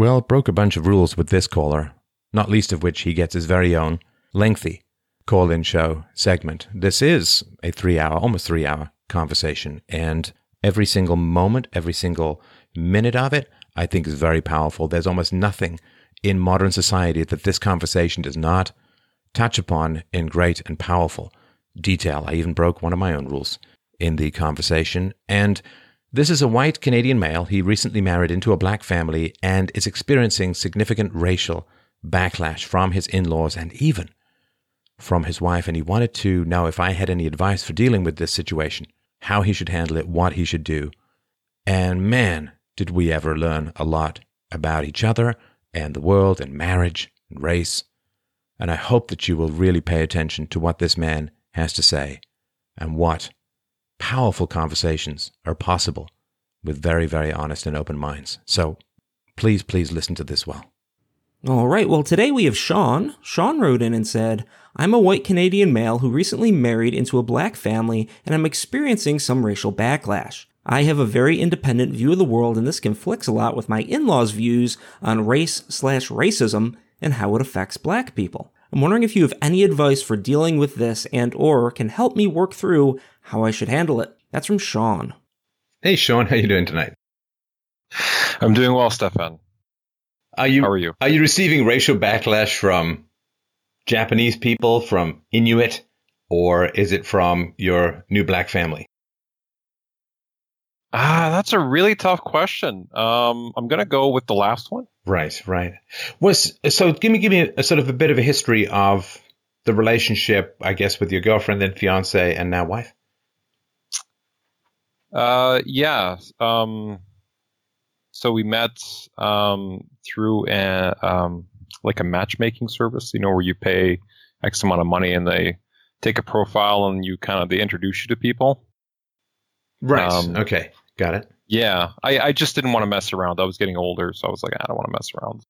Well, broke a bunch of rules with this caller, not least of which he gets his very own lengthy call in show segment. This is a three hour, almost three hour conversation. And every single moment, every single minute of it, I think is very powerful. There's almost nothing in modern society that this conversation does not touch upon in great and powerful detail. I even broke one of my own rules in the conversation. And this is a white Canadian male. He recently married into a black family and is experiencing significant racial backlash from his in laws and even from his wife. And he wanted to know if I had any advice for dealing with this situation, how he should handle it, what he should do. And man, did we ever learn a lot about each other and the world and marriage and race. And I hope that you will really pay attention to what this man has to say and what powerful conversations are possible with very, very honest and open minds. So please, please listen to this well. All right. Well, today we have Sean. Sean wrote in and said, I'm a white Canadian male who recently married into a black family and I'm experiencing some racial backlash. I have a very independent view of the world and this conflicts a lot with my in-laws' views on race slash racism and how it affects black people. I'm wondering if you have any advice for dealing with this and or can help me work through how I should handle it. That's from Sean. Hey Sean, how you doing tonight? I'm doing well, Stefan. Are you How are you? Are you receiving racial backlash from Japanese people, from Inuit, or is it from your new black family? Ah, that's a really tough question. Um, I'm gonna go with the last one. Right, right. Was so? Give me, give me a, a, sort of a bit of a history of the relationship, I guess, with your girlfriend, then fiance, and now wife. Uh, yeah. Um, so we met um through a um like a matchmaking service, you know, where you pay X amount of money and they take a profile and you kind of they introduce you to people. Right. Um, okay. Got it. Yeah, I, I just didn't want to mess around. I was getting older, so I was like, I don't want to mess around.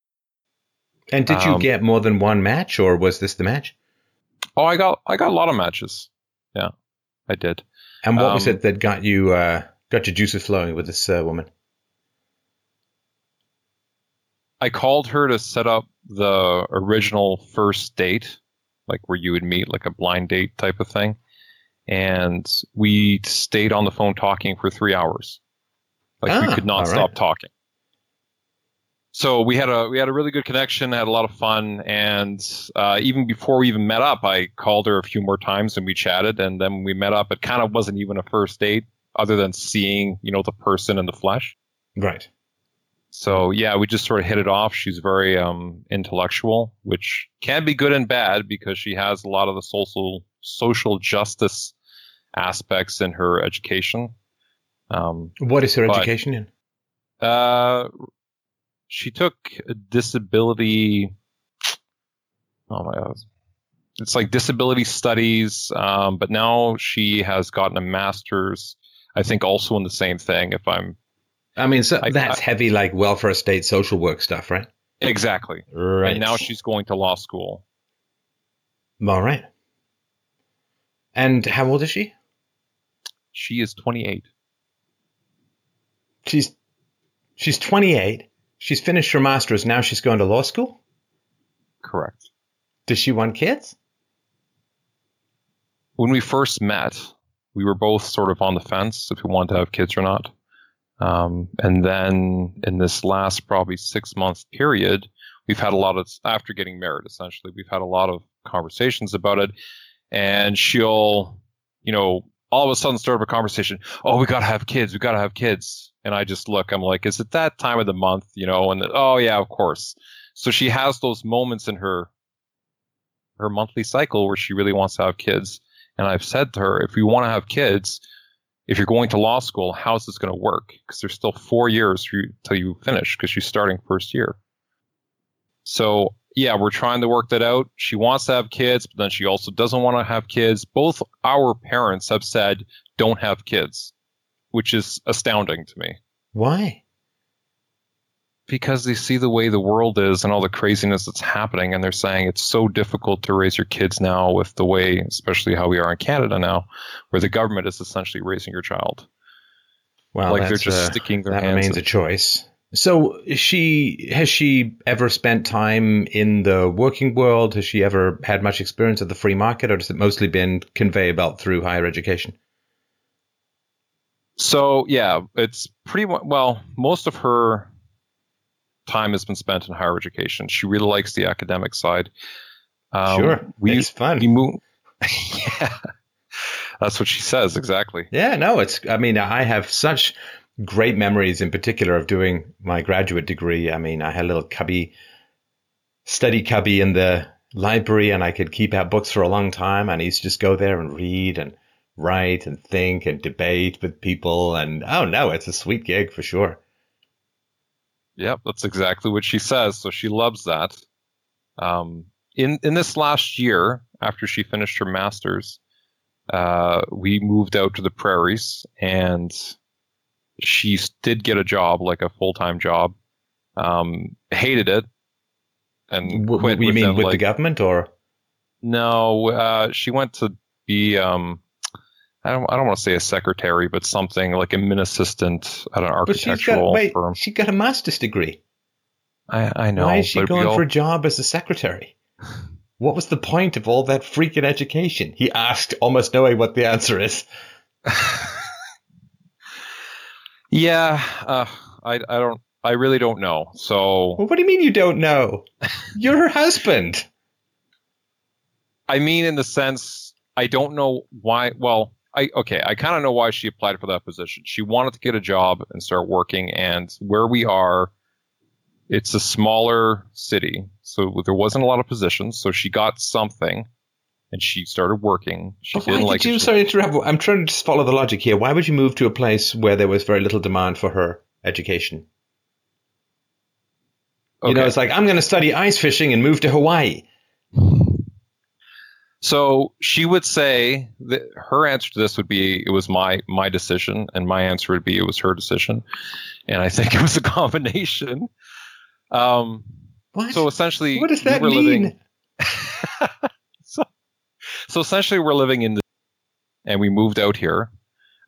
And did you um, get more than one match, or was this the match? Oh, I got I got a lot of matches. Yeah, I did. And what um, was it that got you uh, got your juices flowing with this uh, woman? I called her to set up the original first date, like where you would meet, like a blind date type of thing and we stayed on the phone talking for three hours. Like ah, we could not stop right. talking. So we had a we had a really good connection, had a lot of fun, and uh, even before we even met up, I called her a few more times and we chatted, and then we met up. It kind of wasn't even a first date, other than seeing you know the person in the flesh. Right. So yeah, we just sort of hit it off. She's very um, intellectual, which can be good and bad because she has a lot of the social social justice aspects in her education. Um, what is her but, education in? Uh, she took a disability. Oh my god, it's like disability studies, um, but now she has gotten a master's. I think also in the same thing. If I'm, I mean, so I, that's I, heavy, like welfare state social work stuff, right? Exactly. Right. And now she's going to law school. All right. And how old is she? She is 28. She's she's 28. She's finished her master's. Now she's going to law school. Correct. Does she want kids? When we first met, we were both sort of on the fence if we wanted to have kids or not. Um, and then in this last probably six month period, we've had a lot of after getting married. Essentially, we've had a lot of conversations about it, and she'll, you know, all of a sudden start up a conversation. Oh, we got to have kids. We got to have kids. And I just look, I'm like, is it that time of the month? You know, and the, oh yeah, of course. So she has those moments in her, her monthly cycle where she really wants to have kids. And I've said to her, if you want to have kids, if you're going to law school, how's this going to work? Because there's still four years you till you finish because she's starting first year. So yeah, we're trying to work that out. She wants to have kids, but then she also doesn't want to have kids. Both our parents have said don't have kids, which is astounding to me. Why? Because they see the way the world is and all the craziness that's happening, and they're saying it's so difficult to raise your kids now with the way, especially how we are in Canada now, where the government is essentially raising your child. Well, like they're just uh, sticking their that hands. That remains in. a choice. So she has she ever spent time in the working world? Has she ever had much experience of the free market, or has it mostly been conveyor belt through higher education? So yeah, it's pretty well. Most of her time has been spent in higher education. She really likes the academic side. Um, sure, we, it's fun. We move, yeah, that's what she says exactly. Yeah, no, it's. I mean, I have such great memories, in particular, of doing my graduate degree. I mean, I had a little cubby, study cubby in the library, and I could keep out books for a long time. And I used to just go there and read and write and think and debate with people. And oh no, it's a sweet gig for sure. Yep, that's exactly what she says. So she loves that. Um, in in this last year, after she finished her masters, uh, we moved out to the prairies, and she did get a job, like a full time job. Um, hated it, and what, quit. you mean them, with like, the government or? No, uh, she went to be um, I don't I don't want to say a secretary, but something like a min assistant at an architectural got, wait, firm. She got a master's degree. I, I know. Why is she going all... for a job as a secretary? What was the point of all that freaking education? He asked, almost knowing what the answer is. yeah, uh, I I don't I really don't know. So well, what do you mean you don't know? You're her husband. I mean, in the sense, I don't know why. Well, I okay, I kind of know why she applied for that position. She wanted to get a job and start working, and where we are, it's a smaller city, so there wasn't a lot of positions. So she got something, and she started working. She but didn't like. Did you, sorry to interrupt. I'm trying to just follow the logic here. Why would you move to a place where there was very little demand for her education? Okay. You know, it's like I'm going to study ice fishing and move to Hawaii. So she would say that her answer to this would be it was my my decision, and my answer would be it was her decision, and I think it was a combination. Um, what? So essentially, what does that we mean? Living, so essentially, we're living in the, and we moved out here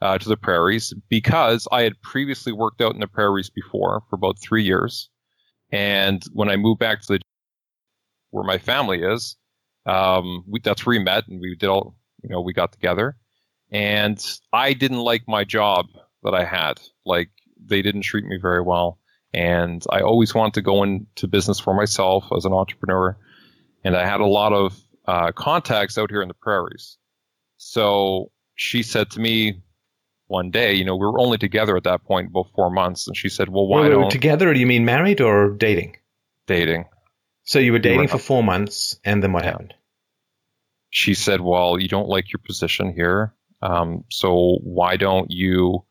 uh, to the prairies because I had previously worked out in the prairies before for about three years, and when I moved back to the where my family is um, we, that's where we met and we did all, you know, we got together. And I didn't like my job that I had. Like they didn't treat me very well. And I always wanted to go into business for myself as an entrepreneur. And I had a lot of uh, contacts out here in the prairies. So she said to me one day, you know, we were only together at that point about four months. And she said, well, why wait, wait. Together, do you mean married or dating? Dating. So you were dating we were, for four months, and then what yeah. happened? She said, "Well, you don't like your position here, um, so why don't you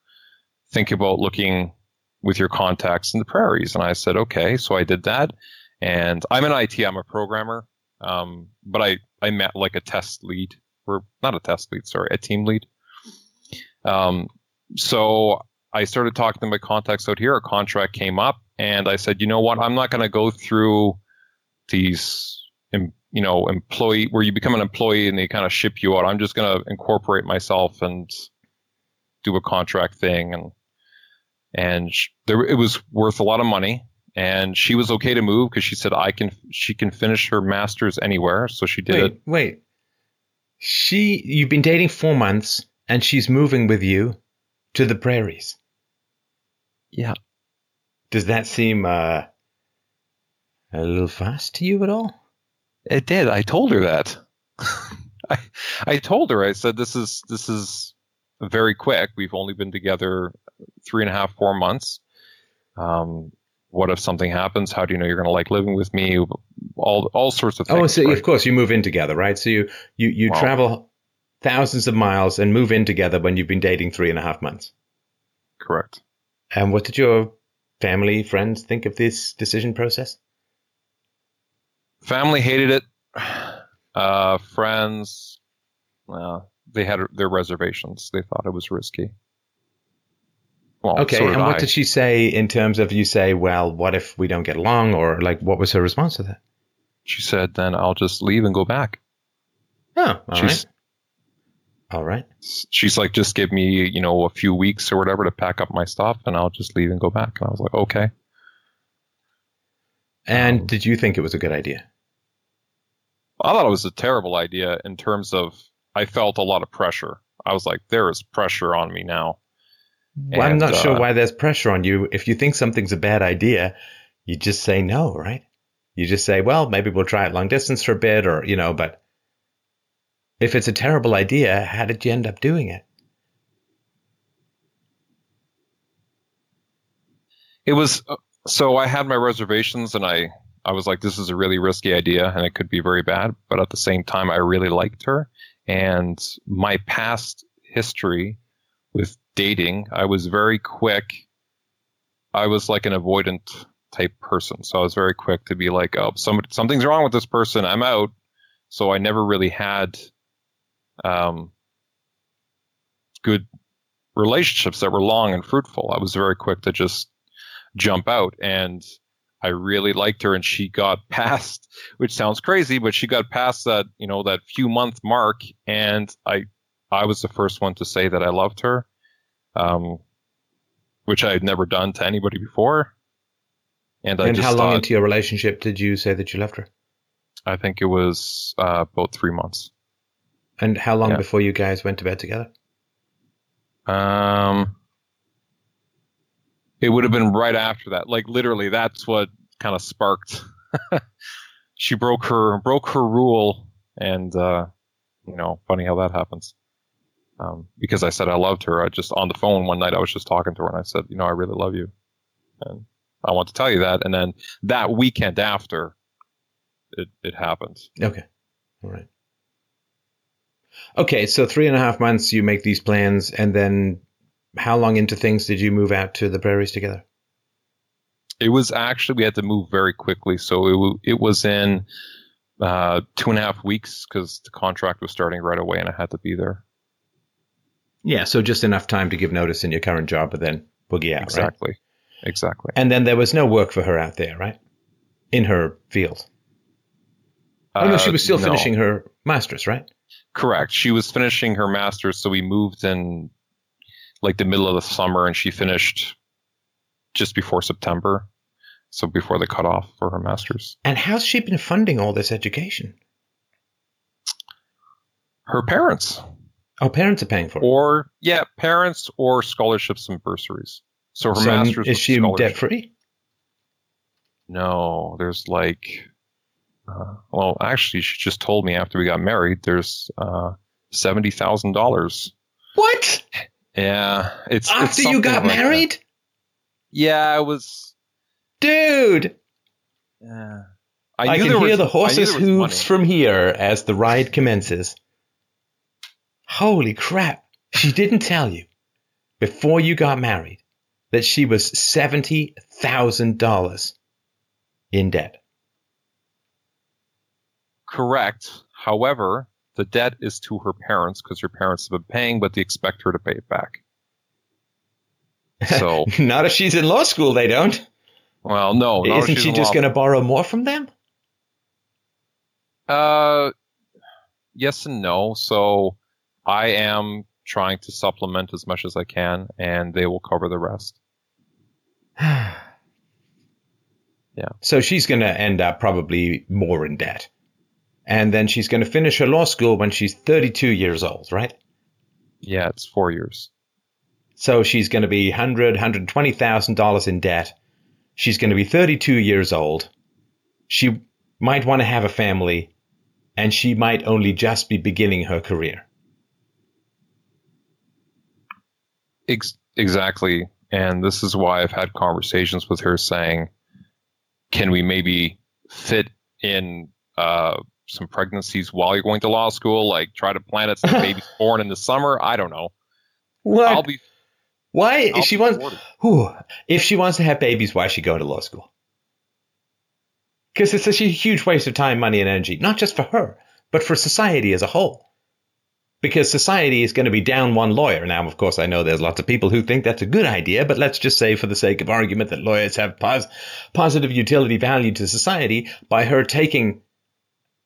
think about looking with your contacts in the prairies?" And I said, "Okay." So I did that, and I'm an IT. I'm a programmer, um, but I I met like a test lead, or not a test lead, sorry, a team lead. Um, so I started talking to my contacts out here. A contract came up, and I said, "You know what? I'm not going to go through." these you know employee where you become an employee and they kind of ship you out. I'm just going to incorporate myself and do a contract thing and and there it was worth a lot of money and she was okay to move because she said I can she can finish her masters anywhere so she did wait, it. Wait, she you've been dating four months and she's moving with you to the prairies. Yeah. Does that seem uh, a little fast to you at all? It did. I told her that. I I told her. I said this is this is very quick. We've only been together three and a half, four months. Um, what if something happens? How do you know you're going to like living with me? All all sorts of oh, things. Oh, so right? of course you move in together, right? So you you you travel thousands of miles and move in together when you've been dating three and a half months. Correct. And what did your family friends think of this decision process? Family hated it. Uh, friends, uh, they had their reservations. They thought it was risky. Well, okay, and what I. did she say in terms of you say, well, what if we don't get along, or like, what was her response to that? She said, then I'll just leave and go back. Oh, all she's, right. All right. She's like, just give me, you know, a few weeks or whatever to pack up my stuff, and I'll just leave and go back. And I was like, okay. And Um, did you think it was a good idea? I thought it was a terrible idea in terms of I felt a lot of pressure. I was like, there is pressure on me now. Well, I'm And, not sure uh, why there's pressure on you. If you think something's a bad idea, you just say no, right? You just say, well, maybe we'll try it long distance for a bit, or, you know, but if it's a terrible idea, how did you end up doing it? It was uh, so I had my reservations and I I was like this is a really risky idea and it could be very bad, but at the same time I really liked her and my past history with dating, I was very quick I was like an avoidant type person. So I was very quick to be like, "Oh, somebody something's wrong with this person. I'm out." So I never really had um good relationships that were long and fruitful. I was very quick to just jump out and I really liked her and she got past which sounds crazy but she got past that you know that few month mark and I I was the first one to say that I loved her um which I had never done to anybody before and I and just how long thought, into your relationship did you say that you left her? I think it was uh, about 3 months And how long Yeah. before you guys went to bed together? Um, it would have been right after that. Like literally, that's what kind of sparked. she broke her broke her rule, and uh, you know, funny how that happens. Um, because I said I loved her. I just on the phone one night I was just talking to her and I said, you know, I really love you, and I want to tell you that. And then that weekend after, it it happened. Okay. All right. Okay, so three and a half months you make these plans, and then how long into things did you move out to the prairies together? It was actually we had to move very quickly, so it w- it was in uh, two and a half weeks because the contract was starting right away, and I had to be there. Yeah, so just enough time to give notice in your current job, but then boogie out, right? exactly, exactly. And then there was no work for her out there, right? In her field. Oh no, she Uh, was still no. finishing her masters, right? Correct. She was finishing her master's, so we moved in like the middle of the summer, and she finished just before September, so before the cutoff for her master's. And how's she been funding all this education? Her parents, Oh, parents are paying for it. or yeah, parents or scholarships and bursaries. So her So, master's is she debt free? No, there's like, uh, well, actually, she just told me after we got married, there's uh, seventy thousand dollars. What? Yeah, it's it's After you got like that. married? Yeah, it was. Dude! Yeah, I, knew can hear was- the horses' hooves money. from here as the ride commences. Holy crap. She didn't tell you before you got married that she was $70,000 in debt. Correct. However, the debt is to her parents because her parents have been paying, but they expect her to pay it back. So, Not if she's in law school, they don't. well, no, Isn't she just going to borrow more from them? Uh, yes and no. So, I am trying to supplement as much as I can, and they will cover the rest. yeah. So she's going to end up probably more in debt. And then she's going to finish her law school when she's 32 years old, right? Yeah, it's four years. So she's going to be 100, 120,000 dollars in debt. She's going to be 32 years old. She might want to have a family and she might only just be beginning her career. Ex- exactly. And this is why I've had conversations with her saying, can we maybe fit in uh, some pregnancies while you're going to law school? Like try to plan it so the baby's born in the summer? I don't know. What? I'll be. why I'll if she be wants whew, if she wants to have babies, why is she going to law school? Because it's such a huge waste of time, money, and energy, not just for her, but for society as a whole. Because society is going to be down one lawyer. Now, of course, I know there's lots of people who think that's a good idea, but let's just say, for the sake of argument, that lawyers have pos- positive utility value to society by her taking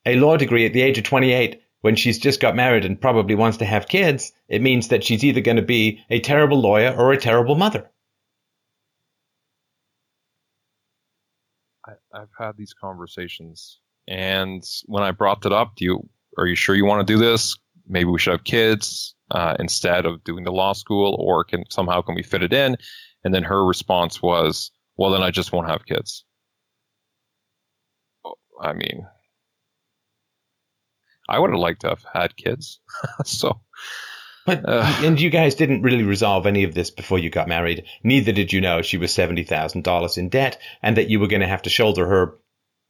a law degree at the age of 28 when she's just got married and probably wants to have kids. It means that she's either going to be a terrible lawyer or a terrible mother. I, I've had these conversations, and when I brought it up, do you are you sure you want to do this? Maybe we should have kids uh, instead of doing the law school, or can somehow can we fit it in? And then her response was, "Well, then I just won't have kids." I mean, I would have liked to have had kids, so. But Uh. and you guys didn't really resolve any of this before you got married. Neither did you know she was seventy thousand dollars in debt, and that you were going to have to shoulder her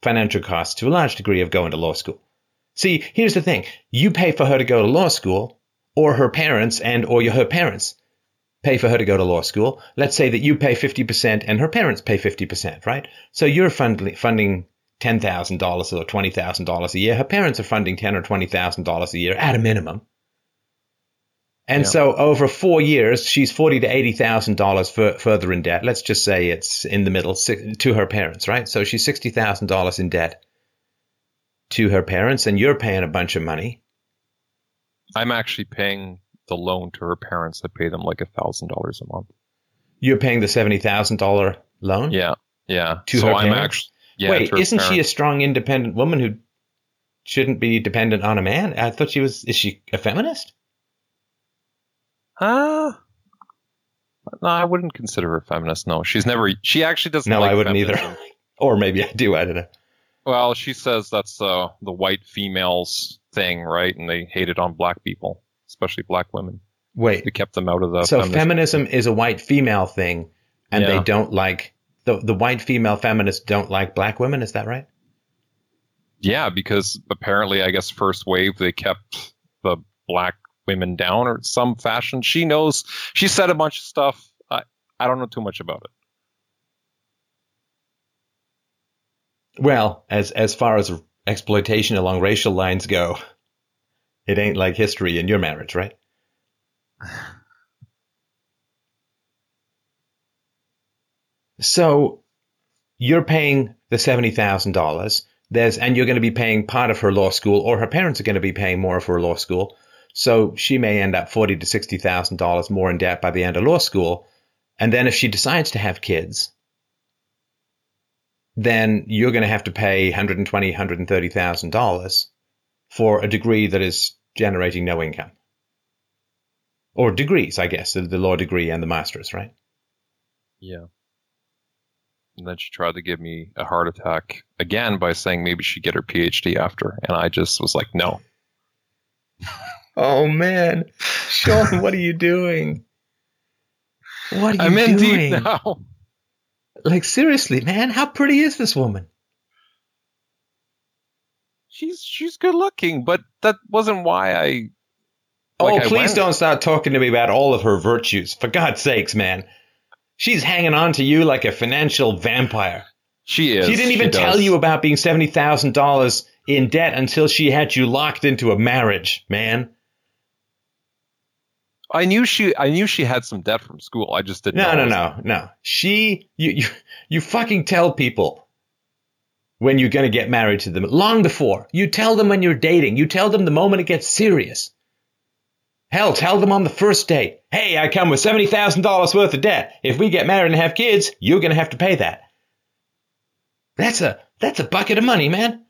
financial costs to a large degree of going to law school. See, here's the thing: you pay for her to go to law school, or her parents and or your her parents pay for her to go to law school. Let's say that you pay fifty percent and her parents pay fifty percent, right? So you're fund- funding ten thousand dollars or twenty thousand dollars a year. Her parents are funding ten or twenty thousand dollars a year at a minimum. And Yeah. so over four years, she's forty to eighty thousand dollars further in debt. Let's just say it's in the middle to her parents, right? So she's sixty thousand dollars in debt to her parents, and you're paying a bunch of money. I'm actually paying the loan to her parents. I pay them like a thousand dollars a month. You're paying the seventy thousand dollar loan. Yeah, yeah. To so her I'm parents? actually yeah. Wait, isn't she a strong, independent woman who shouldn't be dependent on a man? I thought she was. Is she a feminist? Uh, no, I wouldn't consider her feminist. No, she's never. She actually doesn't. No, like I wouldn't feminism. either. Or maybe I do. I don't know. Well, she says that's uh, the white females thing, right? And they hate it on black people, especially black women. Wait. They kept them out of the. so feminist- feminism is a white female thing, and they don't like the the white female feminists don't like black women. Is that right? Yeah, because apparently, I guess first wave they kept the black women down or some fashion. She knows. She said a bunch of stuff. I I don't know too much about it. Well, as as far as exploitation along racial lines go, it ain't like history in your marriage, right? So you're paying the seventy thousand dollars. There's and you're going to be paying part of her law school, or her parents are going to be paying more of her law school. So she may end up forty to sixty thousand dollars more in debt by the end of law school. And then if she decides to have kids, then you're going to have to pay 120, 130,000 dollars for a degree that is generating no income. Or degrees, I guess, the the law degree and the master's, right? Yeah. And then she tried to give me a heart attack again by saying maybe she'd get her PhD after, and I just was like, no. Oh man, Sean, what are you doing? What are you I'm in doing? deep now. Like seriously, man, how pretty is this woman? She's she's good looking, but that wasn't why I. oh, I please don't start talking to me about all of her virtues. For God's sakes, man. She's hanging on to you like a financial vampire. She is. She didn't even does. tell you about being seventy thousand dollars in debt until she had you locked into a marriage, man. I knew she. I knew she had some debt from school. I just didn't. No, know no, no, no. She, you, you, you fucking tell people when you're gonna get married to them long before. You tell them when you're dating. You tell them the moment it gets serious. Hell, tell them on the first date. Hey, I come with seventy thousand dollars worth of debt. If we get married and have kids, you're gonna have to pay that. That's a that's a bucket of money, man.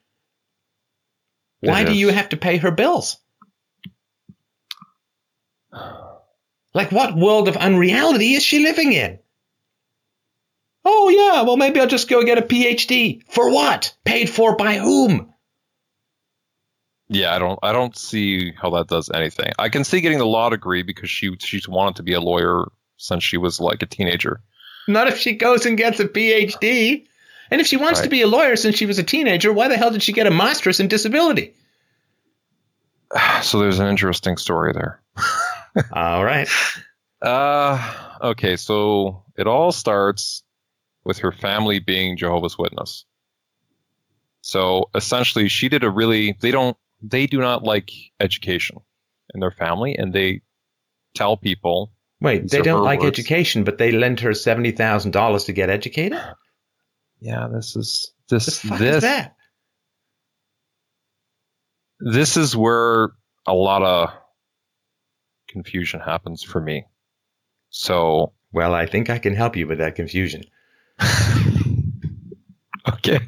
Why do you have to pay her bills? Like, what world of unreality is she living in? Oh, yeah, well, maybe I'll just go get a PhD. For what? Paid for by whom? Yeah, I don't. I don't see how that does anything. I can see getting the law degree because she she's wanted to be a lawyer since she was like a teenager. Not if she goes and gets a PhD. And if she wants to be a lawyer since she was a teenager, why the hell did she get a master's in disability? So there's an interesting story there. All right. Uh, okay, so it all starts with her family being Jehovah's Witness. So essentially, she did a really they don't they do not like education in their family, and they tell people Wait, they don't like words. education, but they lent her $70,000 to get educated? Yeah, this is this this is that? this is where a lot of confusion happens for me. So Well, I think I can help you with that confusion. okay.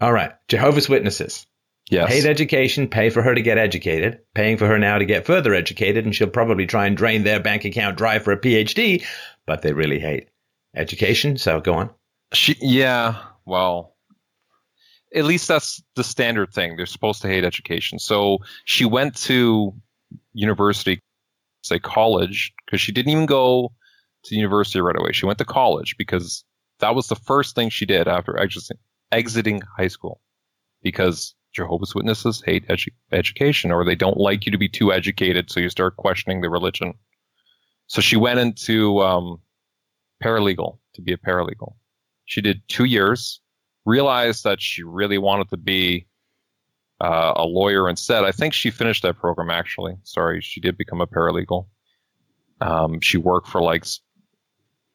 All right. Jehovah's Witnesses. Yes. Paid education, pay for her to get educated, paying for her now to get further educated, and she'll probably try and drain their bank account dry for a PhD, but they really hate education, so go on. She, yeah, well, at least that's the standard thing. They're supposed to hate education. So she went to university, say college, because she didn't even go to university right away. She went to college because that was the first thing she did after exiting, exiting high school. Because Jehovah's Witnesses hate edu- education, or they don't like you to be too educated, so you start questioning the religion. So she went into um, paralegal to be a paralegal. She did two years, realized that she really wanted to be uh, a lawyer instead. I think she finished that program actually. Sorry, she did become a paralegal. Um, she worked for like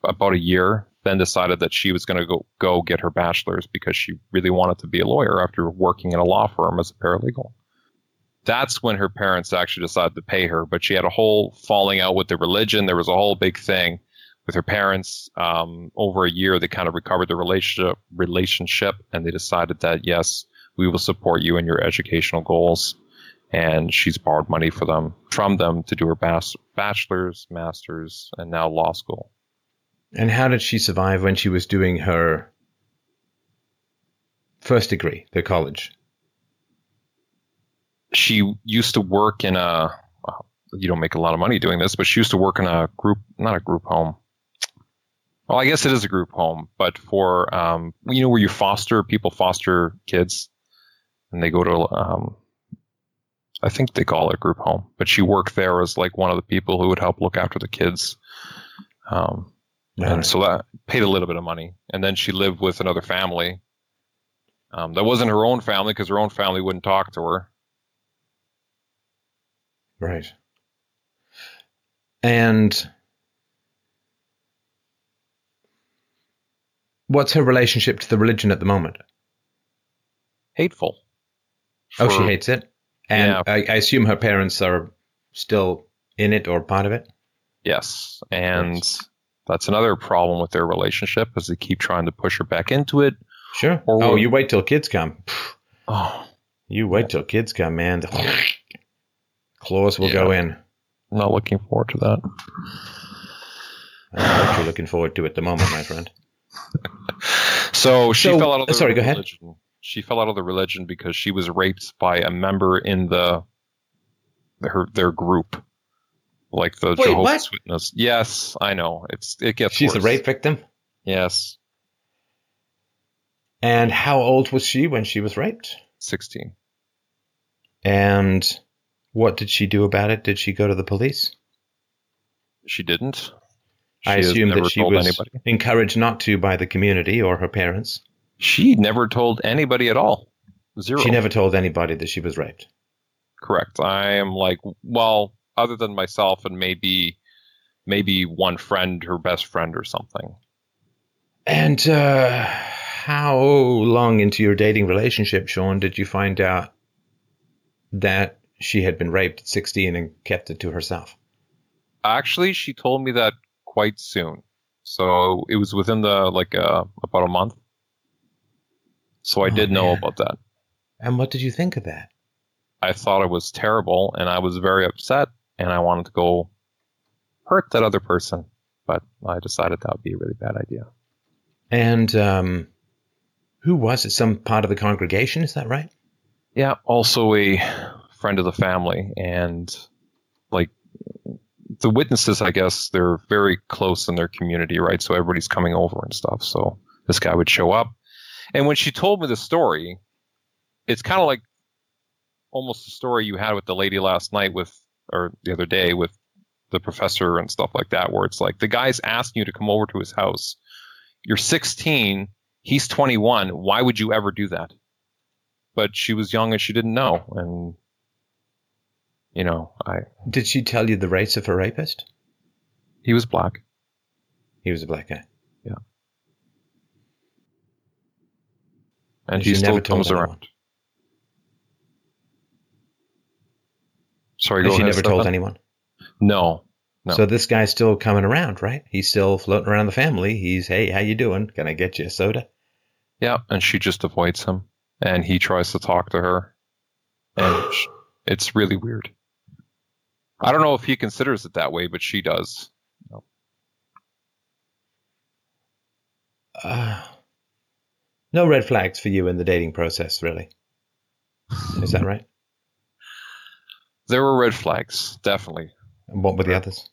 about a year, then decided that she was going to go go get her bachelor's because she really wanted to be a lawyer after working in a law firm as a paralegal. That's when her parents actually decided to pay her, but she had a whole falling out with the religion. There was a whole big thing with her parents. Um, over a year, they kind of recovered the relationship, relationship, and they decided that yes, we will support you in your educational goals. And she's borrowed money for them from them to do her bas- bachelor's, master's, and now law school. And how did she survive when she was doing her first degree, the college? She used to work in a. Well, you don't make a lot of money doing this, but she used to work in a group, not a group home. Well, I guess it is a group home, but for um, you know where you foster people foster kids, and they go to um, I think they call it a group home, but she worked there as like one of the people who would help look after the kids. Um, Right. and so that paid a little bit of money. And then she lived with another family. Um, that wasn't her own family because her own family wouldn't talk to her. Right. And what's her relationship to the religion at the moment? Hateful. Oh, she hates it. And Yeah. I, I assume her parents are still in it or part of it. Yes, and that's another problem with their relationship is they keep trying to push her back into it. Sure. Or oh, you wait till kids come. Oh, You wait till kids come, man. The Claws will go in. I'm not looking forward to that. I don't know what you're looking forward to at the moment, my friend. So she So- fell out of the sorry, go ahead. She fell out of the religion because she was raped by a member in the her their group, like the Wait, Jehovah's what? Witness. Yes, I know. It's it gets. She's a rape victim. Yes, And how old was she when she was raped? sixteen. And what did she do about it? Did she go to the police? She didn't. She I assume that she was anybody. encouraged not to by the community or her parents. She never told anybody at all. Zero. She never told anybody that she was raped. Correct. I am like, well, other than myself and maybe, maybe one friend, her best friend or something. And uh, how long into your dating relationship, Sean, did you find out that she had been raped at 16 and kept it to herself? Actually, she told me that quite soon. So it was within the like uh, about a month. So I Oh, did know man. about that. And what did you think of that? I thought it was terrible, and I was very upset, and I wanted to go hurt that other person, but I decided that would be a really bad idea. And um, who was it? Some part of the congregation? Is that right? Yeah, also a friend of the family, and like the witnesses, I guess they're very close in their community, right? So everybody's coming over and stuff. So this guy would show up, and when she told me the story, it's kind of like almost the story you had with the lady last night with, or the other day with the professor and stuff like that, where it's like the guy's asking you to come over to his house. You're 16, he's 21. Why would you ever do that? But she was young and she didn't know, and you know, I Did she tell you the race of her rapist? he was black. He was a black guy. And She he still comes anyone. around. Sorry, And go she ahead. never told anyone. No, No. So this guy's still coming around, right? He's still floating around the family. He's, hey, how you doing? Can I get you a soda? Yeah, and she just avoids him, and he tries to talk to her, and it's really weird. I don't know if he considers it that way, but she does. Uh, no red flags for you in the dating process, really. Is that right? There were red flags, definitely. And what were the others?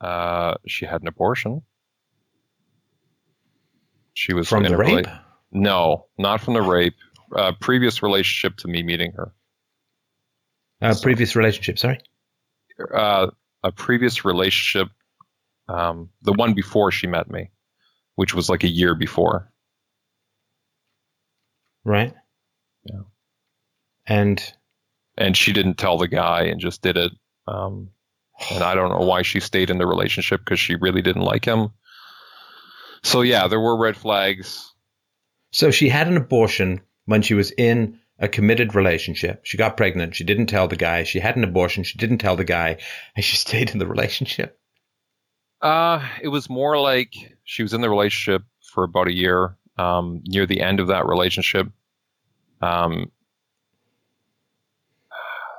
Uh, she had an abortion. She was From in the a rela- rape? no, not from the rape. Uh, previous relationship to me meeting her. Uh, previous relationship, sorry? Uh, a previous relationship, um, the one before she met me, which was like a year before. Right? Yeah. And and she didn't tell the guy and just did it. Um, and I don't know why she stayed in the relationship because she really didn't like him. So yeah, there were red flags. so she had an abortion when she was in a committed relationship. She got pregnant. She didn't tell the guy. She had an abortion. She didn't tell the guy. And she stayed in the relationship. Uh, it was more like she was in the relationship for about a year. Um, near the end of that relationship, um,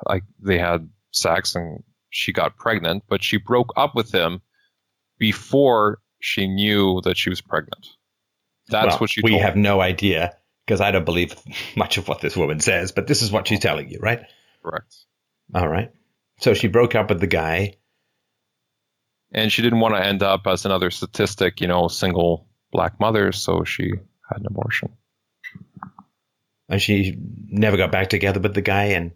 like they had sex and she got pregnant, but she broke up with him before she knew that she was pregnant. That's Well, what she told. We have me. no idea because I don't believe much of what this woman says, but this is what she's telling you, right? Correct. All right. So she broke up with the guy. And she didn't want to end up as another statistic, you know, single black mother, so she had an abortion. And she never got back together with the guy. And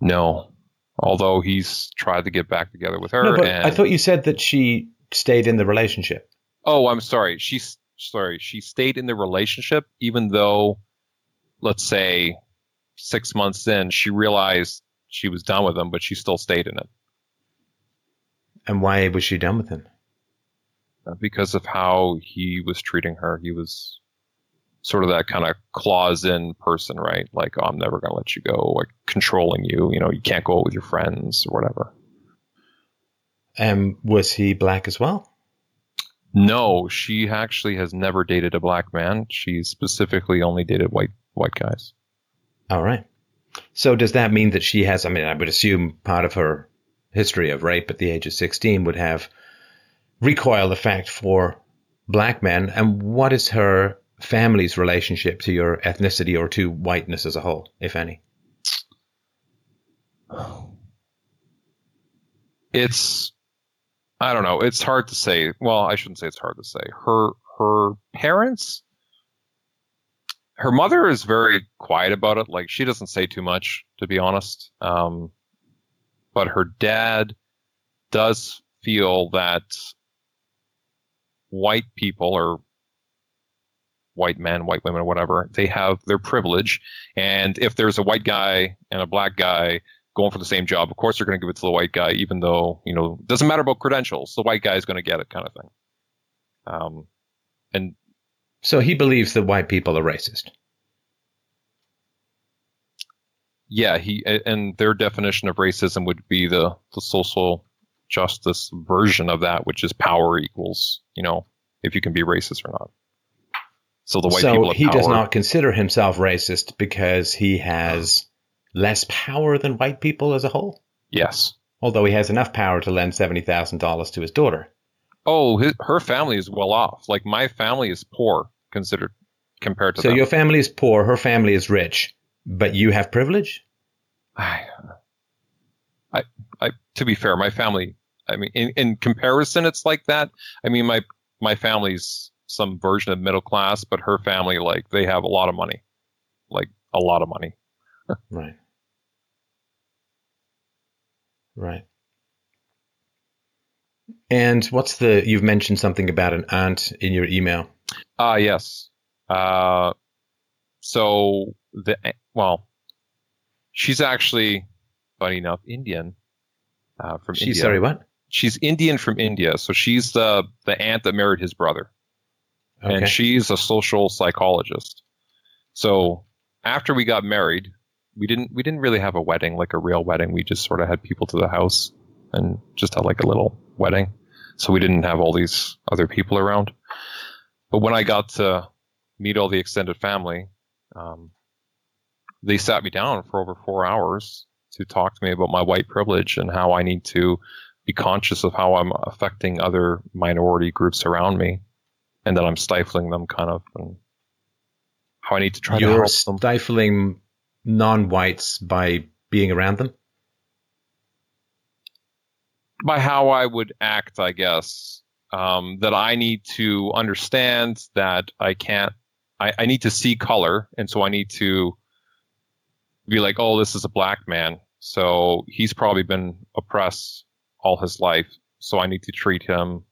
No, although he's tried to get back together with her. no, but and, I thought you said that she stayed in the relationship. oh, I'm sorry. She's sorry. She stayed in the relationship, even though, let's say, six months in, she realized she was done with him, but she still stayed in it And why was she done with him? uh, because of how he was treating her. He was sort of that kind of claws in person, right? Like, oh, I'm never going to let you go, like controlling you. You know, you can't go out with your friends or whatever. Um, was he black as well? No, she actually has never dated a black man. She specifically only dated white white guys. All right. So does that mean that she has? I mean, I would assume part of her history of rape at the age of sixteen would have recoil effect for black men. And what is her family's relationship to your ethnicity or to whiteness as a whole, if any? It's I don't know. It's hard to say. Well, I shouldn't say it's hard to say. Her her parents her mother is very quiet about it. Like she doesn't say too much, to be honest. Um, but her dad does feel that white people or white men, white women, or whatever, they have their privilege. And if there's a white guy and a black guy going for the same job, of course they're going to give it to the white guy, even though, you know, it doesn't matter about credentials. The white guy is going to get it kind of thing. Um, and So he believes that white people are racist. Yeah, he and their definition of racism would be the the social justice version of that, which is power equals, you know, if you can be racist or not. So the white people so he power. does not consider himself racist because he has less power than white people as a whole. Yes. Although he has enough power to lend seventy thousand dollars to his daughter. Oh, his, her family is well off. Like my family is poor considered compared to So them. your family is poor, her family is rich, but you have privilege. I, I, I, to be fair, my family. I mean, in, in comparison, it's like that. I mean, my my family's some version of middle class, but her family, like, they have a lot of money, like a lot of money. Right. Right. And what's the? You've mentioned something about an aunt in your email. Ah, yes. Uh, so the well, she's actually, funny enough, Indian. Uh, from She's India. sorry, what? She's Indian from India, so she's the the aunt that married his brother. Okay. and she's a social psychologist. So after we got married, we didn't we didn't really have a wedding like a real wedding. We just sort of had people to the house and just had like a little wedding. So we didn't have all these other people around. but when I got to meet all the extended family, um, they sat me down for over four hours to talk to me about my white privilege and how I need to be conscious of how I'm affecting other minority groups around me and that I'm stifling them kind of and how I need to try You're to help them. stifling non-whites by being around them. By how I would act, I guess. Um, that I need to understand that I can't, I, I need to see color. And so I need to be like, oh, this is a black man. So he's probably been oppressed all his life. So I need to treat him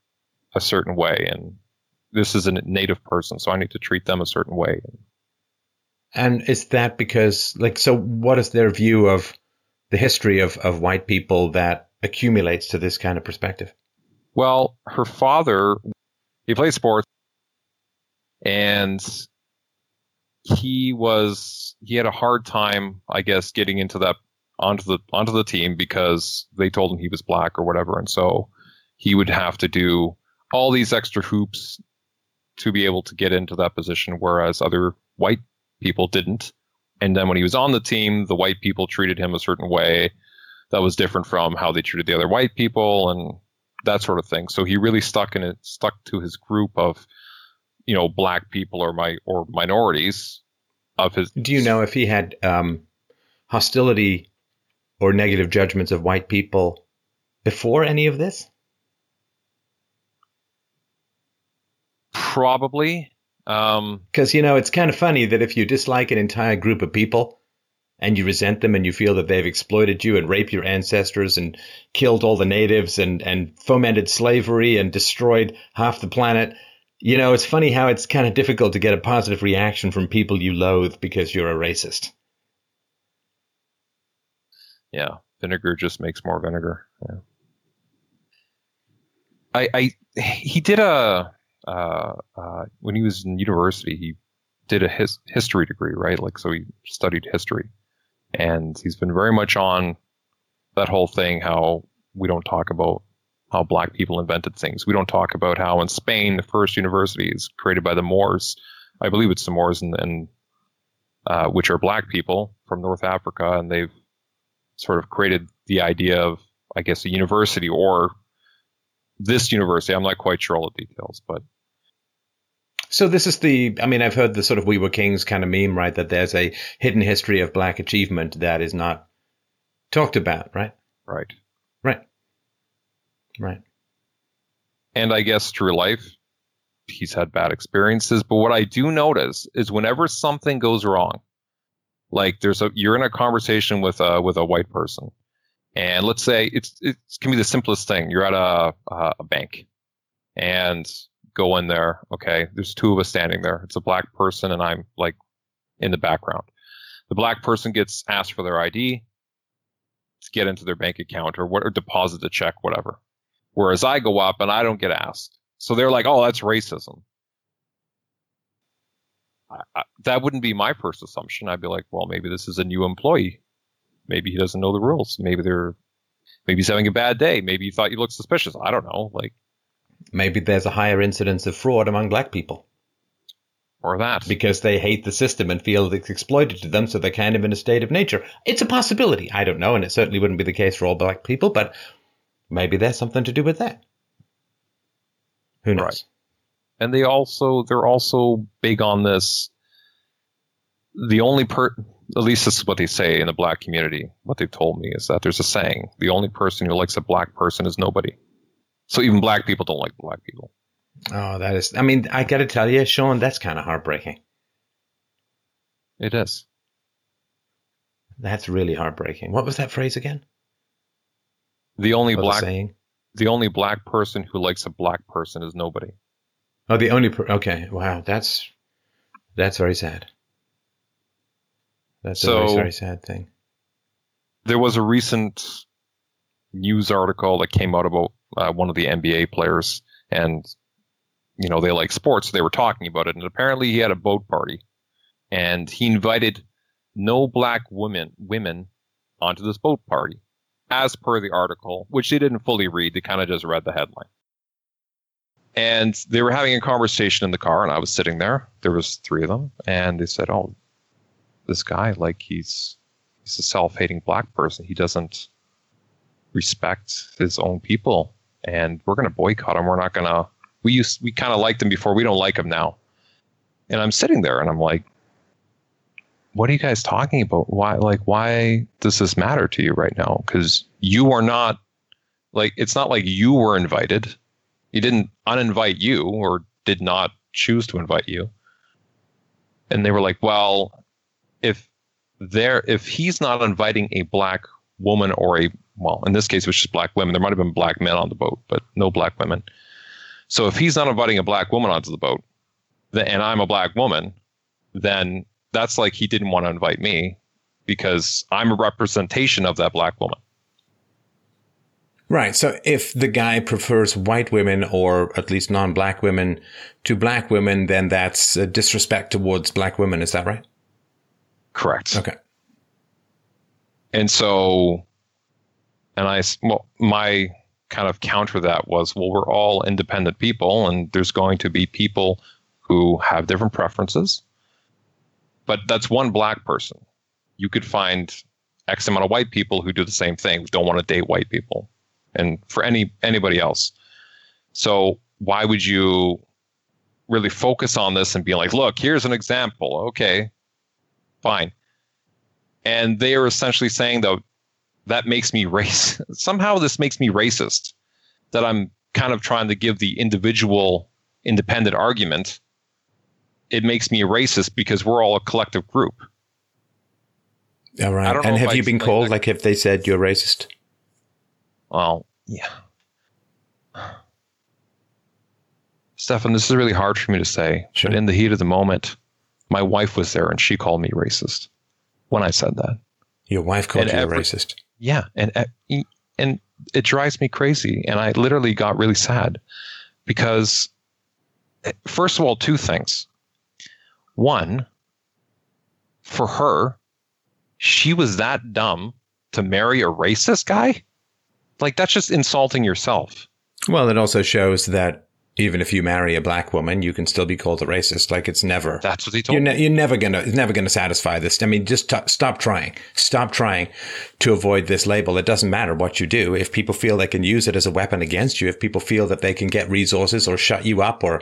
a certain way. And this is a native person. So I need to treat them a certain way. And is that because, like, so what is their view of the history of, of white people that accumulates to this kind of perspective? Well, her father, he played sports and he was, he had a hard time, I guess, getting into that, onto the, onto the team because they told him he was black or whatever. And so he would have to do all these extra hoops to be able to get into that position, whereas other white people didn't. And then when he was on the team, the white people treated him a certain way that was different from how they treated the other white people and that sort of thing. So he really stuck in it, stuck to his group of, you know, black people or my or minorities of his. Do you know if he had um, hostility or negative judgments of white people before any of this? Probably. Because, um, you know, it's kind of funny that if you dislike an entire group of people and you resent them and you feel that they've exploited you and raped your ancestors and killed all the natives and, and fomented slavery and destroyed half the planet, you know, it's funny how it's kind of difficult to get a positive reaction from people you loathe because you're a racist. Yeah, vinegar just makes more vinegar. Yeah. I, I, he did a uh, uh, when he was in university, he did a his, history degree, right? Like, so he studied history, and he's been very much on that whole thing. How we don't talk about how black people invented things. We don't talk about how in Spain the first university is created by the Moors. I believe it's the Moors, and, and uh, which are black people from North Africa, and they've sort of created the idea of, I guess, a university or this university. I'm not quite sure all the details, but so this is the, I mean, I've heard the sort of We Were Kings kind of meme, right? That there's a hidden history of black achievement that is not talked about, right? Right. Right. Right. And I guess through life, he's had bad experiences. But what I do notice is whenever something goes wrong, like there's a, you're in a conversation with a, with a white person. And let's say it's, it can be the simplest thing. You're at a, a bank and go in there. Okay, there's two of us standing there. It's a black person, and I'm like in the background. The black person gets asked for their ID to get into their bank account or what, or deposit a check, whatever. Whereas I go up and I don't get asked. So they're like, "Oh, that's racism." I, I, that wouldn't be my first assumption. I'd be like, "Well, maybe this is a new employee. Maybe he doesn't know the rules. Maybe they're, maybe he's having a bad day. Maybe he thought you looked suspicious. I don't know. Like, maybe there's a higher incidence of fraud among black people. Or that. Because they hate the system and feel it's exploited to them, so they're kind of in a state of nature. It's a possibility. I don't know, and it certainly wouldn't be the case for all black people, but maybe there's something to do with that. Who knows? Right. And they also, they're also big on this. The only per, at least this is what they say in the black community. What they've told me is that there's a saying: the only person who likes a black person is nobody. So even black people don't like black people. Oh, that is. I mean, I got to tell you, Sean, that's kind of heartbreaking. It is. That's really heartbreaking. What was that phrase again? The only black saying. The only black person who likes a black person is nobody. Oh, the only. Per- okay, wow, that's that's very sad. That's so, a very, very sad thing. There was a recent news article that came out about uh, one of the NBA players, and you know they like sports, so they were talking about it. And apparently, he had a boat party, and he invited no black women women onto this boat party, as per the article, which they didn't fully read. They kind of just read the headline. And they were having a conversation in the car, and I was sitting there. There was three of them, and they said, "Oh, this guy, like he's he's a self-hating black person. He doesn't respect his own people, and we're going to boycott him. We're not going to. We used we kind of liked him before. We don't like him now." And I'm sitting there, and I'm like, "What are you guys talking about? Why, like, why does this matter to you right now? Because you are not like it's not like you were invited." He didn't uninvite you or did not choose to invite you. And they were like, well, if there if he's not inviting a black woman or a well, in this case it was just black women. There might have been black men on the boat, but no black women. So if he's not inviting a black woman onto the boat, and I'm a black woman, then that's like he didn't want to invite me because I'm a representation of that black woman. Right. So if the guy prefers white women or at least non-black women to black women, then that's a disrespect towards black women. Is that right? Correct. Okay. And so, and I, well, my kind of counter that was, well, we're all independent people and there's going to be people who have different preferences. But that's one black person. You could find X amount of white people who do the same thing, don't want to date white people and for any anybody else. So why would you really focus on this and be like, look, here's an example. Okay, fine. And they are essentially saying that that makes me race. Somehow this makes me racist. That I'm kind of trying to give the individual independent argument. It makes me a racist because we're all a collective group. All right. And have you been called, that. like if they said you're racist? Well, yeah. Stefan, this is really hard for me to say. Sure. But in the heat of the moment, my wife was there and she called me racist when I said that. Your wife called and you every, racist? Yeah. And, uh, and it drives me crazy. And I literally got really sad because, eh, first of all, two things. One, for her, she was that dumb to marry a racist guy like that's just insulting yourself. Well, it also shows that even if you marry a black woman, you can still be called a racist. Like it's never. That's what he told you're, ne- you're never gonna. It's never gonna satisfy this. I mean, just t- stop trying. Stop trying to avoid this label. It doesn't matter what you do. If people feel they can use it as a weapon against you, if people feel that they can get resources or shut you up or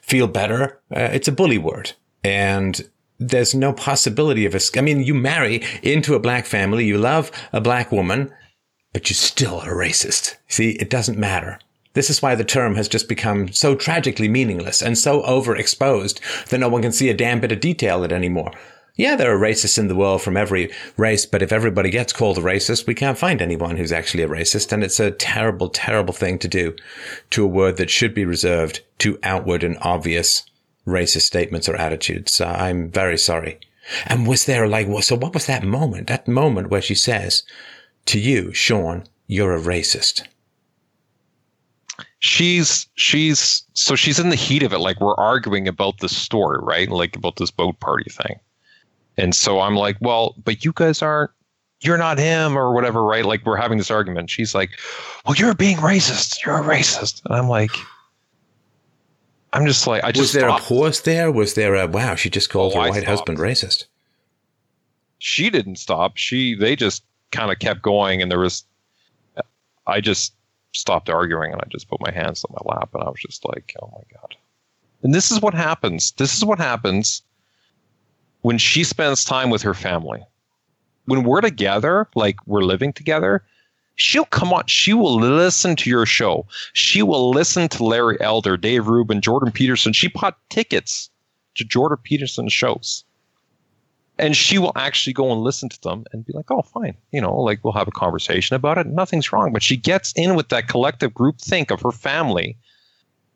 feel better, uh, it's a bully word. And there's no possibility of a. I mean, you marry into a black family. You love a black woman but you're still a racist. See, it doesn't matter. This is why the term has just become so tragically meaningless and so overexposed that no one can see a damn bit of detail in it anymore. Yeah, there are racists in the world from every race, but if everybody gets called a racist, we can't find anyone who's actually a racist. And it's a terrible, terrible thing to do to a word that should be reserved to outward and obvious racist statements or attitudes. Uh, I'm very sorry. And was there like, so what was that moment? That moment where she says, to you, Sean, you're a racist. She's she's so she's in the heat of it. Like we're arguing about the story, right? Like about this boat party thing. And so I'm like, well, but you guys aren't you're not him or whatever, right? Like we're having this argument. She's like, well, you're being racist. You're a racist. And I'm like, I'm just like, I just. Was there a pause there? Was there a, wow, she just called oh, her white husband racist? She didn't stop. She, they just kind of kept going, and there was, I just stopped arguing and I just put my hands on my lap and I was just like, oh my god. And this is what happens. This is what happens when she spends time with her family. When we're together, like we're living together, she'll come on. She will listen to your show. She will listen to Larry Elder, Dave Rubin, Jordan Peterson. She bought tickets to Jordan Peterson's shows and she will actually go and listen to them and be like, "Oh, fine, you know, like we'll have a conversation about it. Nothing's wrong." But she gets in with that collective group think of her family,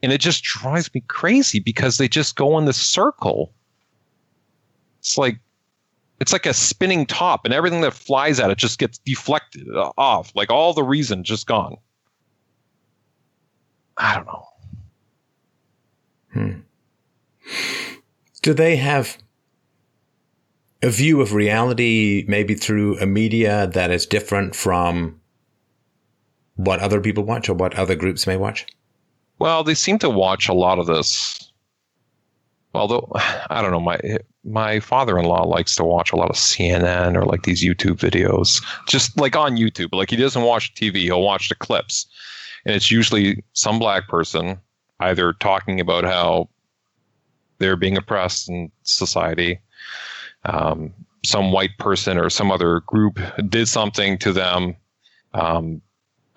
and it just drives me crazy because they just go in this circle. It's like it's like a spinning top, and everything that flies at it just gets deflected off. Like all the reason just gone. I don't know. Hmm. Do they have a view of reality, maybe through a media that is different from what other people watch or what other groups may watch? Well, they seem to watch a lot of this. Although I don't know, my my father-in-law likes to watch a lot of CNN or like these YouTube videos, just like on YouTube. Like he doesn't watch TV; he'll watch the clips, and it's usually some black person either talking about how they're being oppressed in society, um, some white person or some other group did something to them. Um,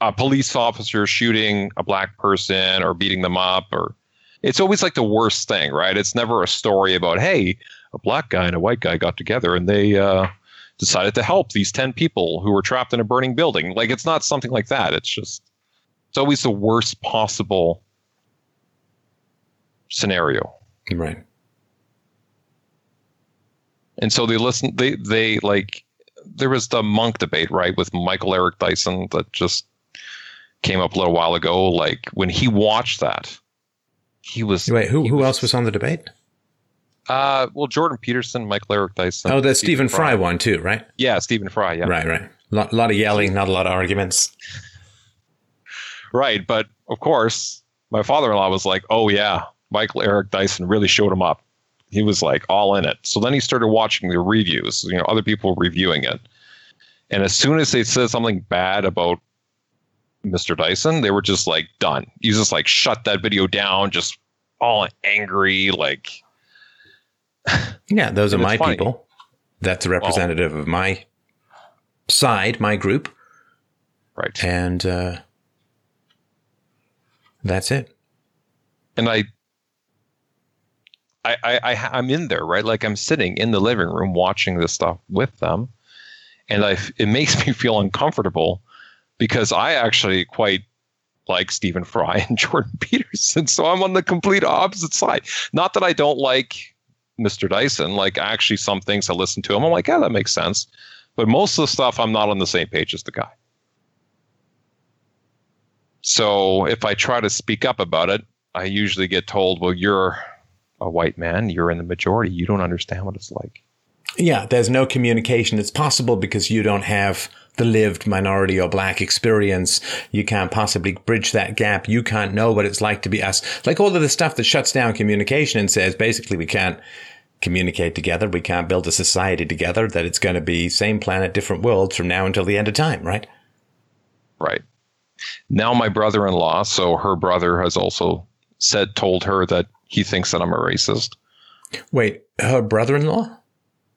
a police officer shooting a black person or beating them up or it's always like the worst thing, right? It's never a story about, hey, a black guy and a white guy got together and they uh, decided to help these 10 people who were trapped in a burning building. Like, it's not something like that. It's just, it's always the worst possible scenario. Right. And so they listen, they, they like, there was the Munk debate, right, with Michael Eric Dyson that just came up a little while ago. Like, when he watched that, he was. Wait, who, who was, else was on the debate? Uh, well, Jordan Peterson, Michael Eric Dyson. Oh, the Stephen Fry one too, right? Yeah, Stephen Fry. Yeah. Right, right. A lot, lot of yelling, not a lot of arguments. Right, but of course, my father-in-law was like, "Oh yeah, Michael Eric Dyson really showed him up. He was like all in it." So then he started watching the reviews, you know, other people reviewing it, and as soon as they said something bad about Mr. Dyson, they were just like done. He just like shut that video down, just all angry, like. Yeah, those are And it's my funny. people. That's a representative of my side, my group, Right. and uh, that's it. and I, I, I, I, I'm in there, right? Like I'm sitting in the living room watching this stuff with them, and I, it makes me feel uncomfortable because I actually quite like Stephen Fry and Jordan Peterson, so I'm on the complete opposite side. Not that I don't like Mr. Dyson, like actually some things I listen to him, I'm like, yeah, that makes sense, but most of the stuff I'm not on the same page as the guy. So if I try to speak up about it, I usually get told, well, you're a white man, you're in the majority, you don't understand what it's like. Yeah, there's no communication. It's possible because you don't have the lived minority or black experience. You can't possibly bridge that gap. You can't know what it's like to be us. Like all of the stuff that shuts down communication and says basically we can't communicate together. We can't build a society together that it's going to be same planet, different worlds from now until the end of time, right? Right. Now my brother-in-law, so her brother has also said told her that he thinks that I'm a racist. Wait, her brother-in-law?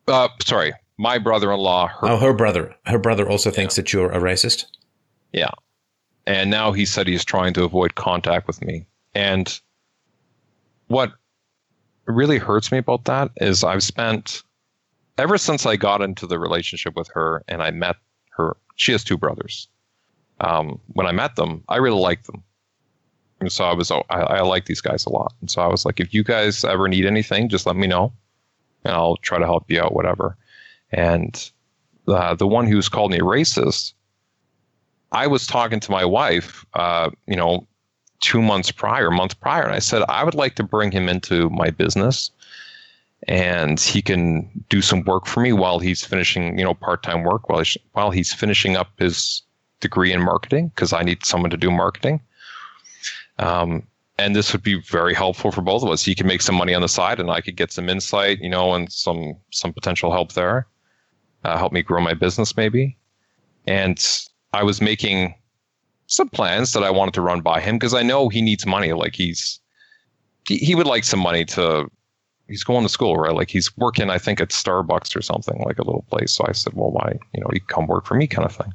Uh sorry, my brother-in-law, her Oh, her brother. Her brother also thinks that you're a racist. Yeah. And now he said he's trying to avoid contact with me. And what really hurts me about that is I've spent ever since I got into the relationship with her and I met her, she has two brothers. Um, when I met them, I really liked them. And so I was, I, I like these guys a lot. And so I was like, if you guys ever need anything, just let me know and I'll try to help you out, whatever. And uh, the one who's called me a racist, I was talking to my wife, uh, you know, two months prior, a month prior, and I said I would like to bring him into my business, and he can do some work for me while he's finishing, you know, part-time work while he's, while he's finishing up his degree in marketing because I need someone to do marketing. Um, and this would be very helpful for both of us. He could make some money on the side, and I could get some insight, you know, and some some potential help there. Uh, help me grow my business, maybe. And I was making some plans that I wanted to run by him because I know he needs money. Like he's he, he would like some money to. He's going to school, right? Like he's working, I think, at Starbucks or something, like a little place. So I said, well, why, you know, you come work for me, kind of thing.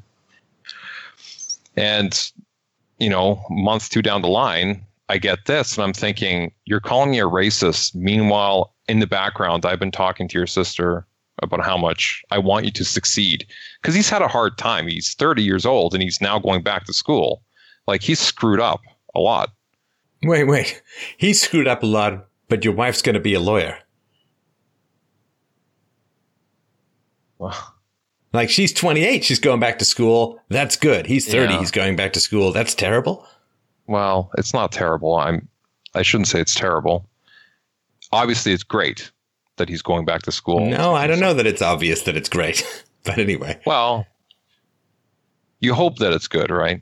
And you know, month two down the line, I get this, and I'm thinking, you're calling me a racist. Meanwhile, in the background, I've been talking to your sister about how much I want you to succeed because he's had a hard time. He's 30 years old and he's now going back to school. Like he's screwed up a lot. Wait, wait. He screwed up a lot, but your wife's going to be a lawyer. Well, Like she's 28, she's going back to school. That's good. He's 30, Yeah. he's going back to school. That's terrible. Well, it's not terrible. I'm I shouldn't say it's terrible. Obviously, it's great that he's going back to school. No, I don't know that it's obvious that it's great. but anyway. Well, you hope that it's good, right?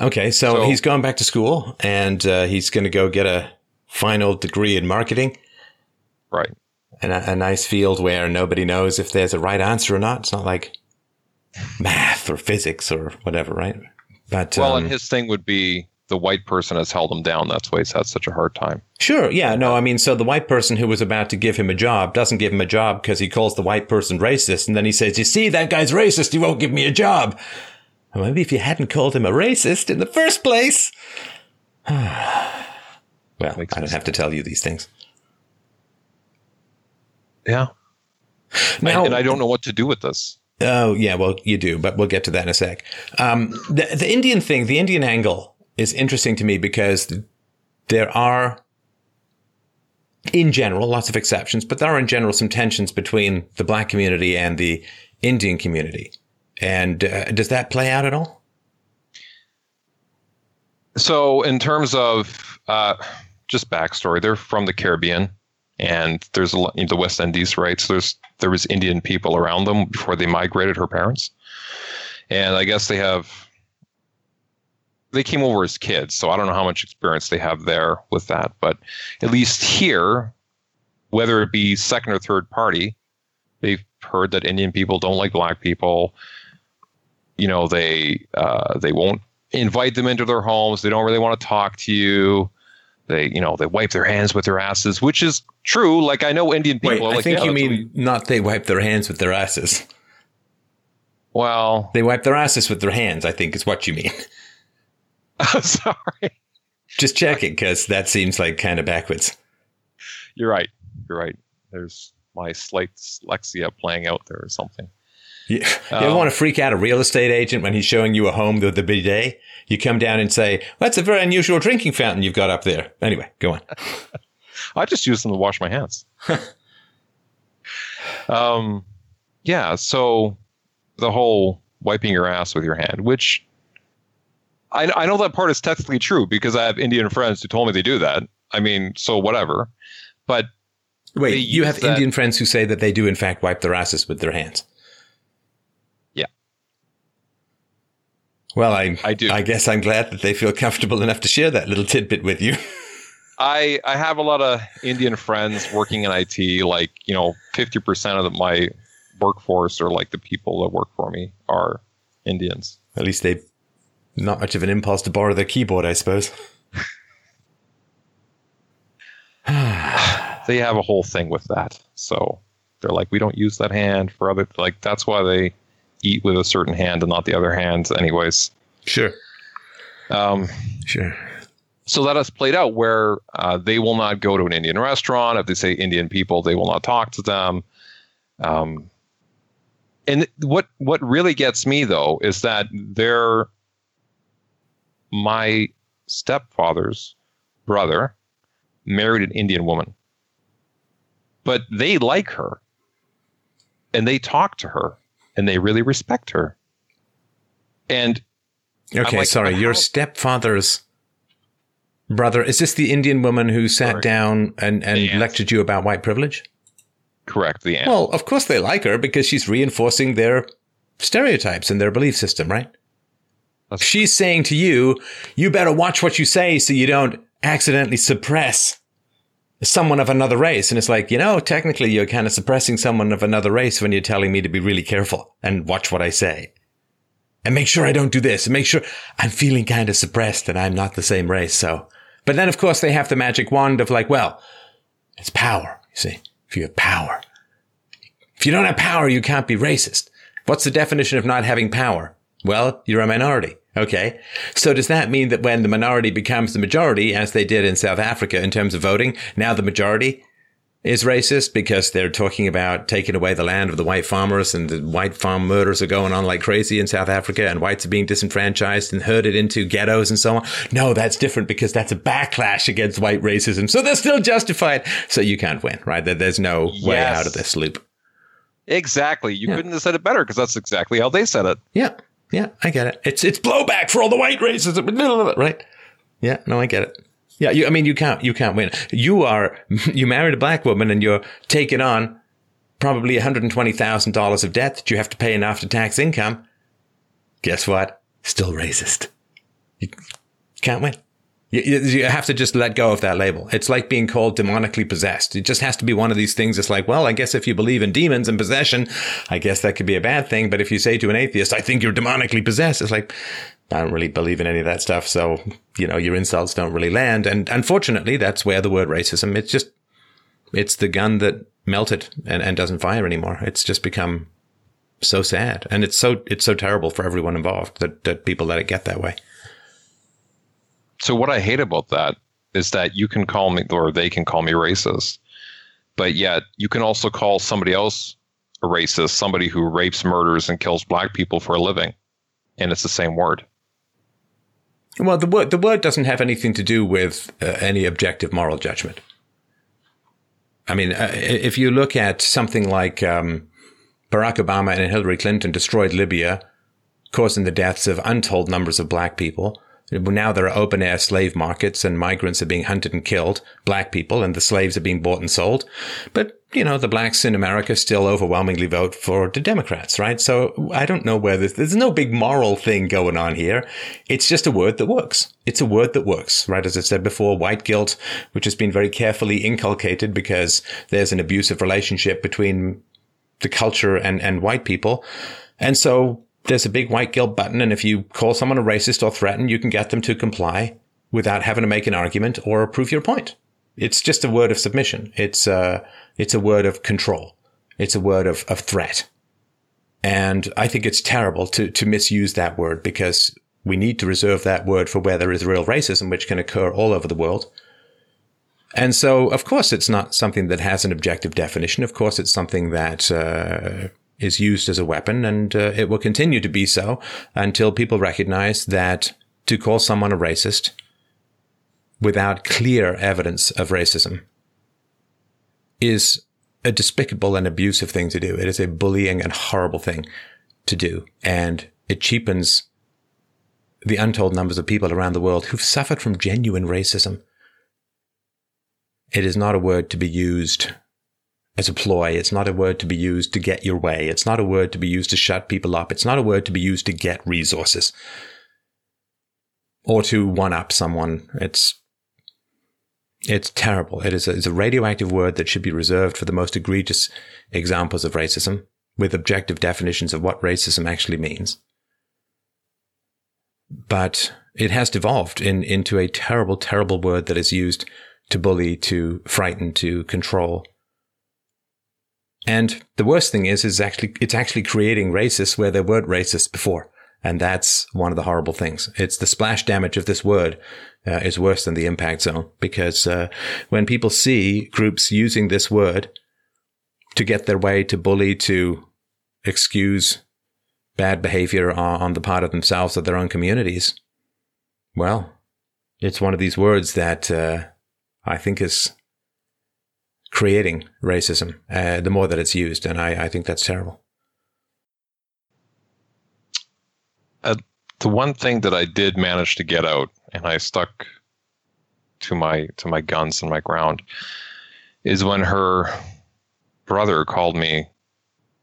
Okay, so, So- he's going back to school and uh, he's going to go get a final degree in marketing Right. and a, a nice field where nobody knows if there's a right answer or not. It's not like math or physics or whatever, right? But Well, um, and his thing would be the white person has held him down. That's why he's had such a hard time. Sure. Yeah. No, I mean, so the white person who was about to give him a job doesn't give him a job because he calls the white person racist. And then he says, you see, that guy's racist. He won't give me a job. Well, maybe if you hadn't called him a racist in the first place. well, I don't have to tell you these things. Yeah. Now- and, and I don't know what to do with this. Oh, yeah. Well, you do, but we'll get to that in a sec. Um, the, the Indian thing, the Indian angle is interesting to me because there are, in general, lots of exceptions, but there are in general some tensions between the black community and the Indian community. And uh, does that play out at all? So, in terms of uh, just backstory, they're from the Caribbean, and there's a lot, the West Indies, right? So there's there was Indian people around them before they migrated. Her parents, and I guess they have they came over as kids, so I don't know how much experience they have there with that. But at least here, whether it be second or third party, they've heard that Indian people don't like black people. You know, they uh, they won't invite them into their homes. They don't really want to talk to you. They, you know, they wipe their hands with their asses, which is true. Like I know Indian people. Wait, I like, think yeah, you mean not they wipe their hands with their asses. well, They wipe their asses with their hands, I think is what you mean. sorry. Just checking because that seems like kind of backwards. You're right. You're right. There's my slight dyslexia playing out there or something. You, you ever Um, want to freak out a real estate agent when he's showing you a home with the bidet? You come down and say, well, "That's a very unusual drinking fountain you've got up there." Anyway, go on. I just use them to wash my hands. um, yeah. So the whole wiping your ass with your hand, which I, I know that part is technically true because I have Indian friends who told me they do that. I mean, so whatever. But Wait, you have that- Indian friends who say that they do in fact wipe their asses with their hands. Yeah. Well, I I do. I guess I'm glad that they feel comfortable enough to share that little tidbit with you. I I have a lot of Indian friends working in IT. Like you know, fifty percent of my workforce or like the people that work for me are Indians. At least they not much of an impulse to borrow their keyboard, I suppose. They have a whole thing with that. So they're like, we don't use that hand for other like that's why they eat with a certain hand and not the other hand. Anyways, Sure. um, Sure. so that has played out where uh, they will not go to an Indian restaurant. If they say Indian people, they will not talk to them. Um, and what what really gets me though is that they're my stepfather's brother married an Indian woman, but they like her, and they talk to her, and they really respect her. And Okay, like, sorry. Your stepfather's brother is this the Indian woman who sat Correct. down and, and lectured you about white privilege? correct the aunt. Well, of course they like her because she's reinforcing their stereotypes and their belief system, right? She's saying to you, you better watch what you say so you don't accidentally suppress someone of another race. And it's like, you know, technically you're kind of suppressing someone of another race when you're telling me to be really careful and watch what I say. And make sure I don't do this and make sure I'm feeling kind of suppressed and I'm not the same race. So, but then of course they have the magic wand of like, well, it's power. You see, if you have power, if you don't have power, you can't be racist. What's the definition of not having power? Well, you're a minority. Okay. So does that mean that when the minority becomes the majority, as they did in South Africa in terms of voting, now the majority is racist because they're talking about taking away the land of the white farmers and the white farm murders are going on like crazy in South Africa and whites are being disenfranchised and herded into ghettos and so on. No, that's different because that's a backlash against white racism. So they're still justified. So you can't win, right? There's no way Yes. out of this loop. Exactly. You Yeah. couldn't have said it better because that's exactly how they said it. Yeah. Yeah. I get it. It's, it's blowback for all the white racism, right? Yeah. No, I get it. Yeah. You, I mean, you can't, you can't win. You are, you married a black woman and you're taking on probably $120,000 of debt that you have to pay in after tax income. Guess what? Still racist. You can't win. You, you have to just let go of that label. It's like being called demonically possessed. It just has to be one of these things. It's like, well, I guess if you believe in demons and possession, I guess that could be a bad thing. But if you say to an atheist, I think you're demonically possessed, it's like, I don't really believe in any of that stuff. So, you know, your insults don't really land. And unfortunately, that's where the word racism, it's just, it's the gun that melted and, and doesn't fire anymore. It's just become so sad. And it's so, it's so terrible for everyone involved that, that people let it get that way so what I hate about that is that you can call me or they can call me racist, but yet you can also call somebody else a racist, somebody who rapes, murders, and kills black people for a living, and it's the same word. Well, the word the word doesn't have anything to do with uh, any objective moral judgment. I mean, uh, if you look at something like um, Barack Obama and Hillary Clinton destroyed Libya, causing the deaths of untold numbers of black people now there are open air slave markets and migrants are being hunted and killed, black people, and the slaves are being bought and sold. But, you know, the blacks in America still overwhelmingly vote for the Democrats, right? So I don't know where this, there's no big moral thing going on here. It's just a word that works. It's a word that works, right? As I said before, white guilt, which has been very carefully inculcated because there's an abusive relationship between the culture and, and white people. And so there's a big white guilt button. And if you call someone a racist or threaten, you can get them to comply without having to make an argument or prove your point. It's just a word of submission. It's a, uh, it's a word of control. It's a word of, of threat. And I think it's terrible to, to misuse that word because we need to reserve that word for where there is real racism, which can occur all over the world. And so, of course, it's not something that has an objective definition. Of course, it's something that uh, is used as a weapon, and uh, it will continue to be so until people recognize that to call someone a racist without clear evidence of racism is a despicable and abusive thing to do. It is a bullying and horrible thing to do. And it cheapens the untold numbers of people around the world who've suffered from genuine racism. It is not a word to be used as a ploy. It's not a word to be used to get your way. It's not a word to be used to shut people up. It's not a word to be used to get resources or to one up someone. It's it's terrible. It is a, it's a radioactive word that should be reserved for the most egregious examples of racism with objective definitions of what racism actually means. But it has devolved in, into a terrible, terrible word that is used to bully, to frighten, to control, and the worst thing is, is actually, it's actually creating racists where there weren't racists before. And that's one of the horrible things. It's the splash damage of this word uh, is worse than the impact zone because uh, when people see groups using this word to get their way to bully, to excuse bad behavior on the part of themselves or their own communities, well, it's one of these words that uh, I think is creating racism uh, the more that it's used. And I, I think that's terrible. Uh, the one thing that I did manage to get out, and I stuck to my to my guns and my ground, is when her brother called me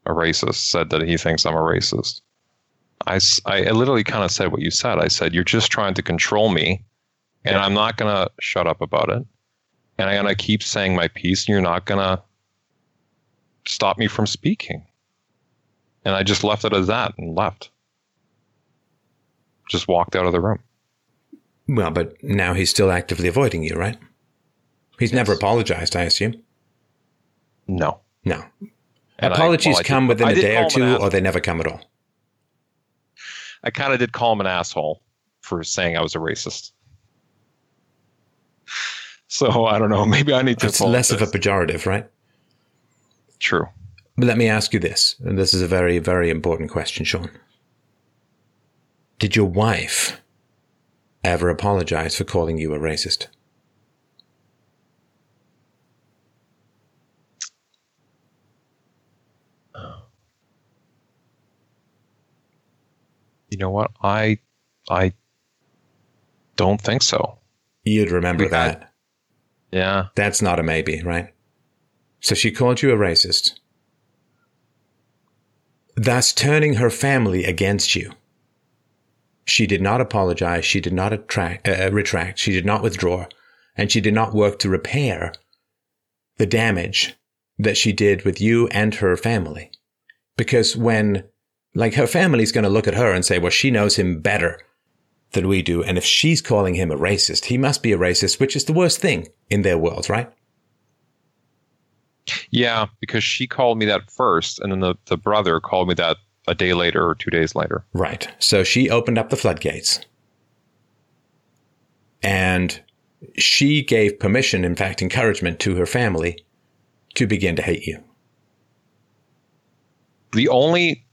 a racist, said that he thinks I'm a racist. I, I literally kind of said what you said. I said, You're just trying to control me, and I'm not going to shut up about it and I'm going to keep saying my piece, and you're not going to stop me from speaking. And I just left it as that and left. Just walked out of the room. Well, but now he's still actively avoiding you, right? He's yes. never apologized, I assume. No. No. And Apologies I, well, come did, within a day or two, or they never come at all. I kind of did call him an asshole for saying I was a racist. So I don't know. Maybe I need to. It's less this. of a pejorative, right? True. But let me ask you this, and this is a very, very important question, Sean. Did your wife ever apologize for calling you a racist? You know what? I I don't think so. You'd remember that. Yeah. That's not a maybe, right? So she called you a racist, thus turning her family against you. She did not apologize. She did not attract, uh, retract. She did not withdraw. And she did not work to repair the damage that she did with you and her family. Because when, like, her family's going to look at her and say, well, she knows him better than we do. And if she's calling him a racist, he must be a racist, which is the worst thing in their world, right? Yeah, because she called me that first, and then the, the brother called me that a day later or two days later. Right. So she opened up the floodgates. And she gave permission, in fact, encouragement to her family to begin to hate you. The only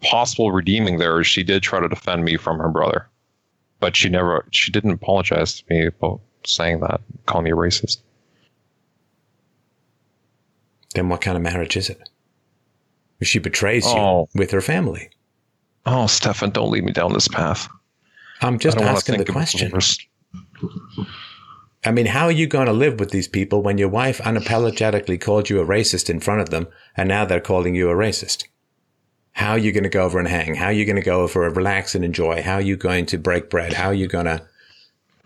possible redeeming there is she did try to defend me from her brother, but she never, she didn't apologize to me about saying that, calling me a racist. Then what kind of marriage is it? If she betrays Oh. you with her family. Oh, Stefan, don't lead me down this path. I'm just I don't wanna asking the question. I mean, how are you going to live with these people when your wife unapologetically called you a racist in front of them and now they're calling you a racist? How are you going to go over and hang? How are you going to go over and relax and enjoy? How are you going to break bread? How are you going to,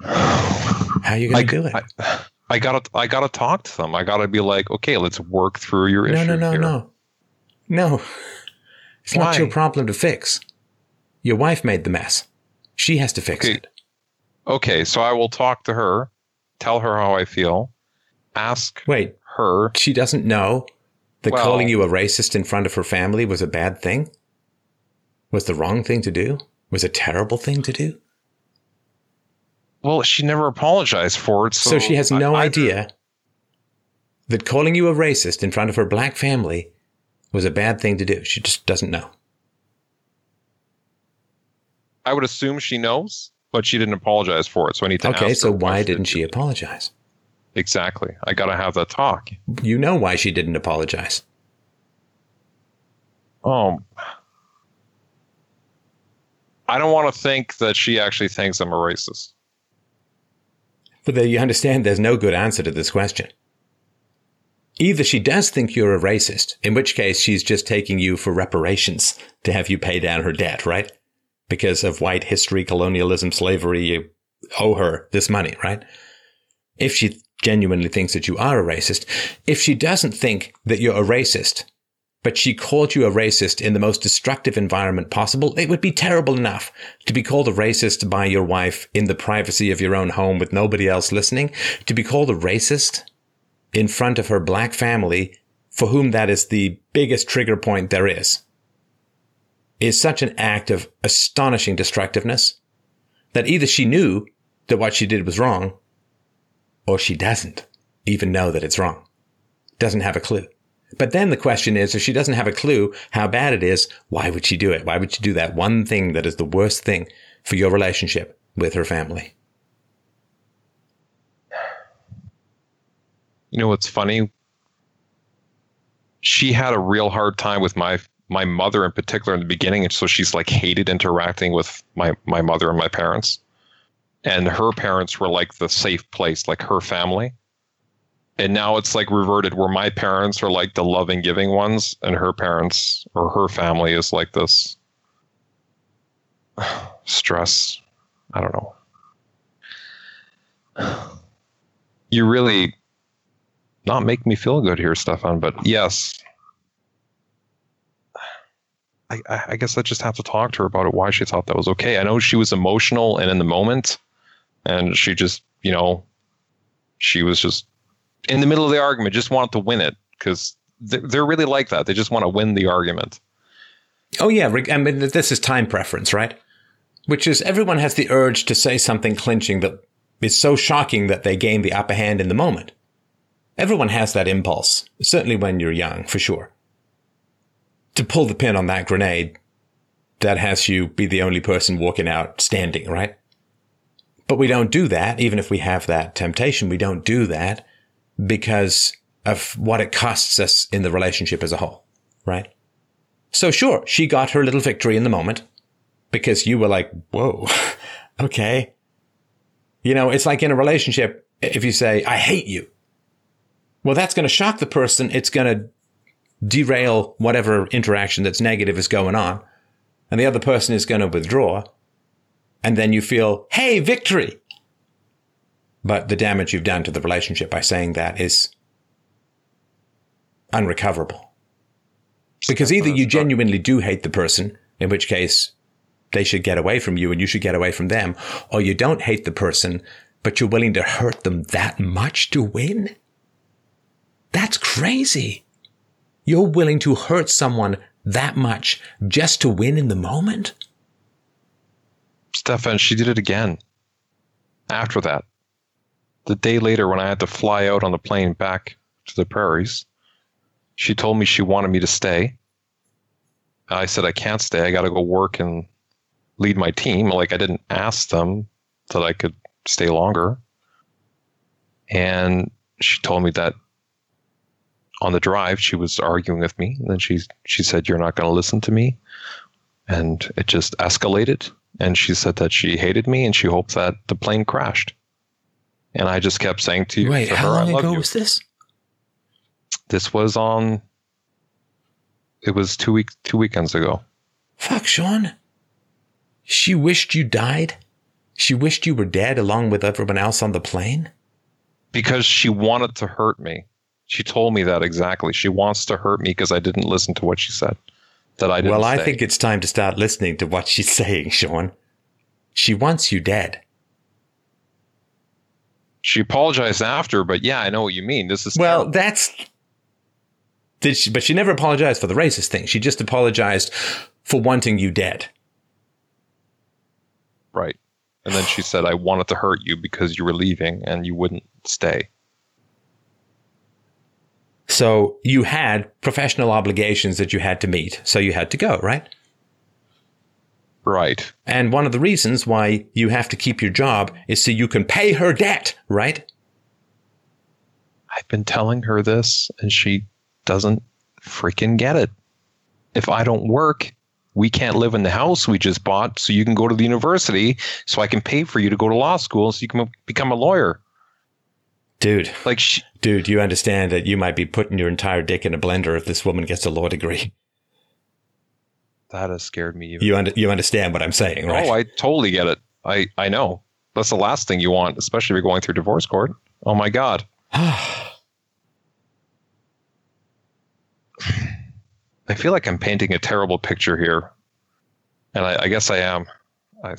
how are you going to do it? I, I gotta, I gotta talk to them. I gotta be like, okay, let's work through your no, issue. no, no, here. no. No. It's not your problem to fix. Your wife made the mess. She has to fix Okay. it. Okay, so I will talk to her, tell her how I feel, ask Wait, her. she doesn't know that Well- calling you a racist in front of her family was a bad thing? Was the wrong thing to do? Was a terrible thing to do? Well, she never apologized for it, so, So, she has no I- I- idea that calling you a racist in front of her black family was a bad thing to do. She just doesn't know. I would assume she knows, but she didn't apologize for it. So I need to. Okay, so why didn't she apologize? Exactly. I gotta have that talk. You know why she didn't apologize. Oh. I don't want to think that she actually thinks I'm a racist. But there you understand there's no good answer to this question. Either she does think you're a racist, in which case she's just taking you for reparations to have you pay down her debt, right? Because of white history, colonialism, slavery, you owe her this money, right? If she genuinely thinks that you are a racist, if she doesn't think that you're a racist, but she called you a racist in the most destructive environment possible, it would be terrible enough to be called a racist by your wife in the privacy of your own home with nobody else listening, to be called a racist in front of her black family, for whom that is the biggest trigger point there is, is such an act of astonishing destructiveness that either she knew that what she did was wrong, or she doesn't even know that it's wrong, doesn't have a clue. But then the question is, if she doesn't have a clue how bad it is, why would she do it? Why would she do that one thing that is the worst thing for your relationship with her family? You know what's funny? She had a real hard time with my my mother in particular in the beginning, and so she's like hated interacting with my my mother and my parents. And her parents were like the safe place, like her family. And now it's like reverted where my parents are like the loving, giving ones, and her parents or her family is like this stress. I don't know. You really not make me feel good here, Stefan, but yes. I, I guess I just have to talk to her about it, why she thought that was okay. I know she was emotional and in the moment, and she just, you know, she was just in the middle of the argument, just wanted to win it because they're, really like that. They just want to win the argument. Oh yeah, I mean this is time preference, right? Which is everyone has the urge to say something clinching that is so shocking that they gain the upper hand in the moment. Everyone has that impulse, certainly when you're young, for sure. To pull the pin on that grenade that has you be the only person walking out standing, right? But we don't do that, even if we have that temptation, we don't do that because of what it costs us in the relationship as a whole, right? So sure, she got her little victory in the moment because you were like, whoa, okay. You know, it's like in a relationship, if you say, I hate you. Well, that's going to shock the person. It's going to derail whatever interaction that's negative is going on. And the other person is going to withdraw. And then you feel, hey, victory. But the damage you've done to the relationship by saying that is unrecoverable. Because either you genuinely do hate the person, in which case they should get away from you and you should get away from them, or you don't hate the person, but you're willing to hurt them that much to win? That's crazy. You're willing to hurt someone that much just to win in the moment? Stefan, she did it again. After that, the day later when I had to fly out on the plane back to the prairies, she told me she wanted me to stay. I said I can't stay. I got to go work and lead my team. Like I didn't ask them that I could stay longer. And she told me that on the drive she was arguing with me. And then she she said, "You're not going to listen to me," and it just escalated. And she said that she hated me and she hoped that the plane crashed. And I just kept saying to you, Wait, to how her, long ago you. was this? This was on. It was two week two weekends ago. Fuck, Sean. She wished you died? She wished you were dead along with everyone else on the plane? because she wanted to hurt me. She told me that exactly. She wants to hurt me because I didn't listen to what she said. That I didn't. Well, I stay. think it's time to start listening to what she's saying, Sean. She wants you dead. she apologized after, but yeah, I know what you mean. This is Well, terrible. that's. Did she, but she never apologized for the racist thing. She just apologized for wanting you dead. right. And then she said, "I wanted to hurt you because you were leaving and you wouldn't stay." So you had professional obligations that you had to meet. So you had to go, right? Right. And one of the reasons why you have to keep your job is so you can pay her debt, right? I've been telling her this, and she doesn't freaking get it. If I don't work, we can't live in the house we just bought, so you can go to the university, so I can pay for you to go to law school, so you can become a lawyer. Dude, Like, she, dude, you understand that you might be putting your entire dick in a blender if this woman gets a law degree. that has scared me. Even. You under, you understand what I'm saying, right? Oh, I totally get it. I, I know. That's the last thing you want, especially if you're going through divorce court. Oh my God. I feel like I'm painting a terrible picture here. And I, I guess I am. I,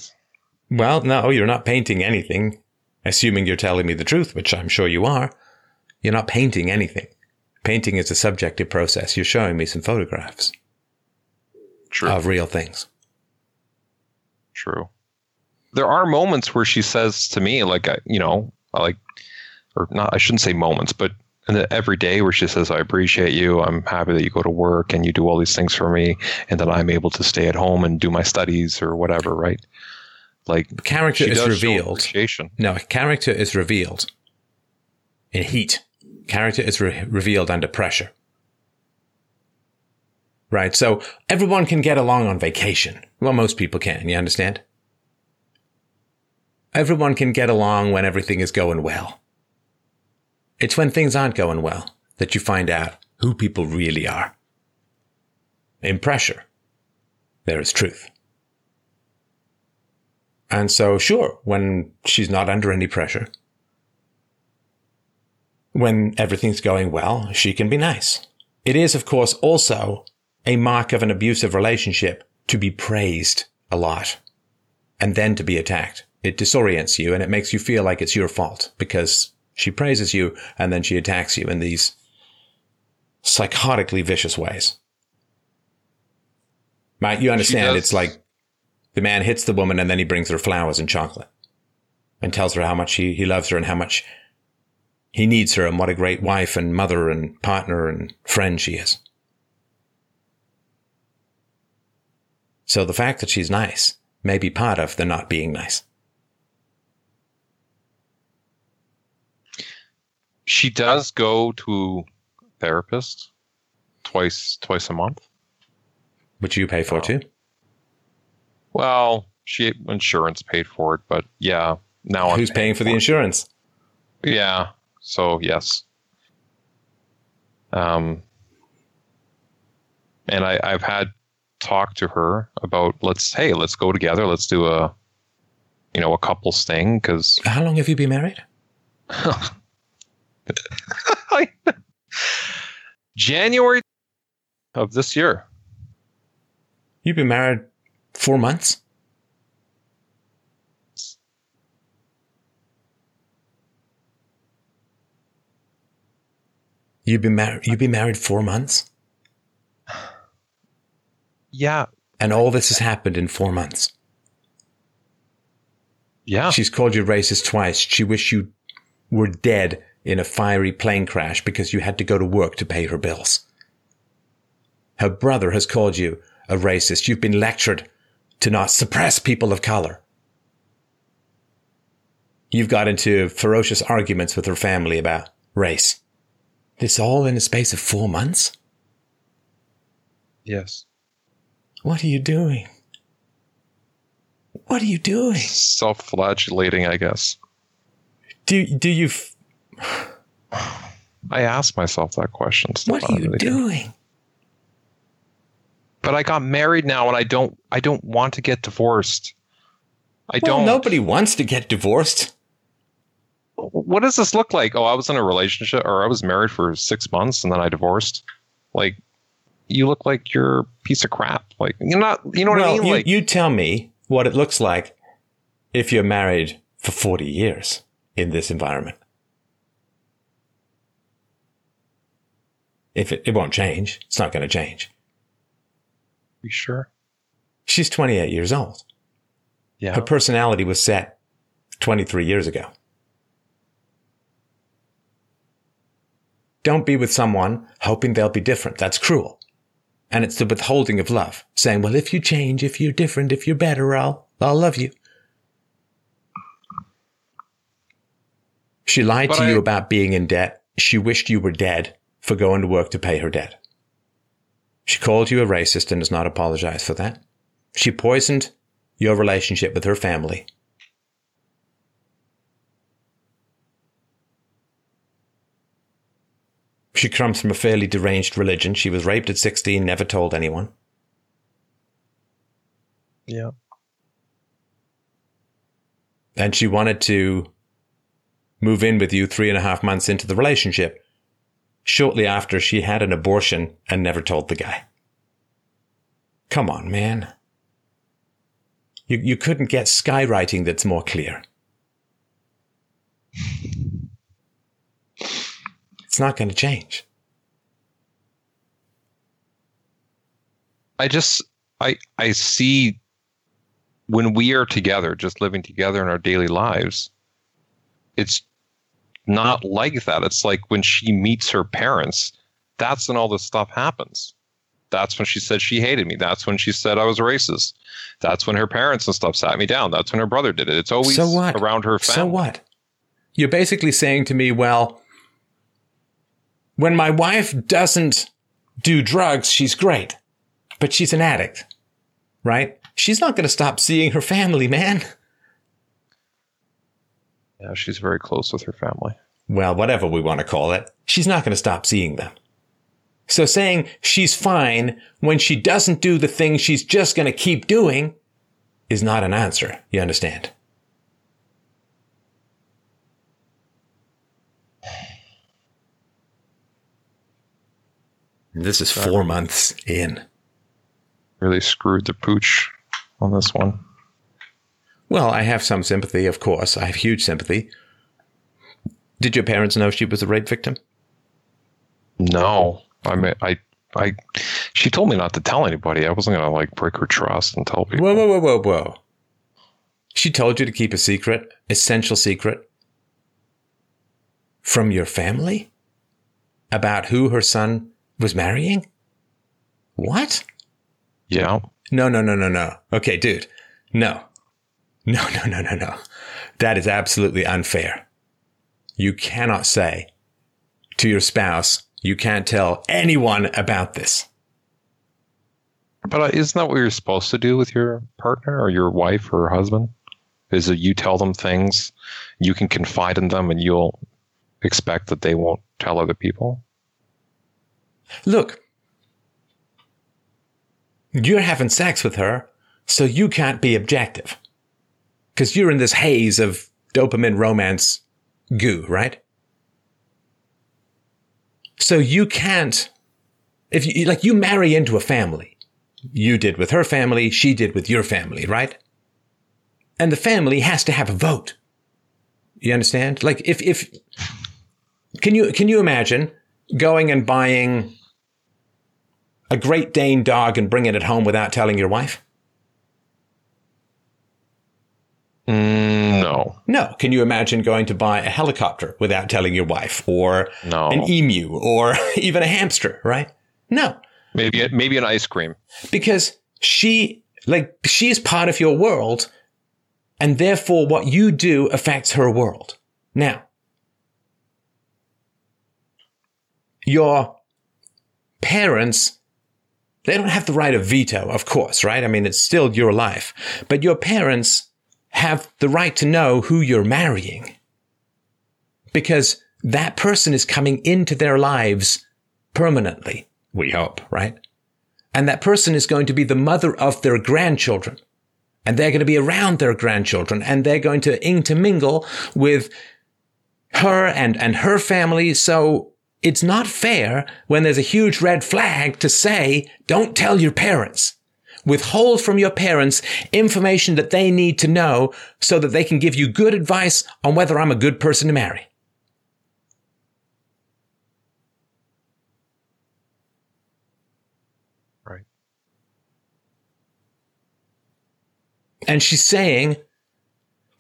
well, no, you're not painting anything, assuming you're telling me the truth, which I'm sure you are. You're not painting anything. Painting is a subjective process. You're showing me some photographs true. of real things. True. There are moments where she says to me, like, you know, like, or not, I shouldn't say moments, but in the every day where she says, I appreciate you. I'm happy that you go to work and you do all these things for me and that I'm able to stay at home and do my studies or whatever, right? Like, Character is revealed. No, character is revealed in heat. Character is re- revealed under pressure. Right. So everyone can get along on vacation. Well, most people can. You understand? Everyone can get along when everything is going well. It's when things aren't going well that you find out who people really are. In pressure, there is truth. And so, sure, when she's not under any pressure, when everything's going well, she can be nice. It is, of course, also a mark of an abusive relationship to be praised a lot and then to be attacked. It disorients you and it makes you feel like it's your fault because she praises you and then she attacks you in these psychotically vicious ways. Right? You understand it's like the man hits the woman and then he brings her flowers and chocolate and tells her how much he, he loves her and how much he needs her and what a great wife and mother and partner and friend she is. So the fact that she's nice may be part of the not being nice. She does go to therapist twice twice a month. Which you pay for Oh. too. Well, she insurance paid for it, but yeah, now I'm Who's paying for the insurance? Yeah. So yes. Um, and I, I've had talk to her about let's hey let's go together let's do a you know, a couple's thing because How long have you been married? January of this year. You've been married four months? You've been married you've been married four months? Yeah. And all this has happened in four months. Yeah. She's called you racist twice. She wished you were dead in a fiery plane crash because you had to go to work to pay her bills. Her brother has called you a racist. You've been lectured to not suppress people of color. You've got into ferocious arguments with her family about race. This all in a space of four months? yes. What are you doing? What are you doing? Self flagellating, I guess. Do, do you, f- I ask myself that question. what are you really doing? But I got married now and I don't I don't want to get divorced. I Well, don't nobody wants to get divorced. what does this look like? Oh, I was in a relationship or I was married for six months and then I divorced. Like you look like you're a piece of crap. Like you're not you know what well, I mean? you, like you tell me what it looks like if you're married for 40 years in this environment. If it, it won't change, it's not going to change. You sure? She's 28 years old. Yeah. Her personality was set 23 years ago. Don't be with someone hoping they'll be different. That's cruel. And it's the withholding of love, saying, well, if you change, if you're different, if you're better, I'll, I'll love you. She lied But to I- you about being in debt. She wished you were dead for going to work to pay her debt. She called you a racist and has not apologized for that. She poisoned your relationship with her family. She comes from a fairly deranged religion. She was raped at 16, never told anyone. yeah. And she wanted to move in with you three and a half months into the relationship, shortly after she had an abortion and never told the guy. Come on, man. You, you couldn't get skywriting that's more clear. It's not going to change. I just I I see when we are together, just living together in our daily lives, it's not like that. It's like when she meets her parents, that's when all this stuff happens. That's when she said she hated me. That's when she said I was racist. That's when her parents and stuff sat me down. That's when her brother did it. It's always So what? around her family. So what? You're basically saying to me, well, when my wife doesn't do drugs, she's great, but she's an addict, right? She's not going to stop seeing her family, man. Yeah, she's very close with her family. Well, whatever we want to call it, she's not going to stop seeing them. So saying she's fine when she doesn't do the thing she's just going to keep doing is not an answer. You understand? This is four months in. Really screwed the pooch on this one. Well, I have some sympathy, of course. I have huge sympathy. Did your parents know she was a rape victim? No, I mean, I, I, she told me not to tell anybody. I wasn't gonna like break her trust and tell people. Whoa, whoa, whoa, whoa, whoa. She told you to keep a secret, essential secret, from your family about who her son was marrying? What? Yeah, No, no, no, no, no. Okay, dude. No. No, no, no, no, no. That is absolutely unfair. You cannot say to your spouse, you can't tell anyone about this. but uh, isn't that what you're supposed to do with your partner or your wife or husband? Is that you tell them things, you can confide in them, and you'll expect that they won't tell other people. Look, you're having sex with her, so you can't be objective. Because you're in this haze of dopamine romance goo, right? So you can't, if you, like, you marry into a family. You did with her family, she did with your family, right? And the family has to have a vote. You understand? Like, if, if, can you, can you imagine going and buying a Great Dane dog and bringing it home without telling your wife? Mm, no. No. Can you imagine going to buy a helicopter without telling your wife or No. an emu or even a hamster, right? No. Maybe maybe an ice cream. Because she, like, she's part of your world and therefore what you do affects her world. Now, your parents, they don't have the right of veto, of course, right? I mean, it's still your life, but your parents have the right to know who you're marrying because that person is coming into their lives permanently, we hope, right? And that person is going to be the mother of their grandchildren. And they're going to be around their grandchildren and they're going to intermingle with her and, and her family. So it's not fair when there's a huge red flag to say, don't tell your parents. Withhold from your parents information that they need to know so that they can give you good advice on whether I'm a good person to marry. Right. And she's saying,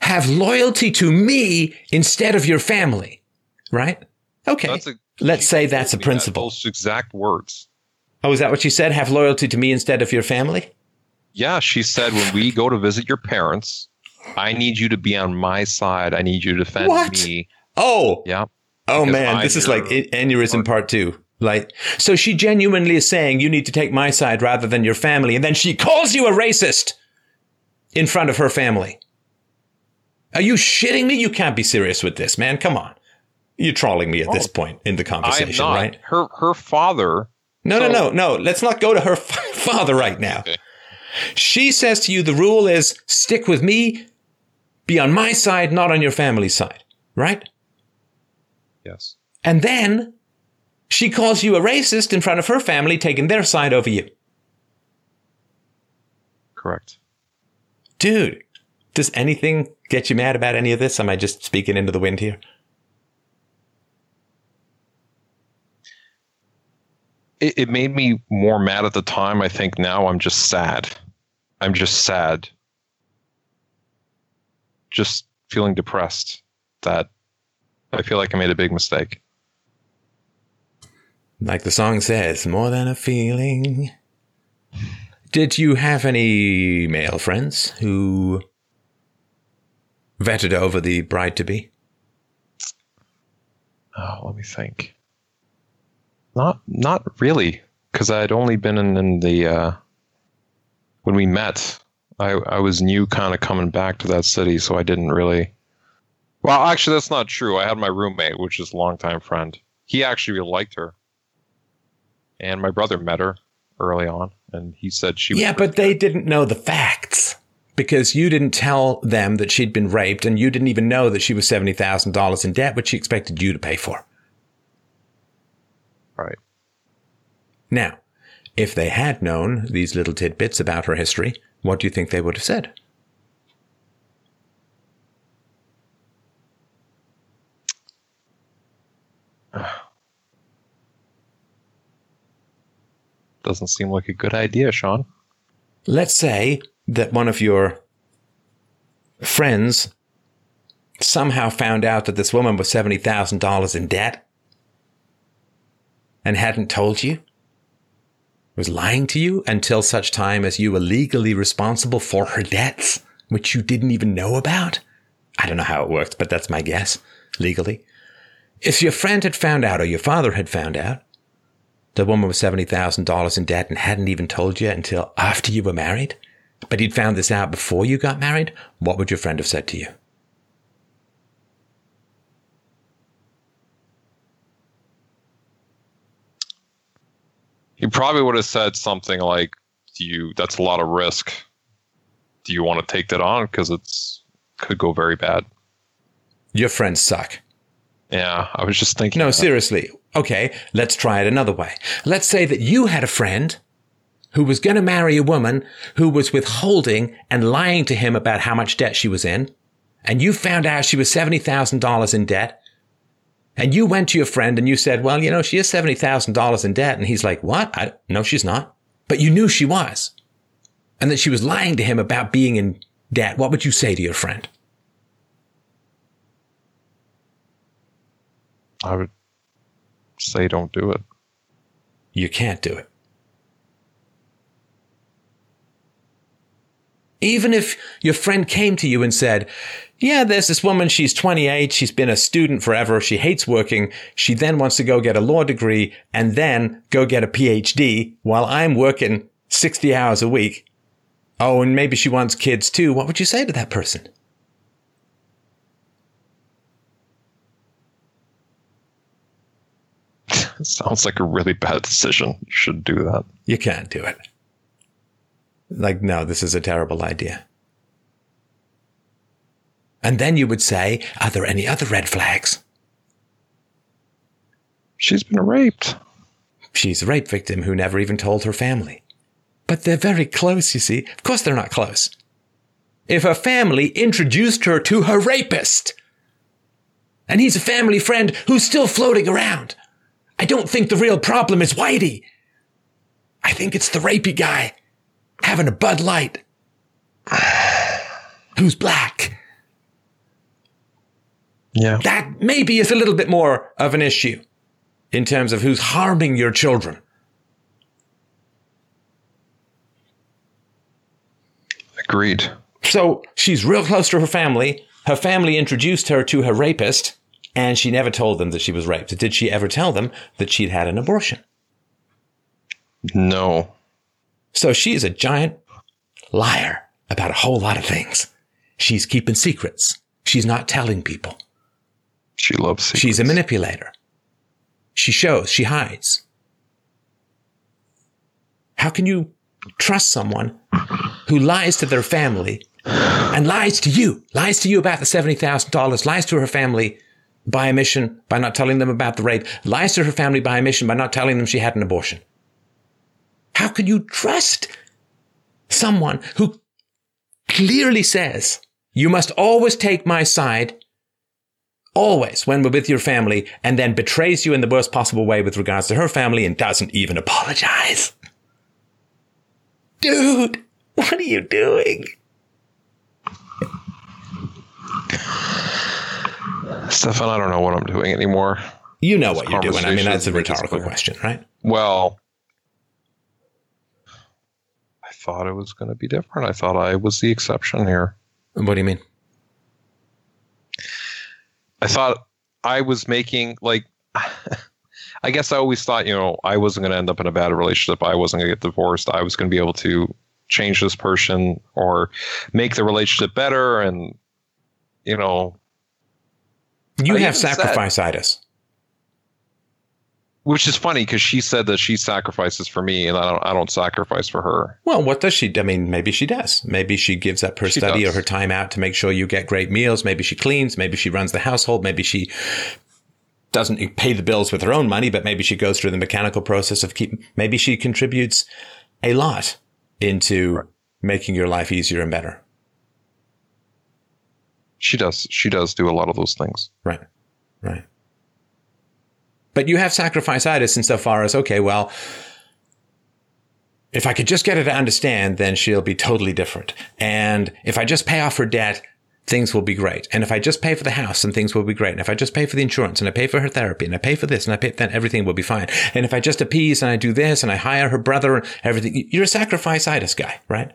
have loyalty to me instead of your family. Right? Okay. A, Let's say that's a me that, principle. Those exact words. Oh, is that what she said? Have loyalty to me instead of your family? Yeah, she said when we go to visit your parents, I need you to be on my side. I need you to defend What? me. Oh, Yeah. oh man, I'm this is like aneurysm part two. Like, so she genuinely is saying you need to take my side rather than your family, and then she calls you a racist in front of her family. Are you shitting me? You can't be serious with this, man. Come on. You're trolling me at this Oh. point in the I conversation, right? Her her father. No, no, no, no. Let's not go to her f- father right now. Okay. She says to you, the rule is stick with me, be on my side, not on your family's side, right? Yes. And then she calls you a racist in front of her family, taking their side over you. Correct. Dude, does anything get you mad about any of this? Am I just speaking into the wind here? It, it made me more mad at the time. I think now I'm just sad. I'm just sad. Just feeling depressed that I feel like I made a big mistake. Like the song says, more than a feeling. Did you have any male friends who vetted over the bride to be? Oh, let me think. Not not really, because I had only been in, in the uh, when we met. I I was new, kind of coming back to that city, so I didn't really. Well, actually, that's not true. I had my roommate, which is a longtime friend. He actually really liked her, and my brother met her early on, and he said she. Was Yeah, but they didn't know the facts because you didn't tell them that she'd been raped and you didn't even know that she was $70,000 in debt, which she expected you to pay for. right. Now, if they had known these little tidbits about her history, what do you think they would have said? Doesn't seem like a good idea, Sean. Let's say that one of your friends somehow found out that this woman was $70,000 in debt and hadn't told you, was lying to you until such time as you were legally responsible for her debts, which you didn't even know about. I don't know how it worked, but that's my guess, legally. If your friend had found out or your father had found out, the woman was $70,000 in debt and hadn't even told you until after you were married, but he'd found this out before you got married, what would your friend have said to you? He probably would have said something like, "Do you? That's a lot of risk. Do you want to take that on? Because it's could go very bad. Your friends suck. Yeah, I was just thinking. No, that. seriously. Okay, let's try it another way. Let's say that you had a friend who was going to marry a woman who was withholding and lying to him about how much debt she was in. And you found out she was $70,000 in debt. And you went to your friend and you said, well, you know, she is $70,000 in debt. And he's like, what? I, no, she's not. But you knew she was. And that she was lying to him about being in debt. What would you say to your friend? I would say don't do it. You can't do it. Even if your friend came to you and said, yeah, there's this woman, she's 28, she's been a student forever, she hates working, she then wants to go get a law degree and then go get a PhD while I'm working 60 hours a week. Oh, and maybe she wants kids too. What would you say to that person? Sounds like a really bad decision. You should do that. You can't do it. Like, no, this is a terrible idea. And then you would say, are there any other red flags? She's been raped. She's a rape victim who never even told her family. But they're very close, you see. Of course they're not close. If her family introduced her to her rapist, and he's a family friend who's still floating around, I don't think the real problem is Whitey. I think it's the rapey guy having a Bud Light who's black. Yeah. That maybe is a little bit more of an issue in terms of who's harming your children. Agreed. So she's real close to her family. Her family introduced her to her rapist, and she never told them that she was raped. Did she ever tell them that she'd had an abortion? No. So she is a giant liar about a whole lot of things. She's keeping secrets. She's not telling people. She loves secrets. She's a manipulator. She shows, she hides. How can you trust someone who lies to their family and lies to you, lies to you about the $70,000, lies to her family by omission by not telling them about the rape, lies to her family by omission by not telling them she had an abortion? How can you trust someone who clearly says, you must always take my side, always when we're with your family, and then betrays you in the worst possible way with regards to her family and doesn't even apologize? Dude, what are you doing? Stefan, I don't know what I'm doing anymore. You know This what you're doing. I mean, that's a rhetorical question, right? Well, I thought it was going to be different. I thought I was the exception here. What do you mean? I thought I was making like I guess I always thought, you know, I wasn't going to end up in a bad relationship. I wasn't going to get divorced. I was going to be able to change this person or make the relationship better and you know, You I have even said- sacrifice-itis. Which is funny cuz she said that she sacrifices for me and I don't I don't sacrifice for her. Well, what does she? I mean, maybe she does. Maybe she gives up her She study does. or her time out to make sure you get great meals. Maybe she cleans. Maybe she runs the household. Maybe she doesn't pay the bills with her own money, but maybe she goes through the mechanical process of keep. Maybe she contributes a lot into making your life easier and better. She does she does do a lot of those things. Right. Right. But you have sacrifice-itis insofar as, okay, well, if I could just get her to understand, then she'll be totally different. And if I just pay off her debt, things will be great. And if I just pay for the house, then things will be great. And if I just pay for the insurance and I pay for her therapy and I pay for this and I pay, then everything will be fine. And if I just appease and I do this and I hire her brother and everything, you're a sacrifice-itis guy, right?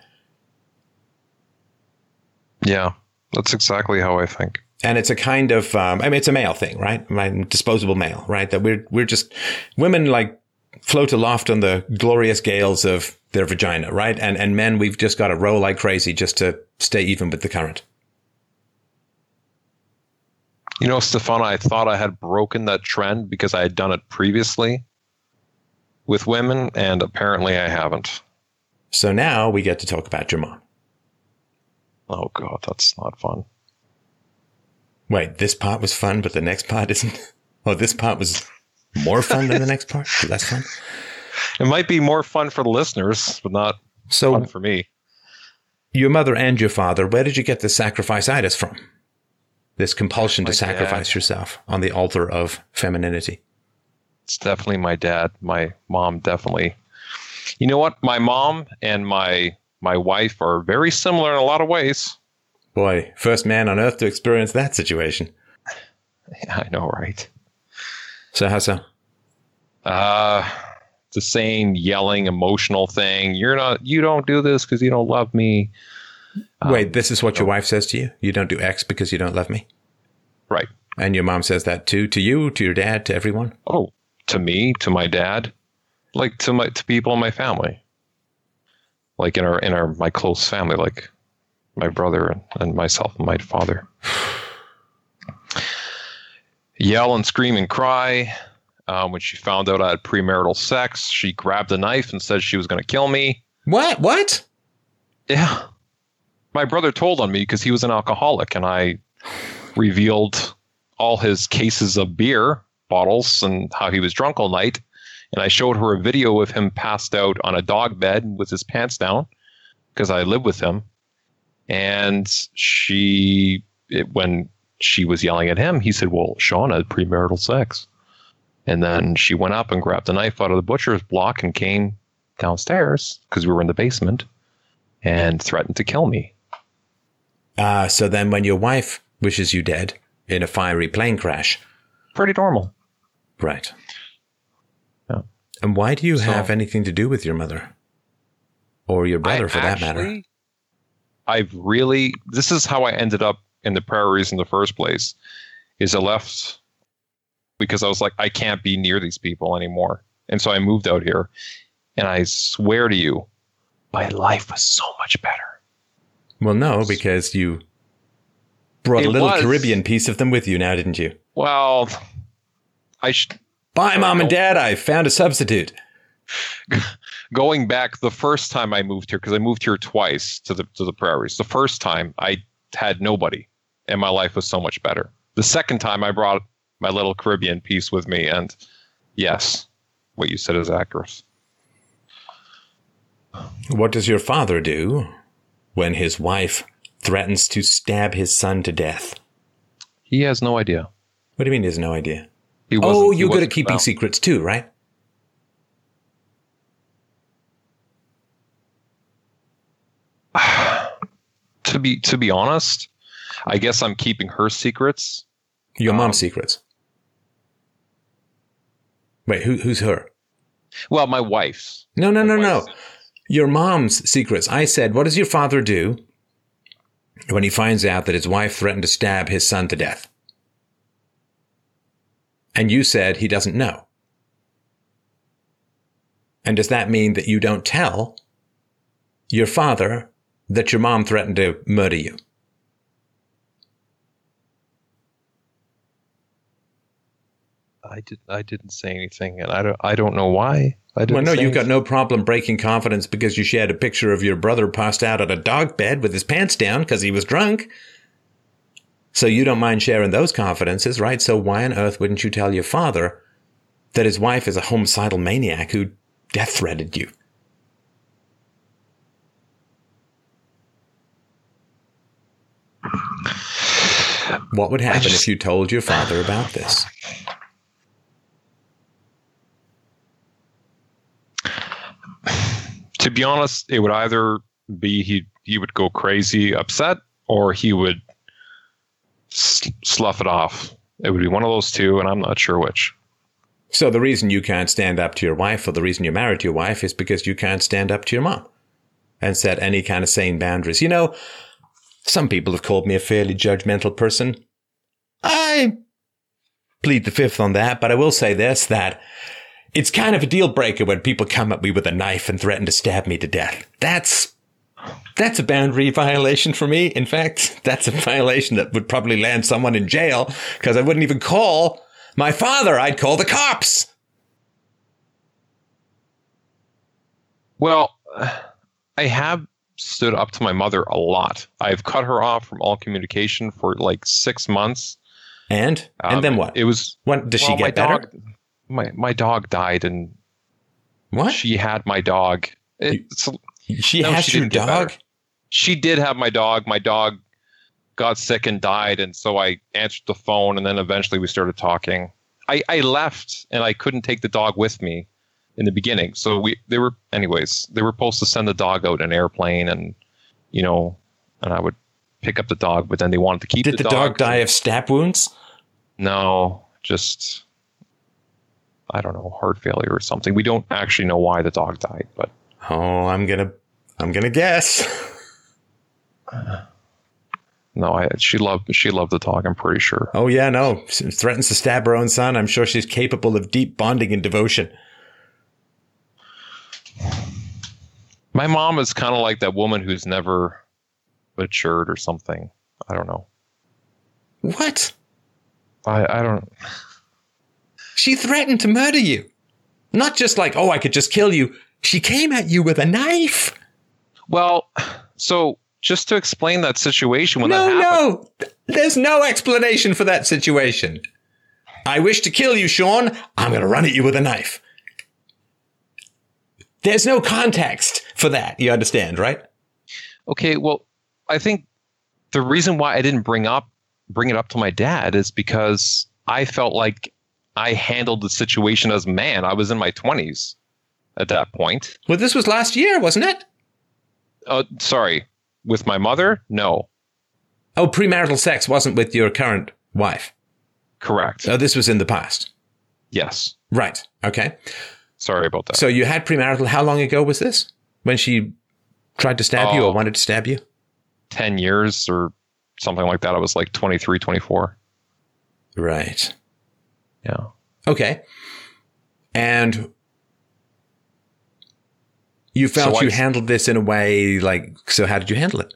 Yeah. That's exactly how I think. And it's a kind of um, I mean it's a male thing, right? My disposable male, right? That we're we're just women like float aloft on the glorious gales of their vagina, right? And and men we've just got to row like crazy just to stay even with the current. You know, Stefan, I thought I had broken that trend because I had done it previously with women, and apparently I haven't. So now we get to talk about your mom. Oh god, that's not fun. Wait, this part was fun, but the next part isn't. Oh, this part was more fun than the next part. Less fun. It might be more fun for the listeners, but not So, fun for me. your mother and your father, where did you get this sacrifice-itis from? This compulsion to sacrifice dad. yourself on the altar of femininity. It's definitely my dad. My mom definitely. You know what? My mom and my my wife are very similar in a lot of ways. Boy, first man on earth to experience that situation. I know, right? So how so? Uh the same yelling, emotional thing. You're not. You don't do this because you don't love me. Um, Wait, this is what your wife says to you? You don't do X because you don't love me? Right. And your mom says that too to you, to your dad, to everyone? Oh, to me, to my dad, like to my to people in my family, like in our in our my close family, like my brother and, myself and my father. Yell and scream and cry. Um, when she found out I had premarital sex, she grabbed a knife and said she was going to kill me. What? What? Yeah. My brother told on me because he was an alcoholic, and I revealed all his cases of beer bottles and how he was drunk all night. And I showed her a video of him passed out on a dog bed with his pants down because I live with him. And she, it, when she was yelling at him, he said, Well, Sean had premarital sex. And then she went up and grabbed a knife out of the butcher's block and came downstairs because we were in the basement and threatened to kill me. Ah, so then when your wife wishes you dead in a fiery plane crash, Pretty normal. right? Yeah. And why do you So- have anything to do with your mother? Or your brother, I for that matter? I've really, this is how I ended up in the prairies in the first place, is I left because I was like, I can't be near these people anymore. And so I moved out here. And I swear to you, my life was so much better. Well, no, because you brought It a little was. Caribbean piece of them with you now, didn't you? Well, I sh- Bye, mom and dad. I found a substitute. going back the first time I moved here, because I moved here twice to the to the prairies. The first time I had nobody, and my life was so much better. The second time I brought my little Caribbean piece with me, and yes, what you said is accurate. What does your father do when his wife threatens to stab his son to death? He has no idea. What do you mean he has no idea? He Oh, you're good at keeping secrets too, right? To be to be honest, I guess I'm keeping her secrets. Your Um, mom's secrets. Wait, who, who's her? Well, my wife's. No, no, no, My no. wife's- Your mom's secrets. I said, what does your father do when he finds out that his wife threatened to stab his son to death? And you said he doesn't know. And does that mean that you don't tell your father that your mom threatened to murder you? I did. I didn't say anything, and I don't. I don't know why. I didn't. Well, no, you've got no problem breaking confidence because you shared a picture of your brother passed out at a dog bed with his pants down because he was drunk. So you don't mind sharing those confidences, right? So why on earth wouldn't you tell your father that his wife is a homicidal maniac who death threatened you? What would happen just- if you told your father about this? to be honest, it would either be he he would go crazy, upset, or he would slough it off. It would be one of those two, and I'm not sure which. So the reason you can't stand up to your wife or the reason you're married to your wife is because you can't stand up to your mom and set any kind of sane boundaries. You know, some people have called me a fairly judgmental person. I plead the fifth on that, but I will say this that it's kind of a deal breaker when people come at me with a knife and threaten to stab me to death. That's that's a boundary violation for me. In fact, that's a violation that would probably land someone in jail because I wouldn't even call my father. I'd call the cops. Well, I have stood up to my mother a lot. I've cut her off from all communication for like six months. And and Um, then what? It was What does well, she get better? Dog, my my dog died, and what? she had my dog. It's, She No, has she your dog. she did have my dog. My dog got sick and died, and so I answered the phone, and then eventually we started talking. I, I left, and I couldn't take the dog with me in the beginning. So we they were anyways. They were supposed to send the dog out in an airplane, and you know, and I would pick up the dog, but then they wanted to keep Did the, dog die of stab wounds? No, just I don't know, heart failure or something. We don't actually know why the dog died, but Oh, I'm gonna, I'm gonna guess. no, I she loved she loved the dog. I'm pretty sure. Oh yeah, no. She Threatens to stab her own son. I'm sure she's capable of deep bonding and devotion. My mom is kind of like that woman who's never matured or something. I don't know. What? I I don't. She threatened to murder you. Not just like, oh, I could just kill you. She came at you with a knife. Well, so just to explain that situation when that no, happened. no. There's no explanation for that situation. I wish to kill you, Sean. I'm going to run at you with a knife. There's no context for that. You understand, right? Okay, well, I think the reason why I didn't bring up bring it up to my dad is because I felt like I handled the situation as a man. I was in my twenties at that point. Well, this was last year, wasn't it? Uh, sorry, with my mother, no, Oh, premarital sex wasn't with your current wife. correct, Oh, this was in the past. yes. Right. Okay. Sorry about that. So you had premarital. How long ago was this? When she tried to stab you or wanted to stab you? Ten years or something like that. I was like 23, 24. Right. Yeah. Okay. And you felt So you I- handled this in a way like, so how did you handle it?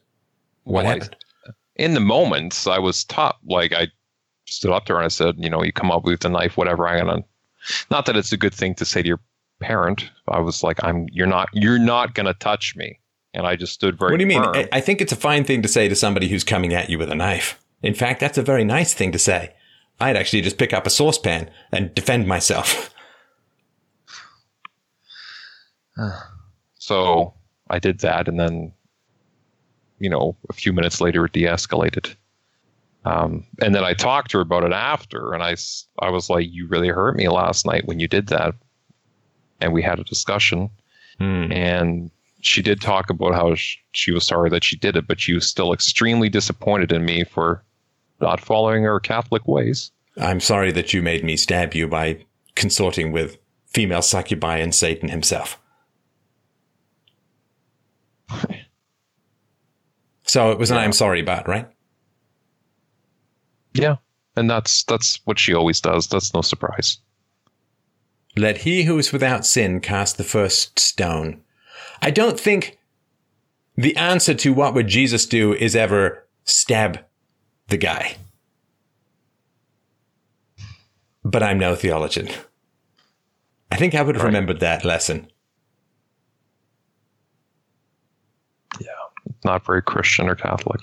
What Well, I- happened? in the moment, I was top. Like I stood up to her and I said, you know, you come up with the knife, whatever. I'm gonna. Not that it's a good thing to say to your parent. I was like, I'm. You're not. You're not gonna touch me. And I just stood very. what do you mean? firm. I, I think it's a fine thing to say to somebody who's coming at you with a knife. In fact, that's a very nice thing to say. I'd actually just pick up a saucepan and defend myself. So I did that, and then, you know, a few minutes later, it de-escalated. Um, and then I talked to her about it after, and I, I was like, "You really hurt me last night when you did that." And we had a discussion, Hmm. and she did talk about how she was sorry that she did it, but she was still extremely disappointed in me for not following her Catholic ways. I'm sorry that you made me stab you by consorting with female succubi and Satan himself. So it was an Yeah. I'm sorry about, right? Yeah, and that's that's what she always does. That's no surprise. Let he who is without sin cast the first stone. I don't think the answer to what would Jesus do is ever stab the guy. But I'm no theologian. I think I would have Right. remembered that lesson. Yeah, not very Christian or Catholic.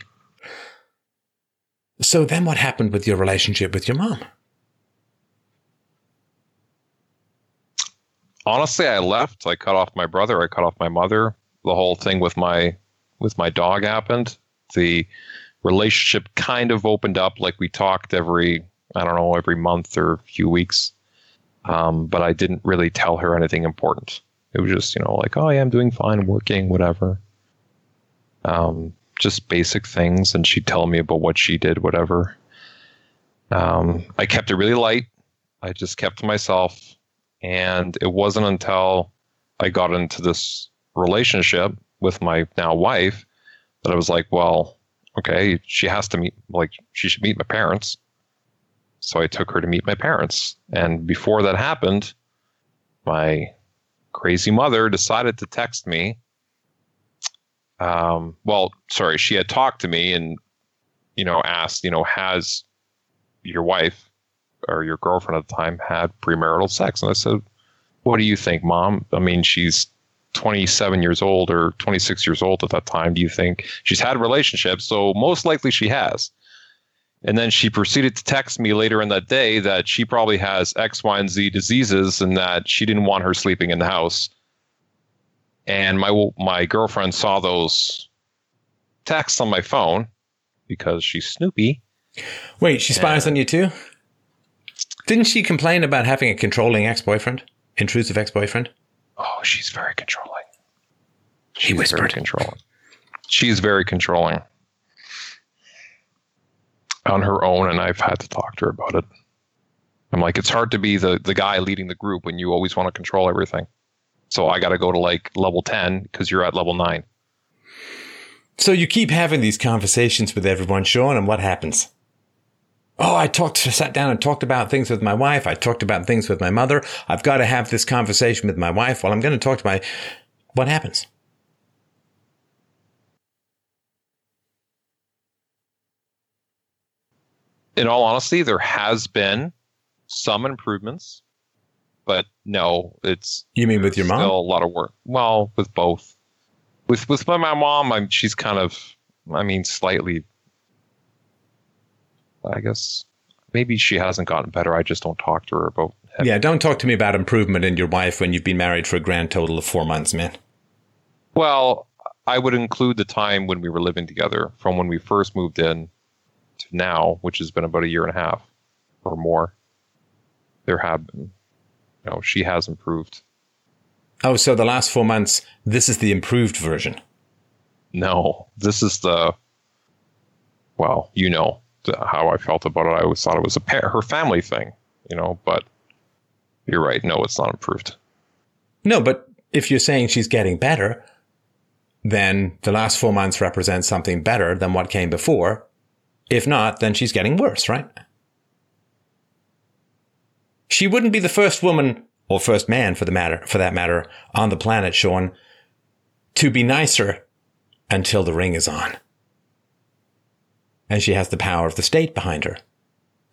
So then what happened with your relationship with your mom? Honestly i left. I cut off my brother. I cut off my mother. The whole thing with my with my dog happened. The relationship kind of opened up like we talked every i don't know every month or few weeks. Um, but i didn't really tell her anything important. It was just you know like oh yeah i'm doing fine working whatever. Um, just basic things and she'd tell me about what she did whatever. Um, i kept it really light. I just kept to myself and it wasn't until I got into this relationship with my now wife that I was like, well, okay, she has to meet, like, she should meet my parents. So I took her to meet my parents. And before that happened, my crazy mother decided to text me. Um, well, sorry, she had talked to me and, you know, asked, you know, has your wife or your girlfriend at the time had premarital sex. And I said, What do you think, mom? I mean, she's 27 years old or 26 years old at that time. Do you think she's had relationships? So most likely she has. And then she proceeded to text me later in that day that she probably has X, Y, and Z diseases and that she didn't want her sleeping in the house. And my my girlfriend saw those texts on my phone because she's Snoopy. Wait, she spies on you too? Didn't she complain about having a controlling ex boyfriend? Intrusive ex boyfriend? Oh, she's very controlling. He whispered. very controlling. She's very controlling on her own, and I've had to talk to her about it. I'm like, it's hard to be the the guy leading the group when you always want to control everything. So I got to go to like level ten because you're at level nine. So you keep having these conversations with everyone, Sean, and what happens? Oh, I talked, sat down and talked about things with my wife. I talked about things with my mother. I've got to have this conversation with my wife. Well, I'm going to talk to my, what happens? In all honesty, there has been some improvements, but no, it's You mean with your mom? Still a lot of work. Well, with both. With with my mom, I'm she's kind of, I mean, slightly. I guess maybe she hasn't gotten better. I just don't talk to her about. It. Yeah, don't talk to me about improvement in your wife when you've been married for a grand total of four months, man. Well, I would include the time when we were living together, from when we first moved in to now, which has been about a year and a half or more. There have been, you know, she has improved. Oh, so the last four months, this is the improved version. No, this is the. Well, you know how I felt about it. I always thought it was a pair, her family thing, you know. But you're right. No, it's not improved. No, but if you're saying she's getting better, then the last four months represent something better than what came before. If not, then she's getting worse, right? She wouldn't be the first woman or first man for the matter, for that matter, on the planet, Sean, to be nicer until the ring is on. And she has the power of the state behind her.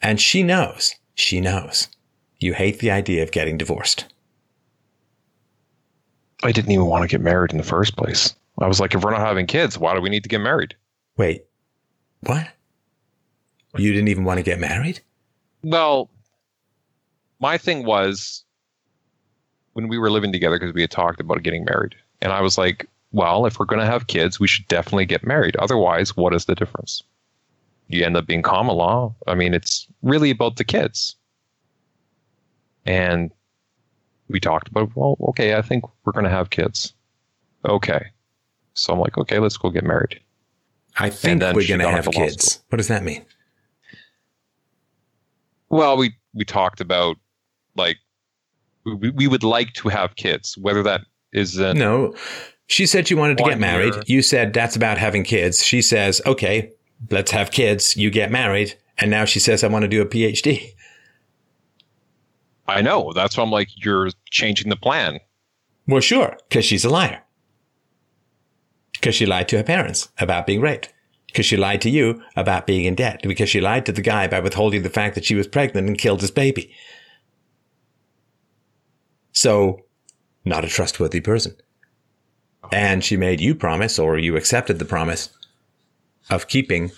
And she knows, she knows, you hate the idea of getting divorced. I didn't even want to get married in the first place. I was like, if we're not having kids, why do we need to get married? Wait, what? You didn't even want to get married? Well, my thing was when we were living together because we had talked about getting married. And I was like, well, if we're going to have kids, we should definitely get married. Otherwise, what is the difference? You end up being common law. I mean, it's really about the kids. And we talked about, well, okay, I think we're going to have kids. Okay. So I'm like, okay, let's go get married. I think we're going to have off the law kids. What does that mean? Well, we we talked about like we, we would like to have kids, whether that is No. She said she wanted to get married. year. You said that's about having kids. She says, okay, let's have kids. You get married. And now she says, I want to do a PhD. I know. That's why I'm like, you're changing the plan. Well, sure, because she's a liar. Because she lied to her parents about being raped. Because she lied to you about being in debt. Because she lied to the guy by withholding the fact that she was pregnant and killed his baby. So, not a trustworthy person. And she made you promise, or you accepted the promise, of keeping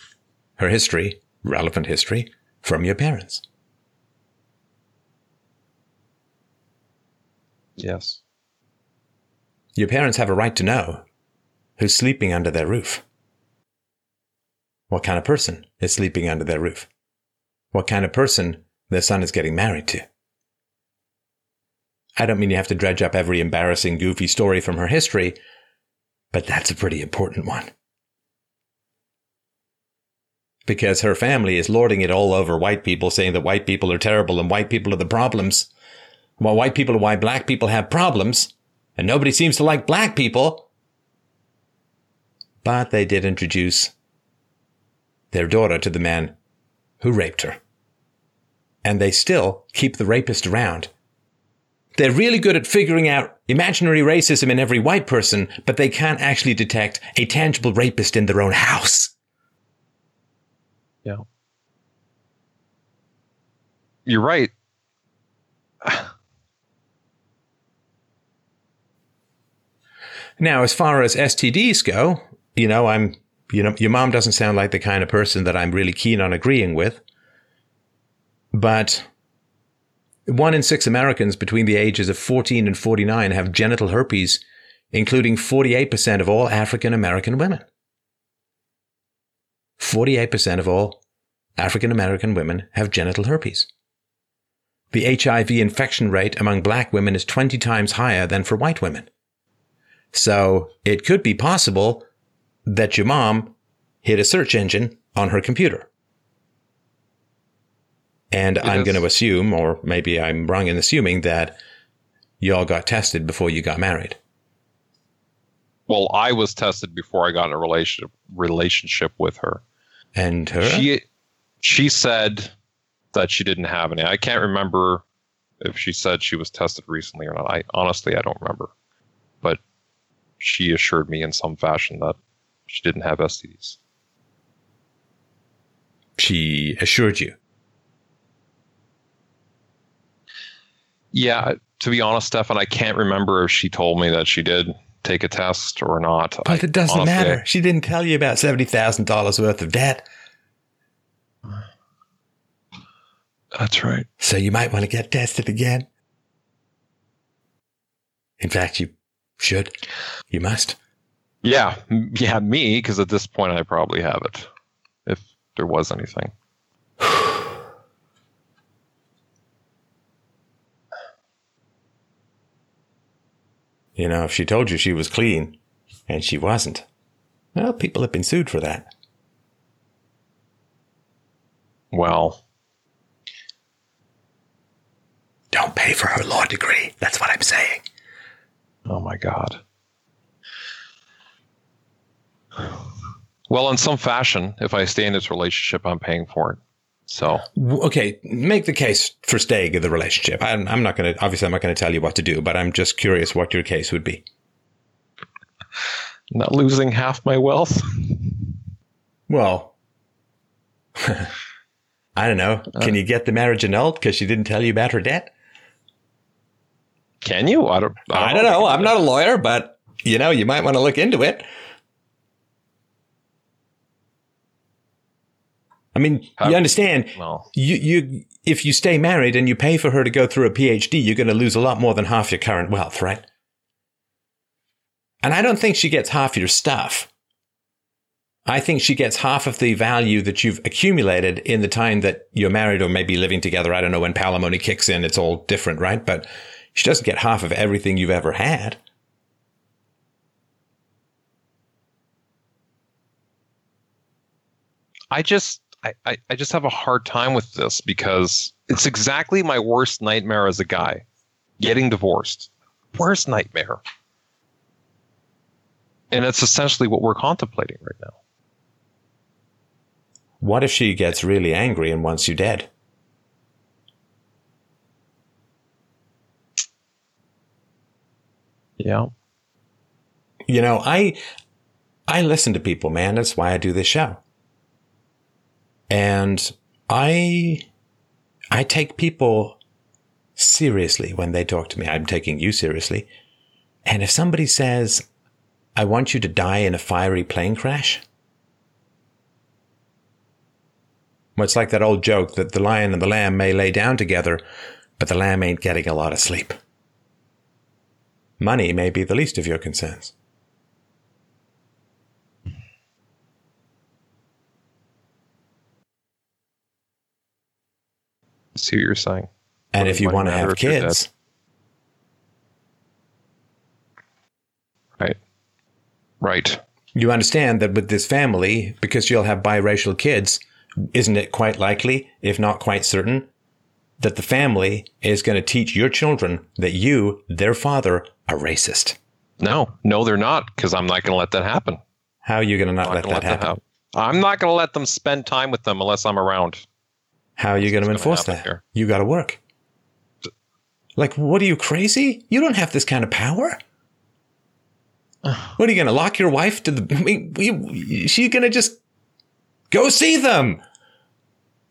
her history, relevant history, from your parents. Yes. Your parents have a right to know who's sleeping under their roof. What kind of person is sleeping under their roof? What kind of person their son is getting married to? I don't mean you have to dredge up every embarrassing, goofy story from her history, but that's a pretty important one. Because her family is lording it all over white people, saying that white people are terrible and white people are the problems. While white people are why black people have problems, and nobody seems to like black people. But they did introduce their daughter to the man who raped her. And they still keep the rapist around. They're really good at figuring out imaginary racism in every white person, but they can't actually detect a tangible rapist in their own house. Yeah. You're right. Now, as far as STDs go, you know, I'm, you know, your mom doesn't sound like the kind of person that I'm really keen on agreeing with. But one in six Americans between the ages of 14 and 49 have genital herpes, including 48% of all African American women. 48% of all African American women have genital herpes. The HIV infection rate among black women is 20 times higher than for white women. So it could be possible that your mom hit a search engine on her computer. And It I'm going to assume, or maybe I'm wrong in assuming, that y'all got tested before you got married. Well, I was tested before I got in a relationship relationship with her. And her? She she said that she didn't have any. I can't remember if she said she was tested recently or not. I honestly I don't remember. But she assured me in some fashion that she didn't have STDs. she assured you. Yeah, to be honest, Stefan, I can't remember if she told me that she did take a test or not. I- But it doesn't honestly, matter. She didn't tell you about $70,000 worth of debt. That's right. So you might want to get tested again. In fact, you should. You must. Yeah, yeah, me, because at this point I probably have it, if there was anything. You know, if she told you she was clean and she wasn't, well, people have been sued for that. Well, Don't pay for her law degree. That's what I'm saying. oh my god. Well, in some fashion, if I stay in this relationship, I'm paying for it. So, Okay, make the case for staying in the relationship. I'm, I'm not going to, obviously, I'm not going to tell you what to do, but I'm just curious what your case would be. not losing half my wealth. Well, I don't know. Can uh. you get the marriage annulled because she didn't tell you about her debt? Can you? I don't. I don't know. I'm not a lawyer, but you know, you might want to look into it. I mean, How- you understand. No. You, you, if you stay married and you pay for her to go through a PhD, you're going to lose a lot more than half your current wealth, right? And I don't think she gets half your stuff. I think she gets half of the value that you've accumulated in the time that you're married or maybe living together. I don't know when palimony kicks in. It's all different, right? But she doesn't get half of everything you've ever had. I just I, I, I just have a hard time with this because it's exactly my worst nightmare as a guy. Getting divorced. Worst nightmare. And it's essentially what we're contemplating right now. What if she gets really angry and wants you dead? Yeah. You know, I I listen to people, man. That's why I do this show. And I I take people seriously when they talk to me. I'm taking you seriously. And if somebody says, I want you to die in a fiery plane crash, well, it's like that old joke that the lion and the lamb may lay down together, but the lamb ain't getting a lot of sleep. Money may be the least of your concerns. I see what you're saying. And if you want to have kids, Right. Right. you understand that with this family, because you'll have biracial kids, isn't it quite likely, if not quite certain, that the family is going to teach your children that you, their father, are racist? No, no, they're not, because I'm not going to let that happen. How are you going to not I'm let not that gonna happen? I'm not going to let them spend time with them unless I'm around. How are you going to enforce that? here. You got to work. Like, what are you crazy? You don't have this kind of power. what are you going to lock your wife to the? I mean, you, she going to just go see them?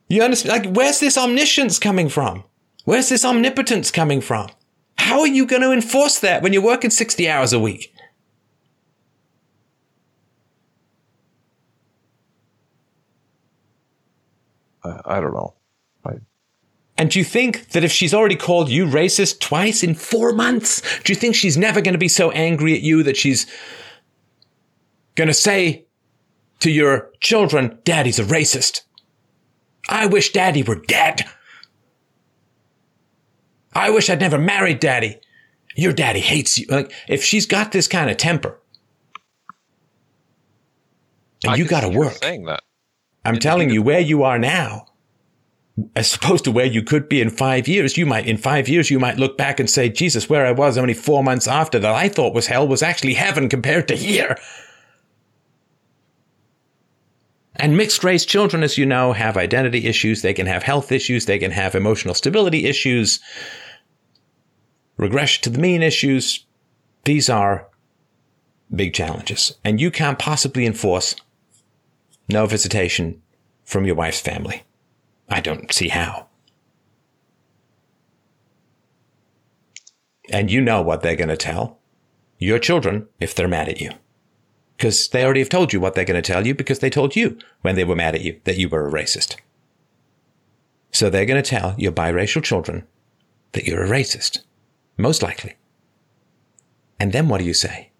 You understand? Like, where's this omniscience coming from? Where's this omnipotence coming from? How are you going to enforce that when you're working sixty hours a week? I, I don't know. I, And do you think that if she's already called you racist twice in four months, do you think she's never going to be so angry at you that she's going to say to your children, Daddy's a racist? I wish Daddy were dead. I wish I'd never married Daddy. Your daddy hates you. Like, if she's got this kind of temper, and I you got to work. saying that. I'm telling you where you are now, as opposed to where you could be in five years. You might, in five years, you might look back and say, Jesus, where I was only four months after that I thought was hell was actually heaven compared to here. And mixed race children, as you know, have identity issues. They can have health issues. They can have emotional stability issues, regression to the mean issues. These are big challenges. And you can't possibly enforce no visitation from your wife's family. I don't see how. And you know what they're going to tell your children if they're mad at you. Because they already have told you what they're going to tell you because they told you when they were mad at you that you were a racist. So they're going to tell your biracial children that you're a racist. Most likely. And then what do you say?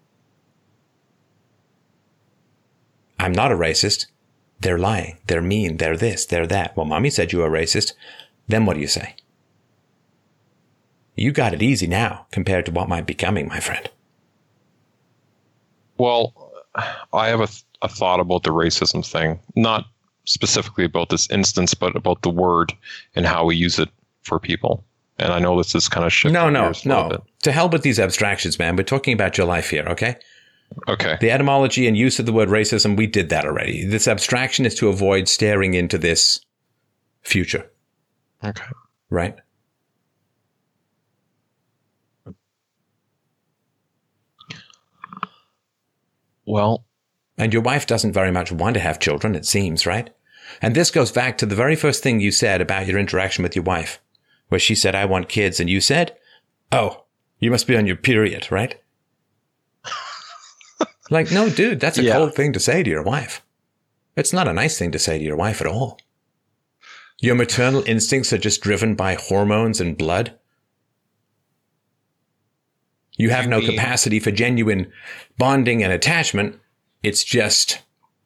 I'm not a racist. They're lying. They're mean. They're this. They're that. Well, mommy said you were racist. Then what do you say? You got it easy now compared to what might be coming, my friend. Well, I have a, th- a thought about the racism thing, not specifically about this instance, but about the word and how we use it for people. And I know this is kind of shifting No, no, gears a little no. To hell with these abstractions, man. We're talking about your life here, okay? Okay. The etymology and use of the word racism, we did that already. This abstraction is to avoid staring into this future, Okay. right? Well, And your wife doesn't very much want to have children, it seems, right? And this goes back to the very first thing you said about your interaction with your wife, where she said, I want kids. And you said, Oh, you must be on your period, right? Like, no, dude, that's a Yeah. cold thing to say to your wife. It's not a nice thing to say to your wife at all. Your maternal instincts are just driven by hormones and blood. You have You no mean- capacity for genuine bonding and attachment. It's just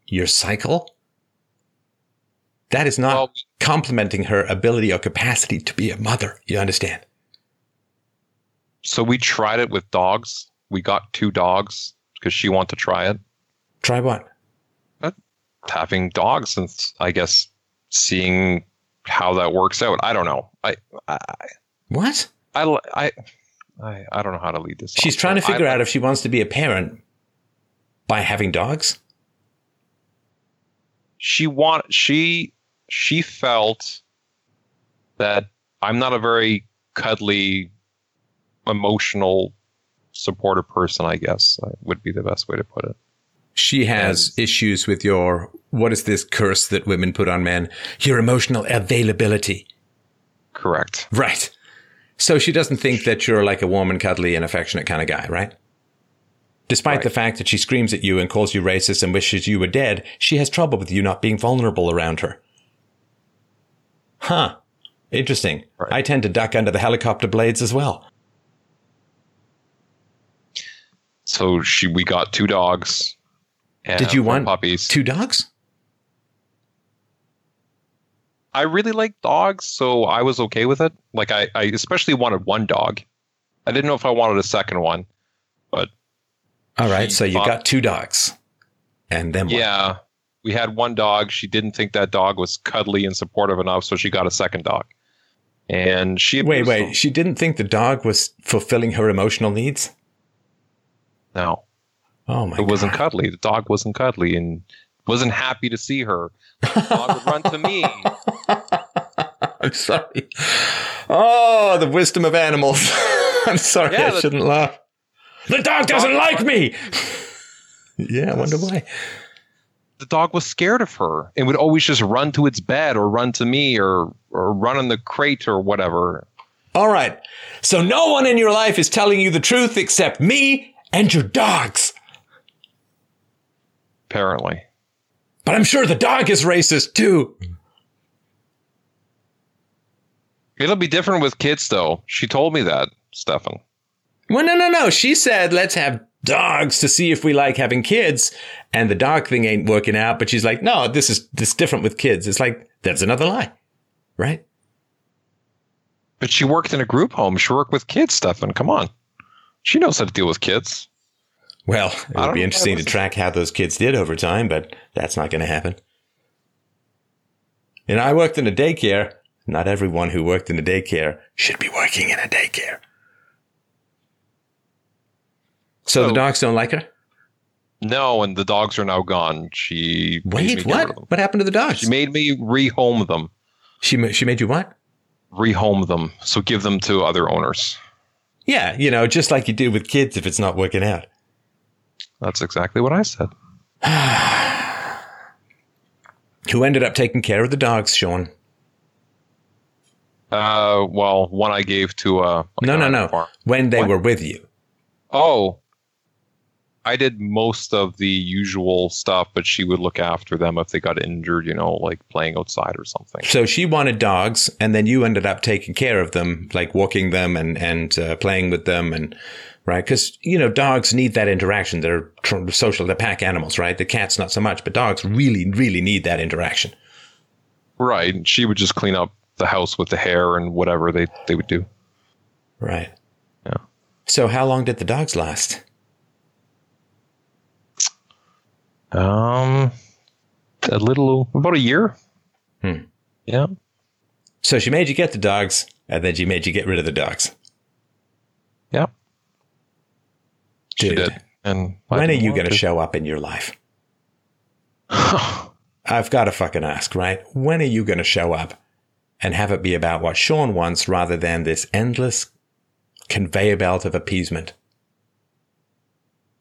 your cycle. That is not Well- complimenting her ability or capacity to be a mother. You understand? so we tried it with dogs. We got two dogs because she wanted to try it. Try what? Uh, having dogs and I guess seeing how that works out. I don't know. I I What? I I I, I don't know how to lead this. She's trying to figure I, out if she wants to be a parent by having dogs. she want she she felt that I'm not a very cuddly, emotional, supportive person. I guess uh, would be the best way to put it. She has issues with your, what is this curse that women put on men? Your emotional availability. Correct. Right. So she doesn't think that you're like a warm and cuddly and affectionate kind of guy, right? Despite Right. the fact that she screams at you and calls you racist and wishes you were dead, she has trouble with you not being vulnerable around her. Huh. Interesting. Right. I tend to duck under the helicopter blades as well. So she we got two dogs. And Did you want puppies? two dogs? I really like dogs, so I was okay with it. Like I, I especially wanted one dog. I didn't know if I wanted a second one, but All right. So you got two dogs. And then what? yeah, we had one dog. She didn't think that dog was cuddly and supportive enough, so she got a second dog. And she Wait, wait. them. She didn't think the dog was fulfilling her emotional needs? No, Oh my it wasn't God. cuddly. The dog wasn't cuddly and wasn't happy to see her. The dog would run to me. I'm sorry. Oh, the wisdom of animals. I'm sorry, Yeah, I the- shouldn't laugh. The dog doesn't dog- like me. yeah, I wonder why. The dog was scared of her and would always just run to its bed or run to me or or run in the crate or whatever. All right. So no one in your life is telling you the truth except me and your dogs. Apparently. But I'm sure the dog is racist too. It'll be different with kids, though. She told me that, Stefan. Well, no, no, no. She said, let's have dogs to see if we like having kids. And the dog thing ain't working out. But she's like, no, this is this different with kids. It's like, that's another lie. Right? But she worked in a group home. She worked with kids, Stefan. Come on. She knows how to deal with kids. Well, it would be interesting to track how those kids did over time, but that's not going to happen. And I worked in a daycare. Not everyone who worked in a daycare should be working in a daycare. So, the dogs don't like her? No, and the dogs are now gone. She wait. What? What happened to the dogs? She made me rehome them. She she made you what? Rehome them. So give them to other owners. Yeah, you know, just like you do with kids if it's not working out. That's exactly what I said. Who ended up taking care of the dogs, Sean? Uh, well, one I gave to uh. no, no, no. Farm. When they what? were with you. Oh, I did most of the usual stuff, but she would look after them if they got injured, you know, like playing outside or something. So she wanted dogs, and then you ended up taking care of them, like walking them and and uh, playing with them, and right? Because you know, dogs need that interaction. They're social, they're pack animals, right? The cats not so much, but dogs really, really need that interaction. Right. She would just clean up the house with the hair and whatever they they would do. Right. Yeah. So how long did the dogs last? Um, a little about a year. Hmm. Yeah. So she made you get the dogs, and then she made you get rid of the dogs. Yeah. Dude, she did. And when are you going to show up in your life? I've got to fucking ask, right? When are you going to show up and have it be about what Sean wants rather than this endless conveyor belt of appeasement?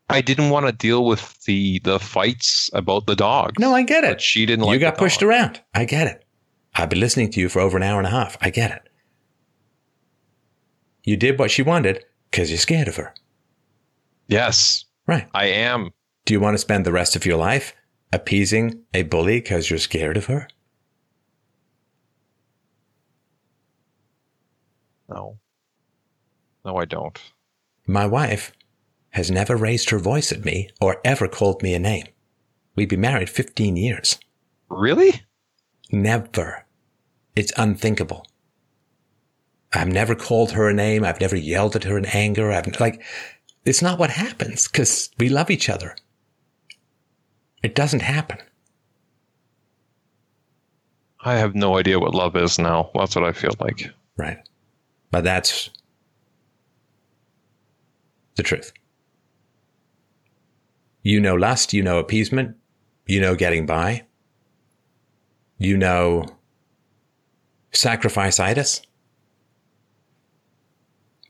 I didn't want to deal with the the fights about the dog. No, I get it. But she didn't you like got pushed dog. around. I get it. I've been listening to you for over an hour and a half. I get it. You did what she wanted because you're scared of her. Yes. Right. I am. Do you want to spend the rest of your life appeasing a bully because you're scared of her? No. No, I don't. My wife has never raised her voice at me or ever called me a name. We've been married 15 years. Really? Never. It's unthinkable. I've never called her a name. I've never yelled at her in anger. I've like, it's not what happens because we love each other. It doesn't happen. I have no idea what love is now. That's what I feel like. Right. But that's the truth. You know lust, you know appeasement, you know getting by, you know sacrifice itis.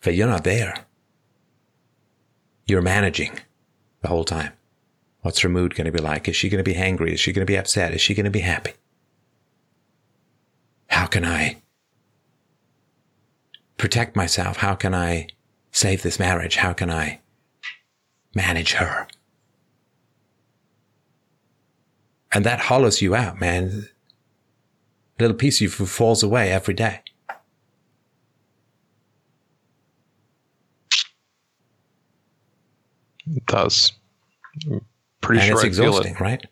But you're not there. You're managing the whole time. What's her mood going to be like? Is she going to be angry? Is she going to be upset? Is she going to be happy? How can I protect myself? How can I save this marriage? How can I manage her? And that hollows you out, man. A little piece of you falls away every day. It does. I'm pretty and sure it's I exhausting, it. right?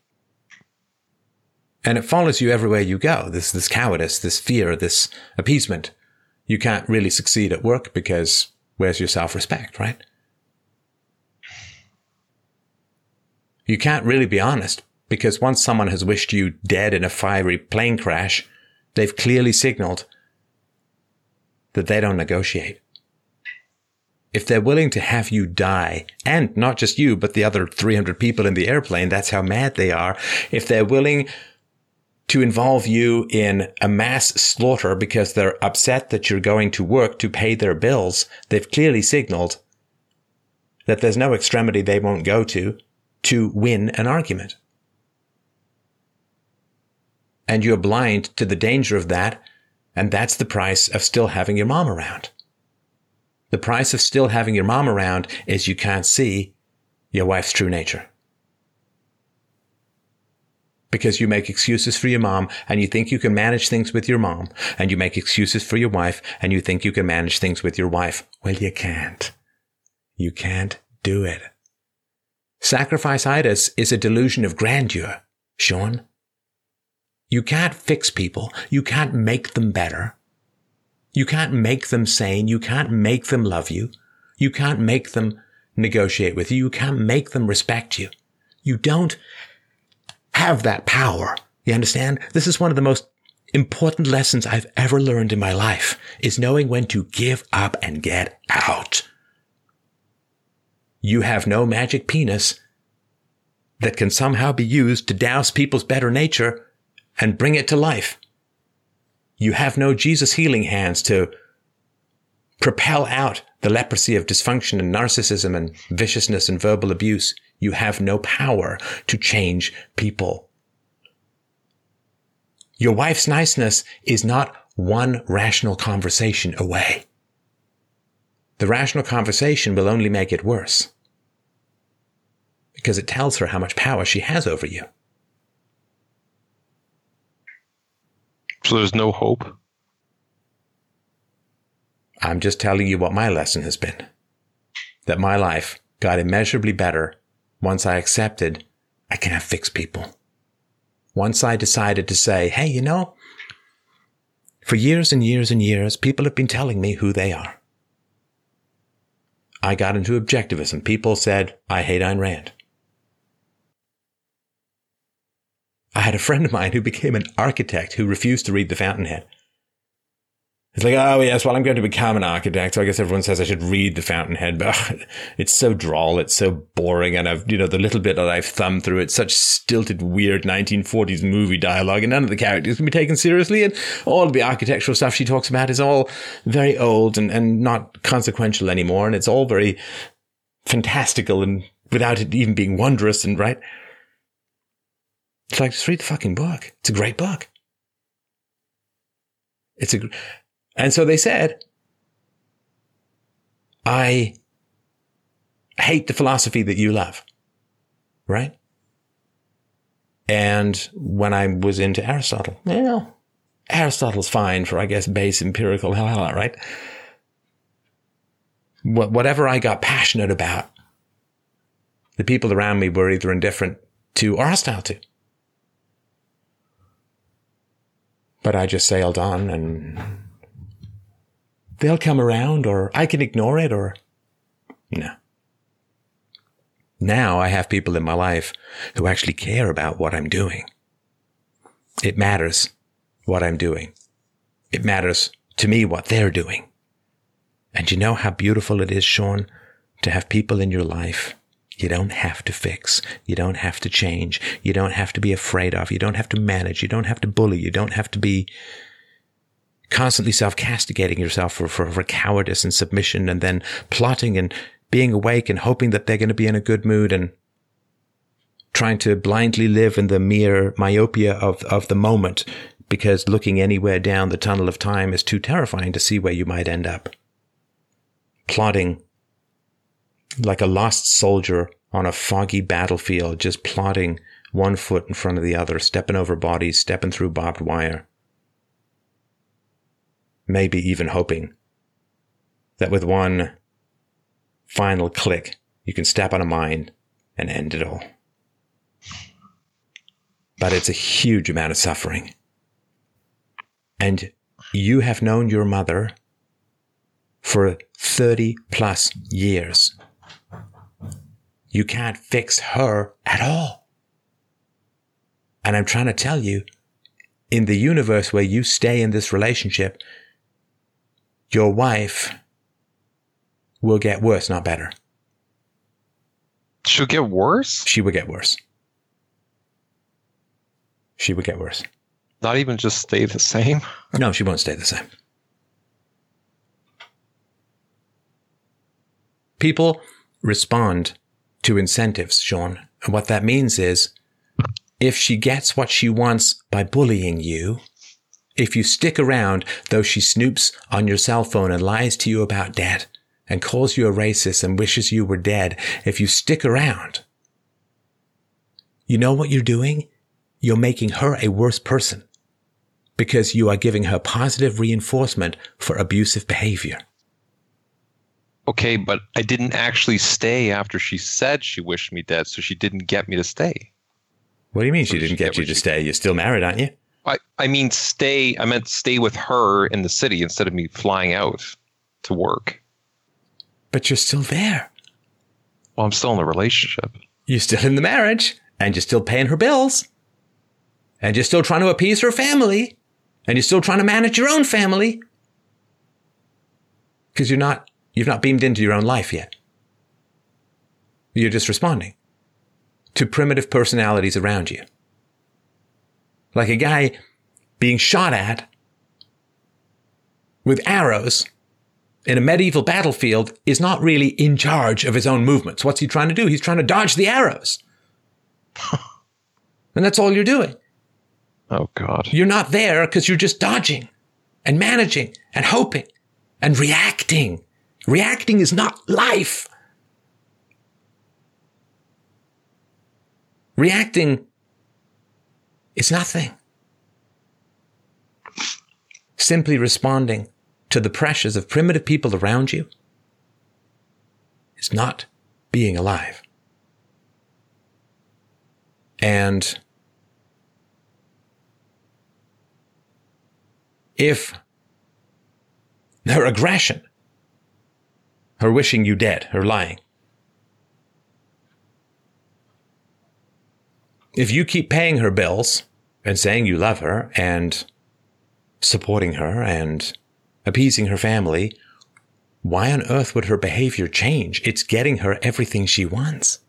And it follows you everywhere you go. This this cowardice, this fear, this appeasement. You can't really succeed at work because where's your self respect, right? You can't really be honest because once someone has wished you dead in a fiery plane crash, they've clearly signaled that they don't negotiate. If they're willing to have you die, and not just you, but the other 300 people in the airplane, that's how mad they are. If they're willing to involve you in a mass slaughter because they're upset that you're going to work to pay their bills, they've clearly signaled that there's no extremity they won't go to to win an argument and you're blind to the danger of that. And that's the price of still having your mom around. The price of still having your mom around is you can't see your wife's true nature. because you make excuses for your mom and you think you can manage things with your mom and you make excuses for your wife and you think you can manage things with your wife. Well, you can't. You can't do it. Sacrifice-itis is a delusion of grandeur, Sean. You can't fix people. You can't make them better. You can't make them sane. You can't make them love you. You can't make them negotiate with you. You can't make them respect you. You don't have that power. You understand? This is one of the most important lessons I've ever learned in my life is knowing when to give up and get out. You have no magic penis that can somehow be used to douse people's better nature and bring it to life. You have no Jesus healing hands to propel out the leprosy of dysfunction and narcissism and viciousness and verbal abuse. You have no power to change people. Your wife's niceness is not one rational conversation away. The rational conversation will only make it worse because it tells her how much power she has over you. So there's no hope. I'm just telling you what my lesson has been. That my life got immeasurably better once I accepted I can't fix people. Once I decided to say, hey, you know, for years and years and years, people have been telling me who they are. I got into objectivism. People said, I hate Ayn Rand. I had a friend of mine who became an architect who refused to read The Fountainhead. It's like, oh yes, well, I'm going to become an architect. So I guess everyone says I should read The Fountainhead, but it's so droll, it's so boring, and I've, you know, the little bit that I've thumbed through, it's such stilted, weird 1940s movie dialogue, and none of the characters can be taken seriously, and all the architectural stuff she talks about is all very old and, and not consequential anymore, and it's all very fantastical and without it even being wondrous and right. It's like, just read the fucking book. It's a great book. It's a, and so they said, I hate the philosophy that you love. Right? And when I was into Aristotle, know, Aristotle's fine for, I guess, base empirical, hell, right? Whatever I got passionate about, the people around me were either indifferent to or hostile to. But I just sailed on and they'll come around or I can ignore it or no. Now I have people in my life who actually care about what I'm doing. It matters what I'm doing. It matters to me what they're doing. And you know how beautiful it is, Sean, to have people in your life you don't have to fix. You don't have to change. You don't have to be afraid of. You don't have to manage. You don't have to bully. You don't have to be constantly self-castigating yourself for, for, for cowardice and submission and then plotting and being awake and hoping that they're going to be in a good mood and trying to blindly live in the mere myopia of, of the moment because looking anywhere down the tunnel of time is too terrifying to see where you might end up. Plotting like a lost soldier on a foggy battlefield, just plodding one foot in front of the other, stepping over bodies, stepping through barbed wire. Maybe even hoping that with one final click, you can step on a mine and end it all. But it's a huge amount of suffering. And you have known your mother for 30 plus years. You can't fix her at all. And I'm trying to tell you, in the universe where you stay in this relationship, your wife will get worse, not better. She'll get worse? She will get worse. She will get worse. Not even just stay the same? no, she won't stay the same. People respond to incentives, Sean. And what that means is if she gets what she wants by bullying you, if you stick around, though she snoops on your cell phone and lies to you about debt and calls you a racist and wishes you were dead, if you stick around, you know what you're doing? you're making her a worse person because you are giving her positive reinforcement for abusive behavior. Okay, but I didn't actually stay after she said she wished me dead, so she didn't get me to stay. What do you mean So she did didn't she get get you to stay? You're still married, aren't you? I, I mean stay I meant stay with her in the city instead of me flying out to work. But you're still there. Well, I'm still in the relationship. You're still in the marriage and you're still paying her bills. And you're still trying to appease her family. And you're still trying to manage your own family. Because you're not, you've not beamed into your own life yet. You're just responding to primitive personalities around you. Like a guy being shot at with arrows in a medieval battlefield is not really in charge of his own movements. What's he trying to do? He's trying to dodge the arrows. and that's all you're doing. Oh God. You're not there because you're just dodging and managing and hoping and reacting. Reacting is not life. Reacting is nothing. Simply responding to the pressures of primitive people around you is not being alive. And if their aggression, her wishing you dead, her lying, if you keep paying her bills and saying you love her and supporting her and appeasing her family, why on earth would her behavior change? It's getting her everything she wants.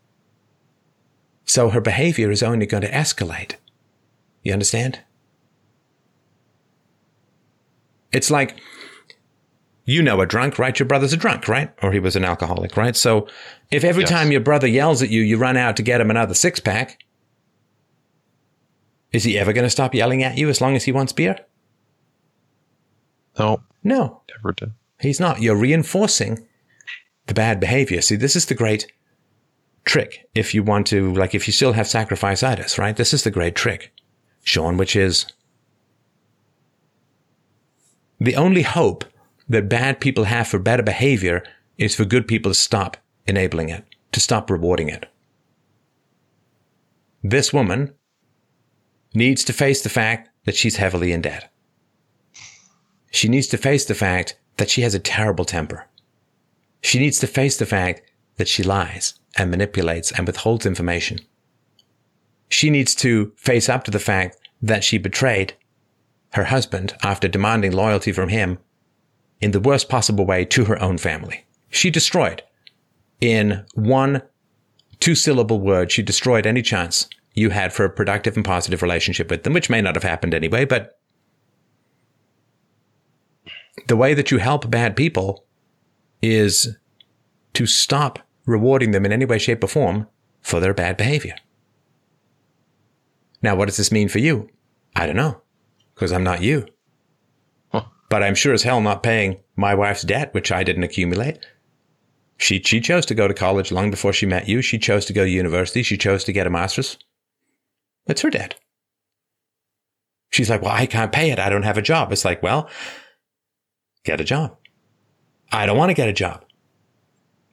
So her behavior is only going to escalate. You understand? It's like, you know a drunk, right? Your brother's a drunk, right? Or he was an alcoholic, right? So if every Yes. time your brother yells at you, you run out to get him another six pack, is he ever going to stop yelling at you as long as he wants beer? No, No, never did. he's not. You're reinforcing the bad behavior. See, this is the great trick. If you want to, like, if you still have sacrifice-itis, right? This is the great trick, Sean, which is the only hope that bad people have for better behavior is for good people to stop enabling it, to stop rewarding it. This woman needs to face the fact that she's heavily in debt. She needs to face the fact that she has a terrible temper. She needs to face the fact that she lies and manipulates and withholds information. She needs to face up to the fact that she betrayed her husband after demanding loyalty from him in the worst possible way to her own family. She destroyed, in one two syllable word, she destroyed any chance you had for a productive and positive relationship with them, which may not have happened anyway, but the way that you help bad people is to stop rewarding them in any way, shape, or form for their bad behavior. Now, what does this mean for you? I don't know, because I'm not you. But I'm sure as hell not paying my wife's debt, which I didn't accumulate. She, she chose to go to college long before she met you. She chose to go to university. She chose to get a master's. It's her debt. She's like, well, I can't pay it. I don't have a job. It's like, well, get a job. I don't want to get a job.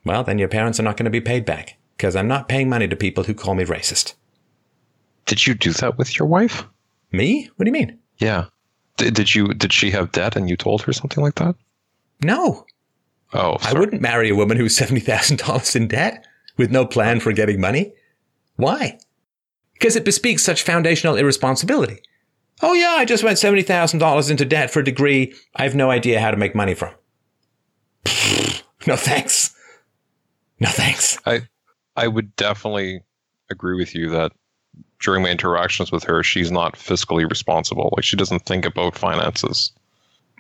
Well, then your parents are not going to be paid back because I'm not paying money to people who call me racist. Did you do that with your wife? Me? What do you mean? Yeah. Did, did you? Did she have debt and you told her something like that? No, Oh, I wouldn't marry a woman who's $70,000 in debt with no plan for getting money. Why? Because it bespeaks such foundational irresponsibility. Oh, yeah, I just went $70,000 into debt for a degree I have no idea how to make money from. no thanks. No thanks. I I would definitely agree with you that during my interactions with her, she's not fiscally responsible. Like she doesn't think about finances.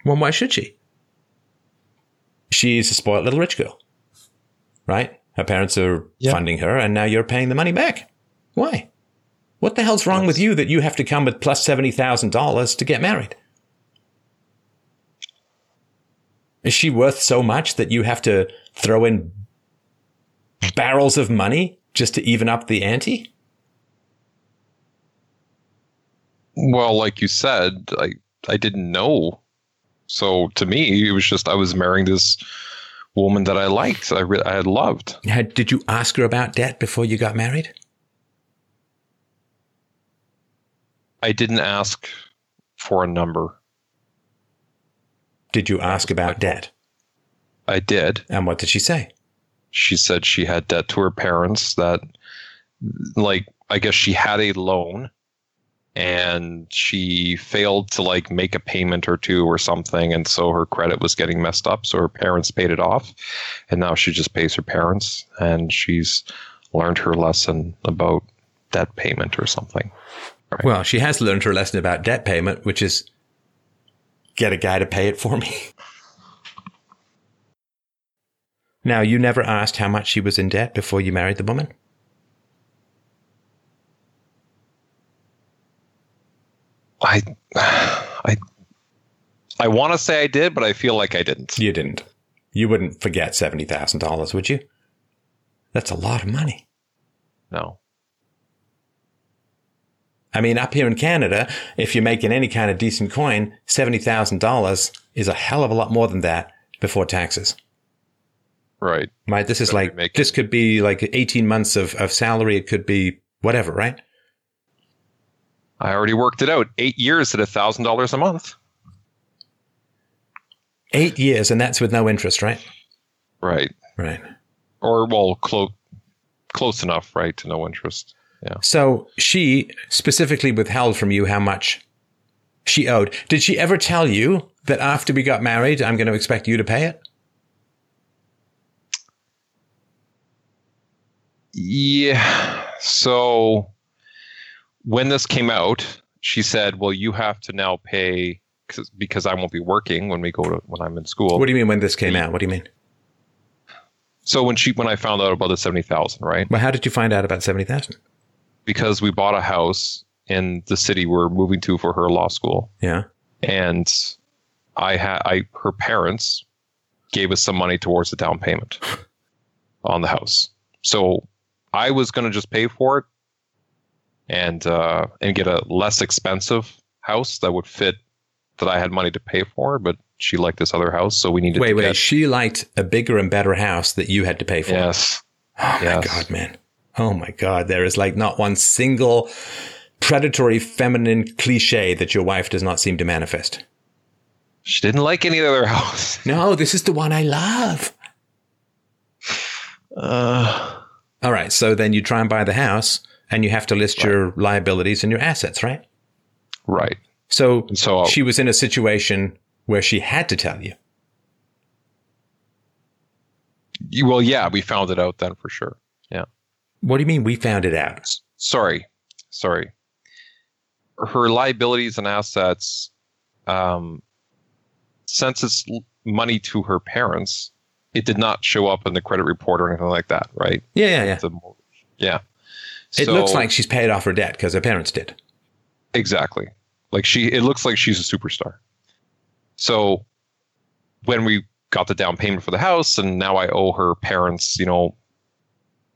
Well, why should she? She's a spoiled little rich girl, right? Her parents are Yeah. funding her, and now you're paying the money back. Why? What the hell's wrong with you that you have to come with plus $70,000 to get married? Is she worth so much that you have to throw in barrels of money just to even up the ante? Well, like you said, I I didn't know. So to me, it was just I was marrying this woman that I liked. I re- I had loved. Had, did you ask her about debt before you got married? I didn't ask for a number. Did you ask about debt? I did. And what did she say? She said she had debt to her parents that, like, I guess she had a loan and she failed to like make a payment or two or something and so her credit was getting messed up so her parents paid it off and now she just pays her parents and she's learned her lesson about debt payment or something. Right. well she has learned her lesson about debt payment which is get a guy to pay it for me. Now you never asked how much she was in debt before you married the woman I, I, I want to say I did, but I feel like I didn't. You didn't. You wouldn't forget seventy thousand dollars, would you? That's a lot of money. No. I mean, up here in Canada, if you're making any kind of decent coin, seventy thousand dollars is a hell of a lot more than that before taxes. Right. Right. This is like this could be like eighteen months of, of salary. It could be whatever, right? I already worked it out. Eight years at a thousand dollars a month. Eight years, and that's with no interest, right? Right. Right. Or well, close close enough, right, to no interest. Yeah. So she specifically withheld from you how much she owed. Did she ever tell you that after we got married, I'm going to expect you to pay it? Yeah. So when this came out, she said, "Well, you have to now pay because I won't be working when we go to when I'm in school." What do you mean when this came out? What do you mean? So when she when I found out about the seventy thousand, right? Well, how did you find out about seventy thousand? Because we bought a house in the city we're moving to for her law school. Yeah, and I had I her parents gave us some money towards the down payment on the house. So I was going to just pay for it and uh, and get a less expensive house that would fit that I had money to pay for, but she liked this other house, so we needed. Wait, to wait. Get... She liked a bigger and better house that you had to pay for. Yes. Oh yes. my god, man. Oh my god. There is like not one single predatory feminine cliche that your wife does not seem to manifest. She didn't like any other house. No, this is the one I love. Uh. All right. So then you try and buy the house and you have to list right. your liabilities and your assets, right? Right. So, so she was in a situation where she had to tell you. you. Well, yeah, we found it out then for sure. Yeah. What do you mean we found it out? Sorry. Sorry. Her liabilities and assets, um, since it's money to her parents, it did not show up in the credit report or anything like that, right? Yeah, yeah, yeah. The, yeah. It so, looks like she's paid off her debt because her parents did. Exactly. Like she, it looks like she's a superstar. So when we got the down payment for the house, and now I owe her parents, you know,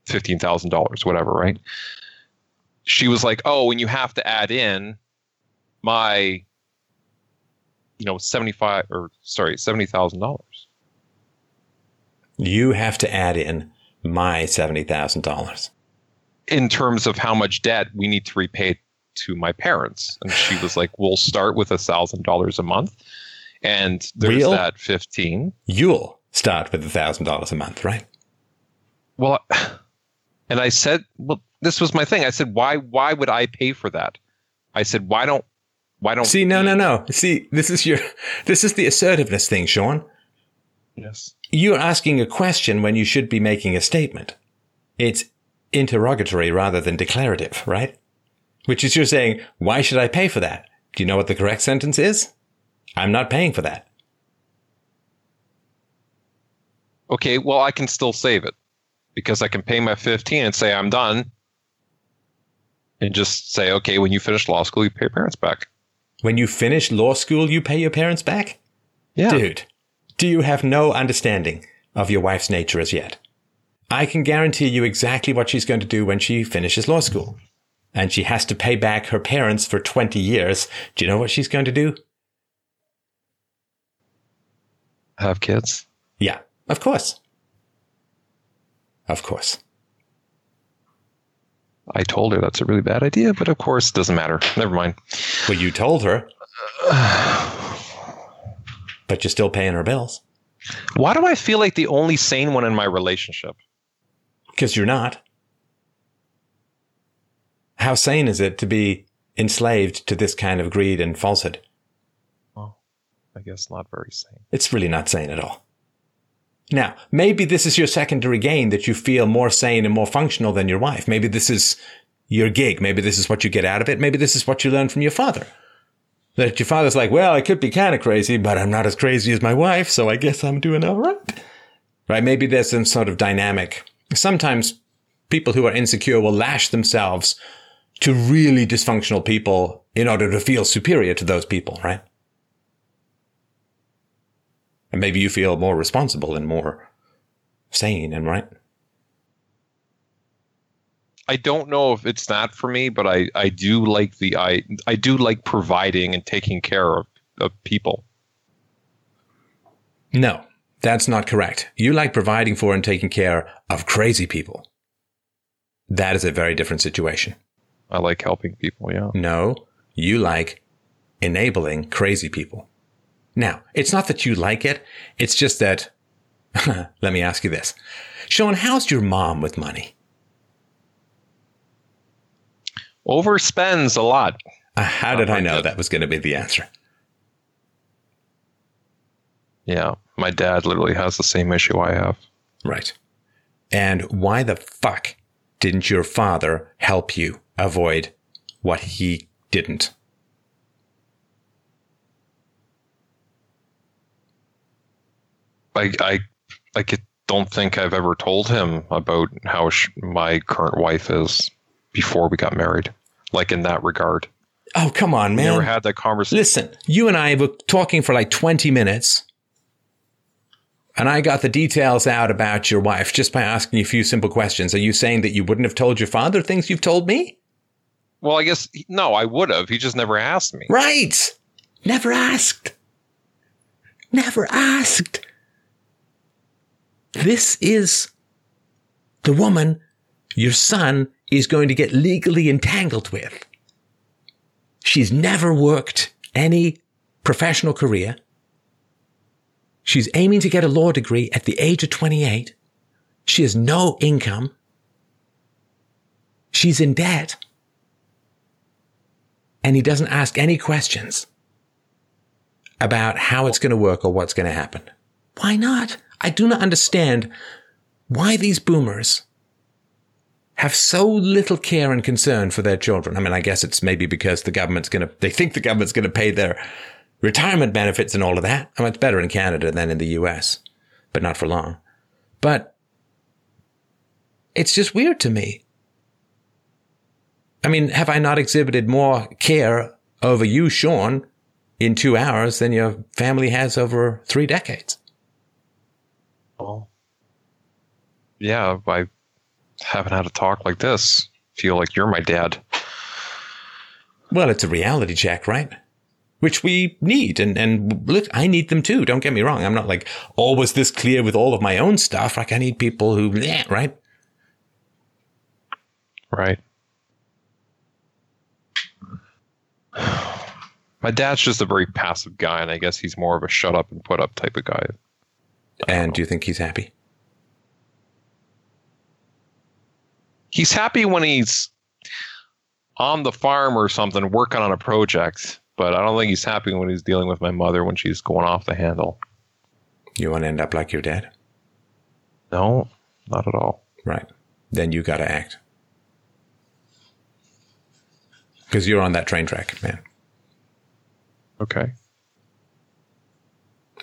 fifteen thousand dollars, whatever, right? She was like, "Oh, and you have to add in my, you know, seventy five or sorry, seventy thousand dollars." You have to add in my seventy thousand dollars in terms of how much debt we need to repay to my parents. And she was like, we'll start with a thousand dollars a month. And there's Real? that 15. You'll start with a thousand dollars a month, right? Well, and I said, well, this was my thing. I said, why, why would I pay for that? I said, why don't, why don't see? No, no, no. See, this is your, this is the assertiveness thing, Sean. Yes. You're asking a question when you should be making a statement. It's interrogatory rather than declarative, right? Which is you're saying, why should I pay for that? Do you know what the correct sentence is? I'm not paying for that. Okay, well, I can still save it because I can pay my 15 and say I'm done and just say, okay, when you finish law school, you pay your parents back. When you finish law school, you pay your parents back? Yeah. Dude, do you have no understanding of your wife's nature as yet? I can guarantee you exactly what she's going to do when she finishes law school. and she has to pay back her parents for 20 years, do you know what she's going to do? Have kids? Yeah, of course. Of course. I told her that's a really bad idea, but of course, it doesn't matter. Never mind. Well, you told her. but you're still paying her bills. Why do I feel like the only sane one in my relationship? Because you're not. How sane is it to be enslaved to this kind of greed and falsehood? Well, I guess not very sane. It's really not sane at all. Now, maybe this is your secondary gain that you feel more sane and more functional than your wife. Maybe this is your gig. Maybe this is what you get out of it. Maybe this is what you learn from your father. That your father's like, well, I could be kind of crazy, but I'm not as crazy as my wife, so I guess I'm doing all right. Right? Maybe there's some sort of dynamic. Sometimes people who are insecure will lash themselves to really dysfunctional people in order to feel superior to those people, right? And maybe you feel more responsible and more sane and right. I don't know if it's that for me, but I, I do like the I I do like providing and taking care of, of people. No, that's not correct. You like providing for and taking care of crazy people. That is a very different situation. I like helping people, yeah. No, you like enabling crazy people. Now, it's not that you like it. It's just that, let me ask you this. Sean, how's your mom with money? Overspends a lot. Uh, how did I know that was going to be the answer? Yeah, my dad literally has the same issue I have. Right. And why the fuck didn't your father help you avoid what he didn't? I I I don't think I've ever told him about how sh- my current wife is before we got married. Like in that regard, Oh, come on, man. never had that conversation. Listen, you and I were talking for like 20 minutes. And I got the details out about your wife just by asking you a few simple questions. Are you saying that you wouldn't have told your father things you've told me? Well, I guess no, I would have. He just never asked me. Right. Never asked. Never asked. This is the woman your son is going to get legally entangled with. She's never worked any professional career. She's aiming to get a law degree at the age of 28. She has no income. She's in debt. And he doesn't ask any questions about how it's going to work or what's going to happen. Why not? I do not understand why these boomers have so little care and concern for their children. I mean, I guess it's maybe because the government's going to, they think the government's going to pay their retirement benefits and all of that. I mean, it's better in Canada than in the US, but not for long. But it's just weird to me. I mean, have I not exhibited more care over you, Sean, in two hours than your family has over three decades? Well, yeah, I haven't had a talk like this. Feel like you're my dad. Well, it's a reality check, right? Which we need. And, and look, I need them too. Don't get me wrong. I'm not like always this clear with all of my own stuff. Like I need people who, yeah, right? Right. My dad's just a very passive guy, and I guess he's more of a shut up and put up type of guy. And do you think he's happy? He's happy when he's on the farm or something working on a project, but I don't think he's happy when he's dealing with my mother when she's going off the handle. You want to end up like your dad? No, not at all. Right. Then you got to act. Because you're on that train track, man. Okay.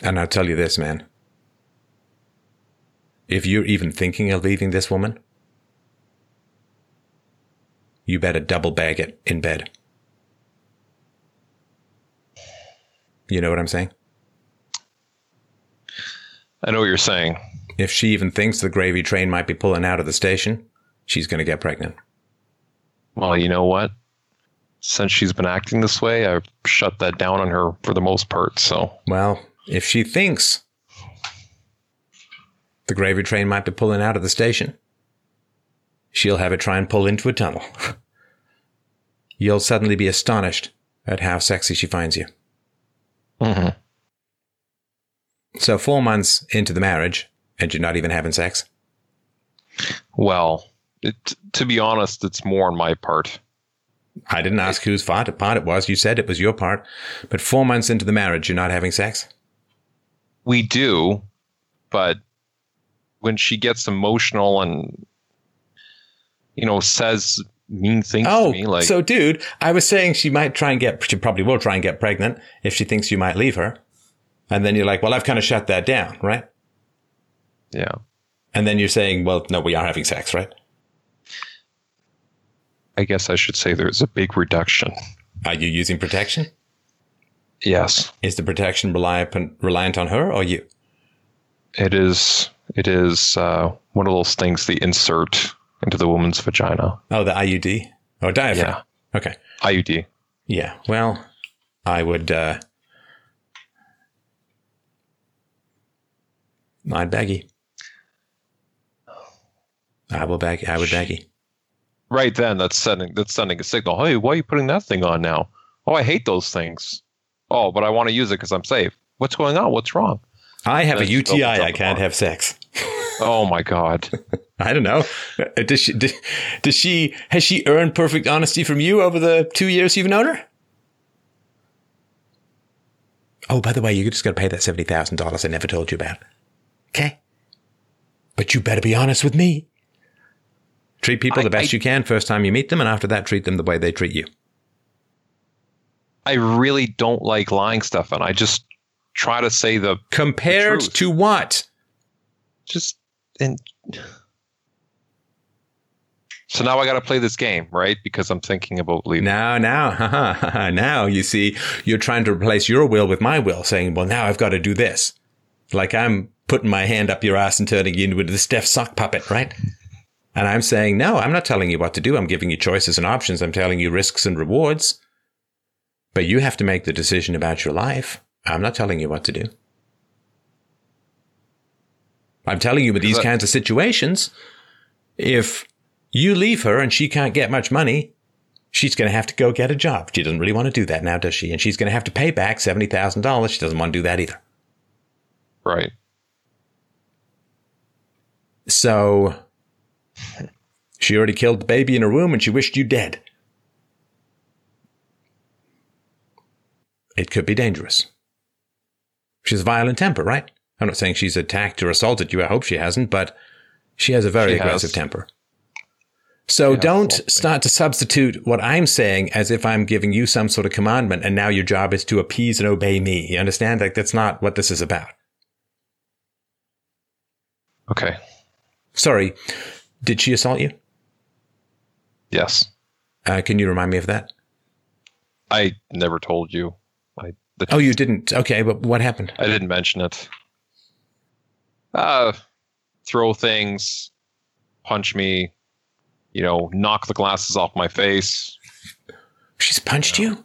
And I'll tell you this, man. If you're even thinking of leaving this woman, you better double bag it in bed. You know what I'm saying? I know what you're saying. If she even thinks the gravy train might be pulling out of the station, she's going to get pregnant. Well, you know what? Since she's been acting this way, I've shut that down on her for the most part. So, Well, if she thinks the gravy train might be pulling out of the station, she'll have it try and pull into a tunnel. You'll suddenly be astonished at how sexy she finds you. Mhm. So, four months into the marriage, and you're not even having sex? well, it, to be honest, it's more on my part. I didn't ask whose fault part it was. You said it was your part. But four months into the marriage, you're not having sex? We do, but when she gets emotional and you know says mean things Oh, to me, like so dude, I was saying she might try and get, she probably will try and get pregnant if she thinks you might leave her. And then you're like, well, I've kind of shut that down, right? yeah, And then you're saying, well, no, we are having sex, right? I guess I should say there's a big reduction. Are you using protection? Yes, Is the protection reliant, reliant on her or you? it is. It is uh, one of those things they insert into the woman's vagina. Oh, the IUD or diaphragm? Yeah, Okay. IUD. Yeah. Well, I would, uh, I'd baggy. I will bag, I would baggy. Right then, that's sending that's sending a signal. Hey, why are you putting that thing on now? Oh, I hate those things. Oh, but I want to use it because I'm safe. What's going on? What's wrong? I have a UTI. I can't have sex. Oh my god. I don't know. Uh, Does she? Does, does she? Has she earned perfect honesty from you over the two years you've known her? Oh, by the way, you just got to pay that seventy thousand dollars I never told you about. Okay. But you better be honest with me. Treat people the best I- you can first time you meet them, and after that, treat them the way they treat you. I really don't like lying stuff, and I just try to say the Compared truth. to what? just and. So now I got to play this game, right? Because I'm thinking about leaving. Now, now, haha, now you see, you're trying to replace your will with my will, saying, well, now I've got to do this. Like I'm putting my hand up your ass and turning you into the Steph sock puppet, right? And I'm saying, no, I'm not telling you what to do. I'm giving you choices and options. I'm telling you risks and rewards. But you have to make the decision about your life. I'm not telling you what to do. I'm telling you with these I- kinds of situations, if you leave her and she can't get much money, she's going to have to go get a job. She doesn't really want to do that now, does she? And she's going to have to pay back $70,000. She doesn't want to do that either. Right. So she already killed the baby in her womb and she wished you dead. It could be dangerous. She's a violent temper, right? I'm not saying she's attacked or assaulted you. I hope she hasn't, but she has a very She has. aggressive temper. So Yeah, don't start to substitute what I'm saying as if I'm giving you some sort of commandment and now your job is to appease and obey me. You understand? Like that's not what this is about. Okay. Sorry. Did she assault you? Yes. Uh, can you remind me of that? I never told you. I the, Oh, you didn't. Okay, but what happened? I didn't mention it. Uh, throw things, punch me, you know, knock the glasses off my face. She's punched you?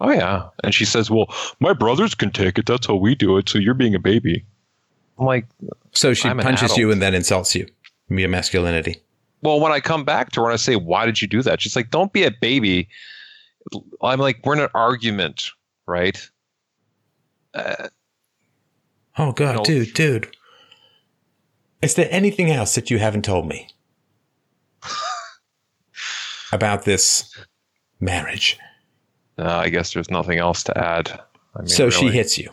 Oh yeah, and she says, "Well, my brothers can take it. That's how we do it. So you're being a baby." I'm like, So she I'm an punches you and then insults you. Your masculinity. well, when I come back to her and I say, "Why did you do that?" She's like, "Don't be a baby." I'm like, "We're in an argument, right?" Uh, Oh god, No. dude, dude. Is there anything else that you haven't told me about this marriage? uh, I guess there's nothing else to add. I mean, so she hits you.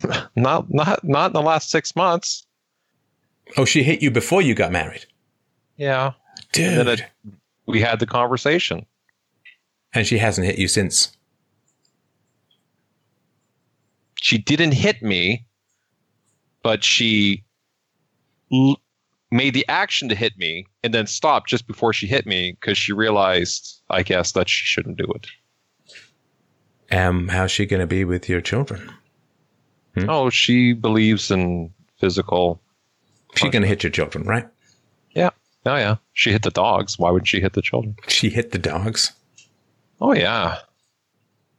Not not not in the last six months. Oh, she hit you before you got married. Yeah. Dude. It, we had the conversation. and she hasn't hit you since. She didn't hit me, but she l- made the action to hit me and then stopped just before she hit me because she realized, I guess, that she shouldn't do it. Um, how's she going to be with your children? Hmm? Oh, she believes in physical. She's going to hit your children, right? Yeah. Oh yeah, she hit the dogs. Why would she hit the children? She hit the dogs. Oh yeah.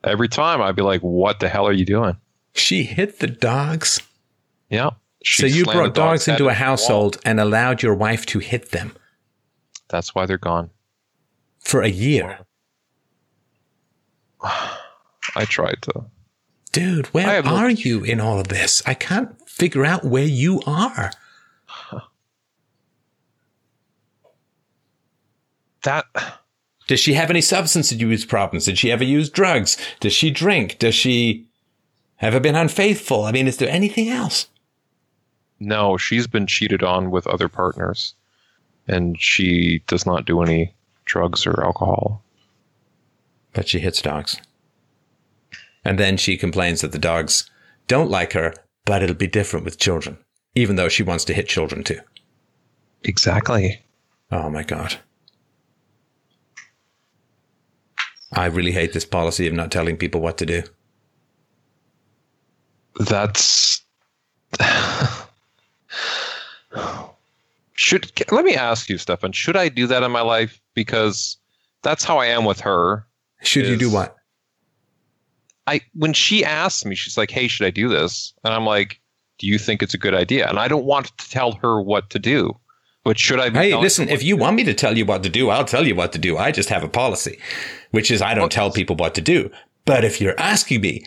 Every time I'd be like, "What the hell are you doing?" She hit the dogs. Yeah. So you brought dog's dogs into a household and allowed your wife to hit them That's why they're gone. for a year. I tried to. Dude, where have no- are you in all of this? I can't figure out where you are. That Does she have any substance abuse problems? Did she ever use drugs? Does she drink? Does she ever been unfaithful? I mean, is there anything else? No, she's been cheated on with other partners, and she does not do any drugs or alcohol. But she hits dogs. And then she complains that the dogs don't like her, but it'll be different with children, even though she wants to hit children too. Exactly. Oh my God. I really hate this policy of not telling people what to do. That's should let me ask you, Stefan. Should I do that in my life? Because that's how I am with her. Should you do what? I when she asks me, she's like, "Hey, should I do this?" And I'm like, "Do you think it's a good idea?" And I don't want to tell her what to do. But should I? Be Hey, listen, if you want me to tell you what to do, I'll tell you what to do. I just have a policy, which is I don't Okay. tell people what to do. But if you're asking me,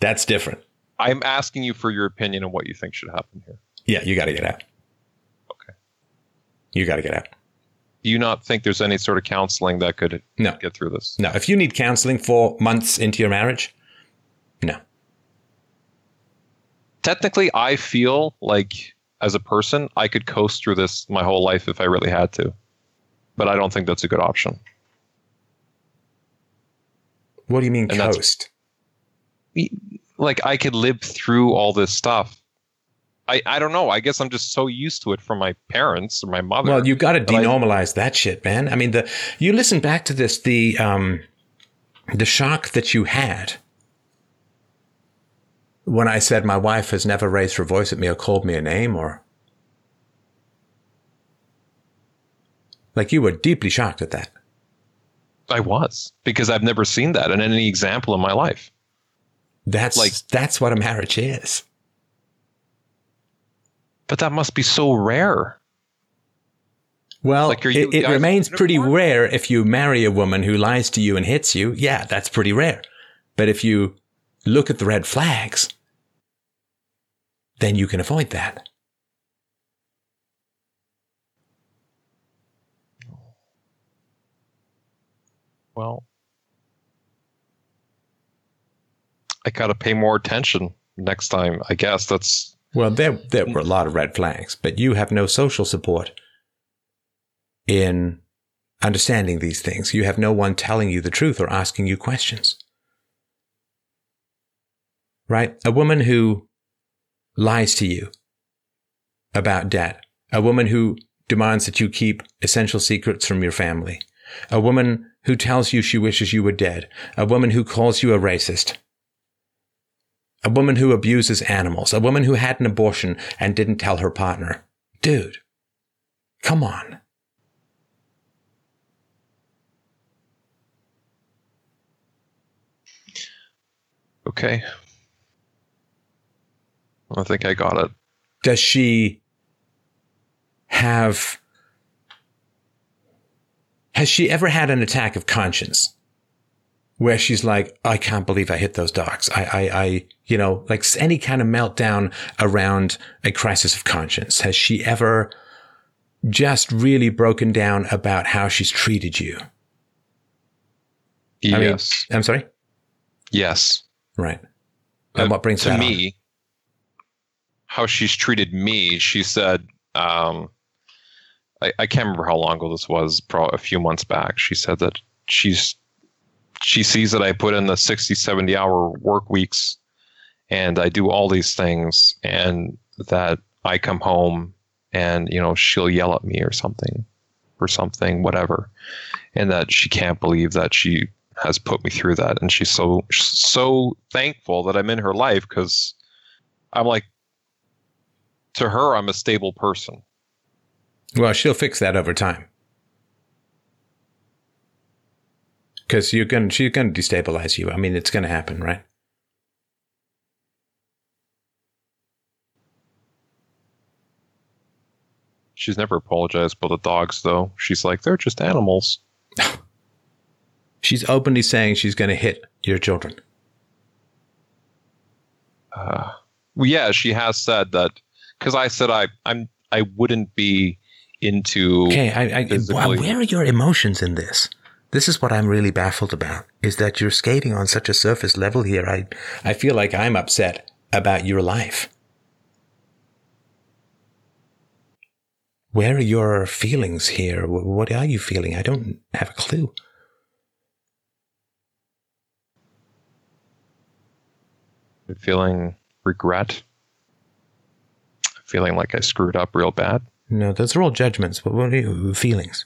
that's different. I'm asking you for your opinion on what you think should happen here. Yeah, you got to get out. You got to get out. Do you not think there's any sort of counseling that could No. get through this? No, if you need counseling for months into your marriage, no. technically I feel like as a person I could coast through this my whole life if I really had to. But I don't think that's a good option. What do you mean And coast? Like I could live through all this stuff. I, I don't know. I guess I'm just so used to it from my parents or my mother. Well, you got to But I- denormalize that shit, man. I mean, the you listen back to this, the um, the shock that you had when I said my wife has never raised her voice at me or called me a name, or like you were deeply shocked at that. I was because I've never seen that in any example in my life. That's like that's what a marriage is. But that must be so rare. Well, Like, you it, it remains pretty uniform? rare if you marry a woman who lies to you and hits you. Yeah, that's pretty rare. But if you look at the red flags, then you can avoid that. Well, I got to pay more attention next time. I guess that's Well, there there were a lot of red flags, but you have no social support in understanding these things. You have no one telling you the truth or asking you questions. Right? A woman who lies to you about debt, a woman who demands that you keep essential secrets from your family, a woman who tells you she wishes you were dead, a woman who calls you a racist, a woman who abuses animals, a woman who had an abortion and didn't tell her partner. Dude, come on. okay. I think I got it. Does she have. Has she ever had an attack of conscience where she's like, I can't believe I hit those dogs? I, I, I, you know, like any kind of meltdown around a crisis of conscience. Has she ever just really broken down about how she's treated you? I mean, yes. I'm sorry? yes. Right. And Uh, what brings to me how she's treated me she said um, I, I can't remember how long ago this was probably a few months back she said that she's she sees that i put in the 60 70 hour work weeks and i do all these things and that i come home and you know she'll yell at me or something or something whatever. And that she can't believe that she has put me through that. And she's so so thankful that i'm in her life because i'm like to her i'm a stable person. Well, she'll fix that over time. Because you're going, she's going to destabilize you. I mean, it's going to happen, right? She's never apologized about the dogs, though. She's like, they're just animals. she's openly saying she's going to hit your children. Uh, well, yeah, she has said that because I said I I'm I wouldn't be into. Okay, I, I, where are your emotions in this? This is what I'm really baffled about. Is that you're skating on such a surface level here? I I feel like I'm upset about your life. Where are your feelings here? What are you feeling? I don't have a clue. feeling regret, feeling like I screwed up real bad. No, those are all judgments. But what are your feelings?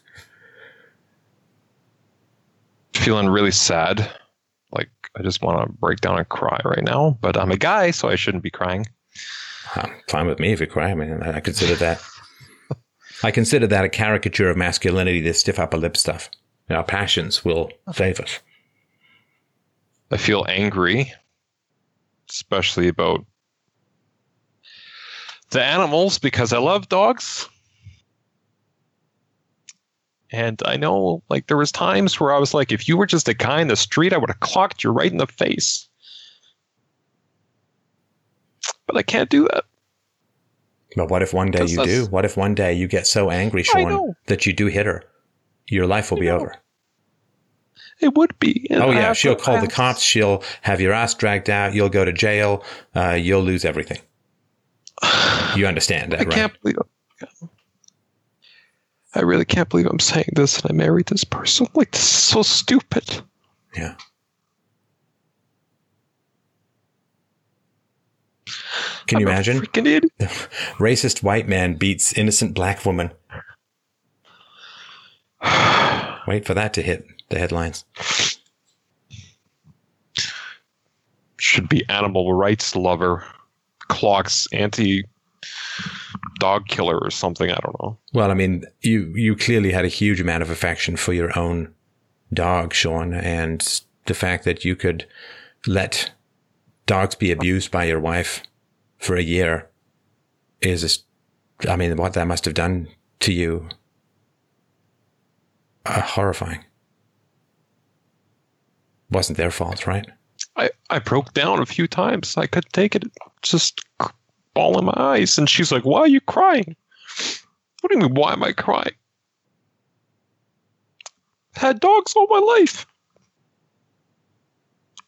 Feeling really sad. Like I just want to break down and cry right now. But I'm a guy, so I shouldn't be crying. Um, fine with me if you cry. I mean, I consider that. I consider that a caricature of masculinity. This stiff upper lip stuff. Our passions will save us. I feel angry especially about the animals because I love dogs. And I know like there was times where I was like, if you were just a guy in the street, I would have clocked you right in the face. But I can't do that. But what if one day you do? What if one day you get so angry, Sean, that you do hit her? Your life will I be know. over. It would be. oh yeah, she'll call the cops. She'll have your ass dragged out. You'll go to jail. Uh, you'll lose everything. You understand that, I right? can't believe. I'm, I really can't believe I'm saying this, and I married this person. Like this is so stupid. Yeah. Can I'm you imagine? Freaking idiot. Racist white man beats innocent black woman. Wait for that to hit the headlines. Should be animal rights lover, clocks anti dog killer or something. I don't know. Well, I mean, you you clearly had a huge amount of affection for your own dog, Sean, and the fact that you could let dogs be abused by your wife for a year is, I mean, what that must have done to you, uh, horrifying wasn't their fault, right? I, I broke down a few times. I couldn't take it. Just bawling my eyes. And she's like, Why are you crying? What do you mean, why am I crying? I had dogs all my life.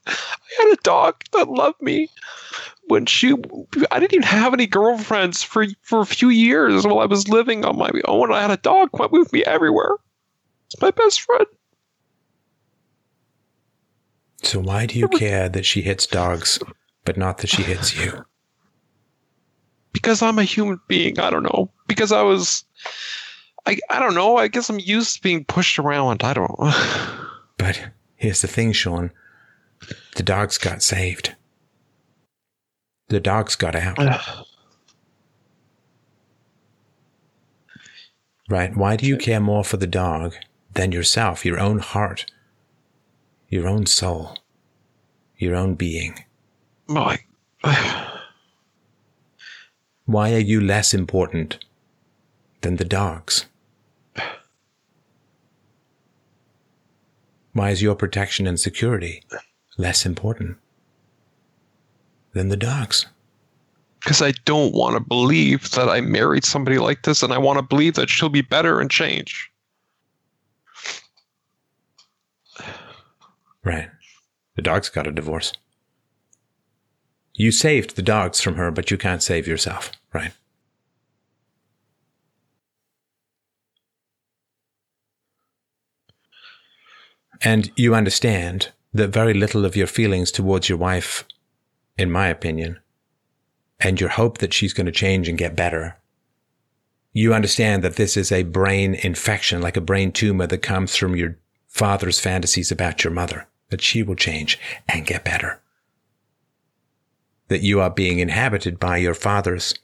I had a dog that loved me when she I didn't even have any girlfriends for for a few years while I was living on my own. I had a dog went with me everywhere. It's my best friend. So why do you care that she hits dogs, but not that she hits you? Because I'm a human being. I don't know. Because I was, I I don't know. I guess I'm used to being pushed around. I don't know. but here's the thing, Sean. The dogs got saved. The dogs got out. right? Why do you care more for the dog than yourself, your own heart? your own soul, your own being. My. Why are you less important than the dogs? Why is your protection and security less important than the dogs? Because I don't want to believe that I married somebody like this and I want to believe that she'll be better and change. Right. The dogs got a divorce. You saved the dogs from her, but you can't save yourself, right? And you understand that very little of your feelings towards your wife, in my opinion, and your hope that she's going to change and get better. You understand that this is a brain infection, like a brain tumor that comes from your father's fantasies about your mother that she will change and get better. That you are being inhabited by your father's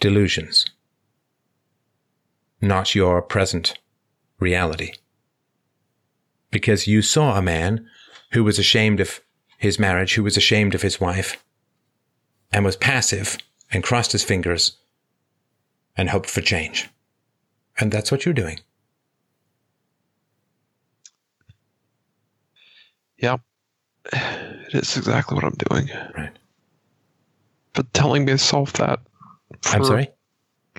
delusions. not your present reality. Because you saw a man who was ashamed of his marriage, who was ashamed of his wife, and was passive and crossed his fingers and hoped for change. And that's what you're doing. Yeah, it is exactly what I'm doing. Right. But telling myself that. I'm sorry?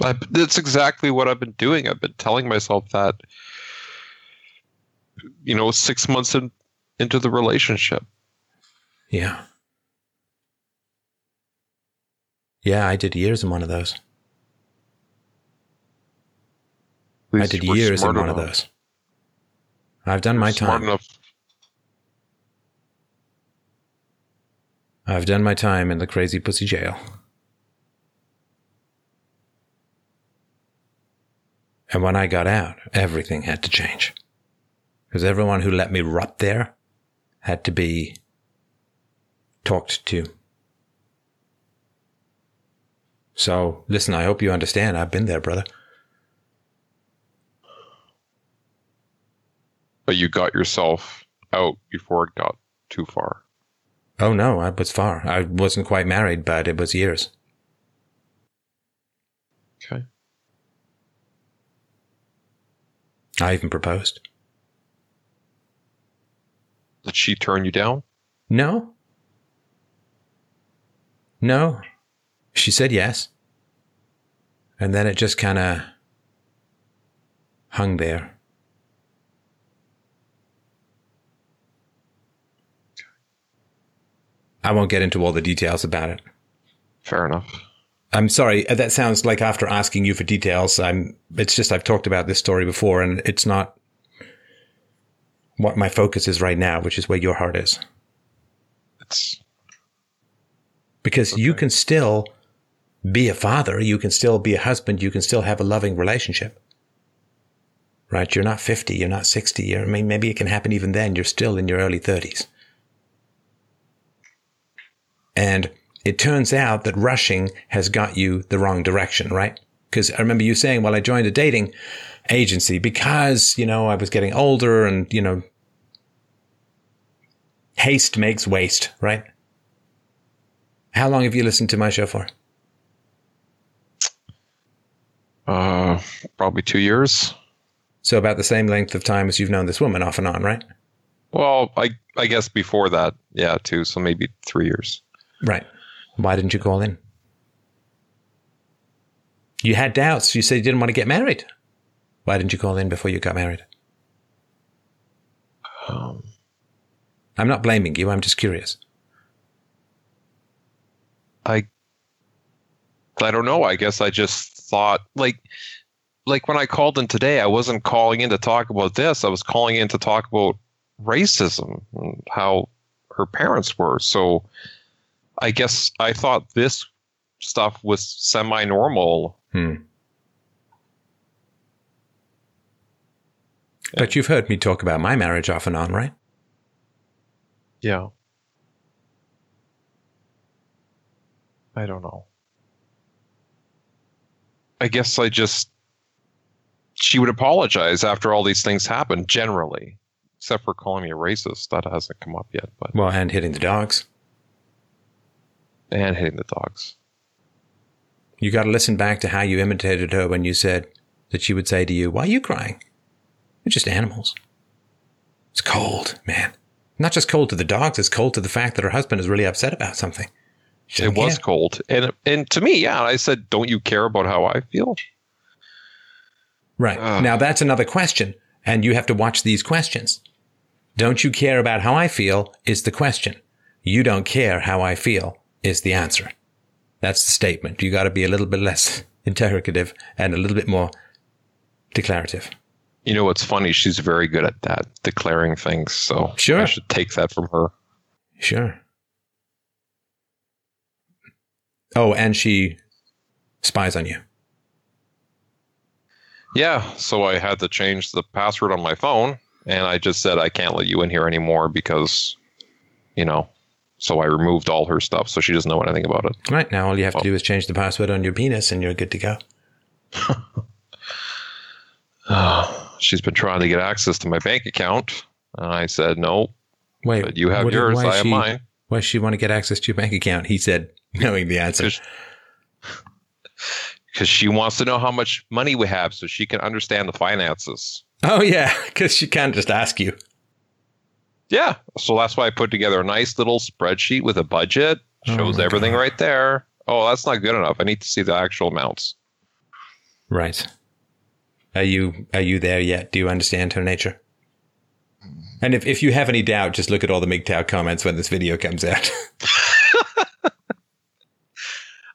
I, that's exactly what I've been doing. I've been telling myself that, you know, six months in, into the relationship. Yeah. Yeah, I did years in one of those. I did years in one of those. I've done my time. enough. I've done my time in the crazy pussy jail. And when I got out, everything had to change. Because everyone who let me rot there had to be talked to. So, listen, I hope you understand. I've been there, brother. But you got yourself out before it got too far. Oh, no, I was far. I wasn't quite married, but it was years. Okay. I even proposed. Did she turn you down? No. No. She said yes. And then it just kind of hung there. I won't get into all the details about it. Fair enough. I'm sorry. uh, That sounds like after asking you for details, I'm, it's just I've talked about this story before and it's not what my focus is right now, which is where your heart is. It's because you can still be a father, you can still be a husband, you can still have a loving relationship. Right? You're not 50, you're not 60. You're, I mean, maybe it can happen even then. You're still in your early 30s. And it turns out that rushing has got you the wrong direction, right? Because I remember you saying, well, I joined a dating agency because, you know, I was getting older and, you know, haste makes waste, right? How long have you listened to my show for? uh, probably two years. So about the same length of time as you've known this woman off and on, right? Well, I I guess before that, yeah, two. So maybe three years. Right. Why didn't you call in? You had doubts. You said you didn't want to get married. Why didn't you call in before you got married? Um, I'm not blaming you. I'm just curious. I I don't know. I guess I just thought like like when I called in today, I wasn't calling in to talk about this. I was calling in to talk about racism and how her parents were. So I guess I thought this stuff was semi-normal. Hmm. But you've heard me talk about my marriage off and on, right? Yeah. I don't know. I guess I just she would apologize after all these things happen generally, except for calling me a racist. That hasn't come up yet, but Well, and hitting the dogs. And hitting the dogs. You got to listen back to how you imitated her when you said that she would say to you, Why are you crying? You're just animals. It's cold, man. Not just cold to the dogs, it's cold to the fact that her husband is really upset about something. She It was care. cold, and and to me, yeah, I said, "Don't you care about how I feel?" Right. Ugh. now, that's another question, and you have to watch these questions. Don't you care about how I feel is the question. You don't care how I feel is the answer. That's the statement. You got to be a little bit less interrogative and a little bit more declarative. You know what's funny? She's very good at that, declaring things. So Sure. I should take that from her. Sure. Oh, and she spies on you. Yeah, so I had to change the password on my phone, and I just said I can't let you in here anymore because, you know, so I removed all her stuff, so she doesn't know anything about it. Right now, all you have to oh. do is change the password on your penis, and you're good to go. Ah, she's been trying to get access to my bank account. And I said, no, Wait, but you have what- yours, I have she- mine. Why does she want to get access to your bank account? He said, knowing the answer. Because she wants to know how much money we have so she can understand the finances. Oh, yeah, because she can't just ask you. Yeah. So that's why I put together a nice little spreadsheet with a budget. Oh Shows my everything God. right there. Oh, that's not good enough. I need to see the actual amounts. Right. Are you are you there yet? Do you understand her nature? And if, if you have any doubt, just look at all the MGTOW comments when this video comes out.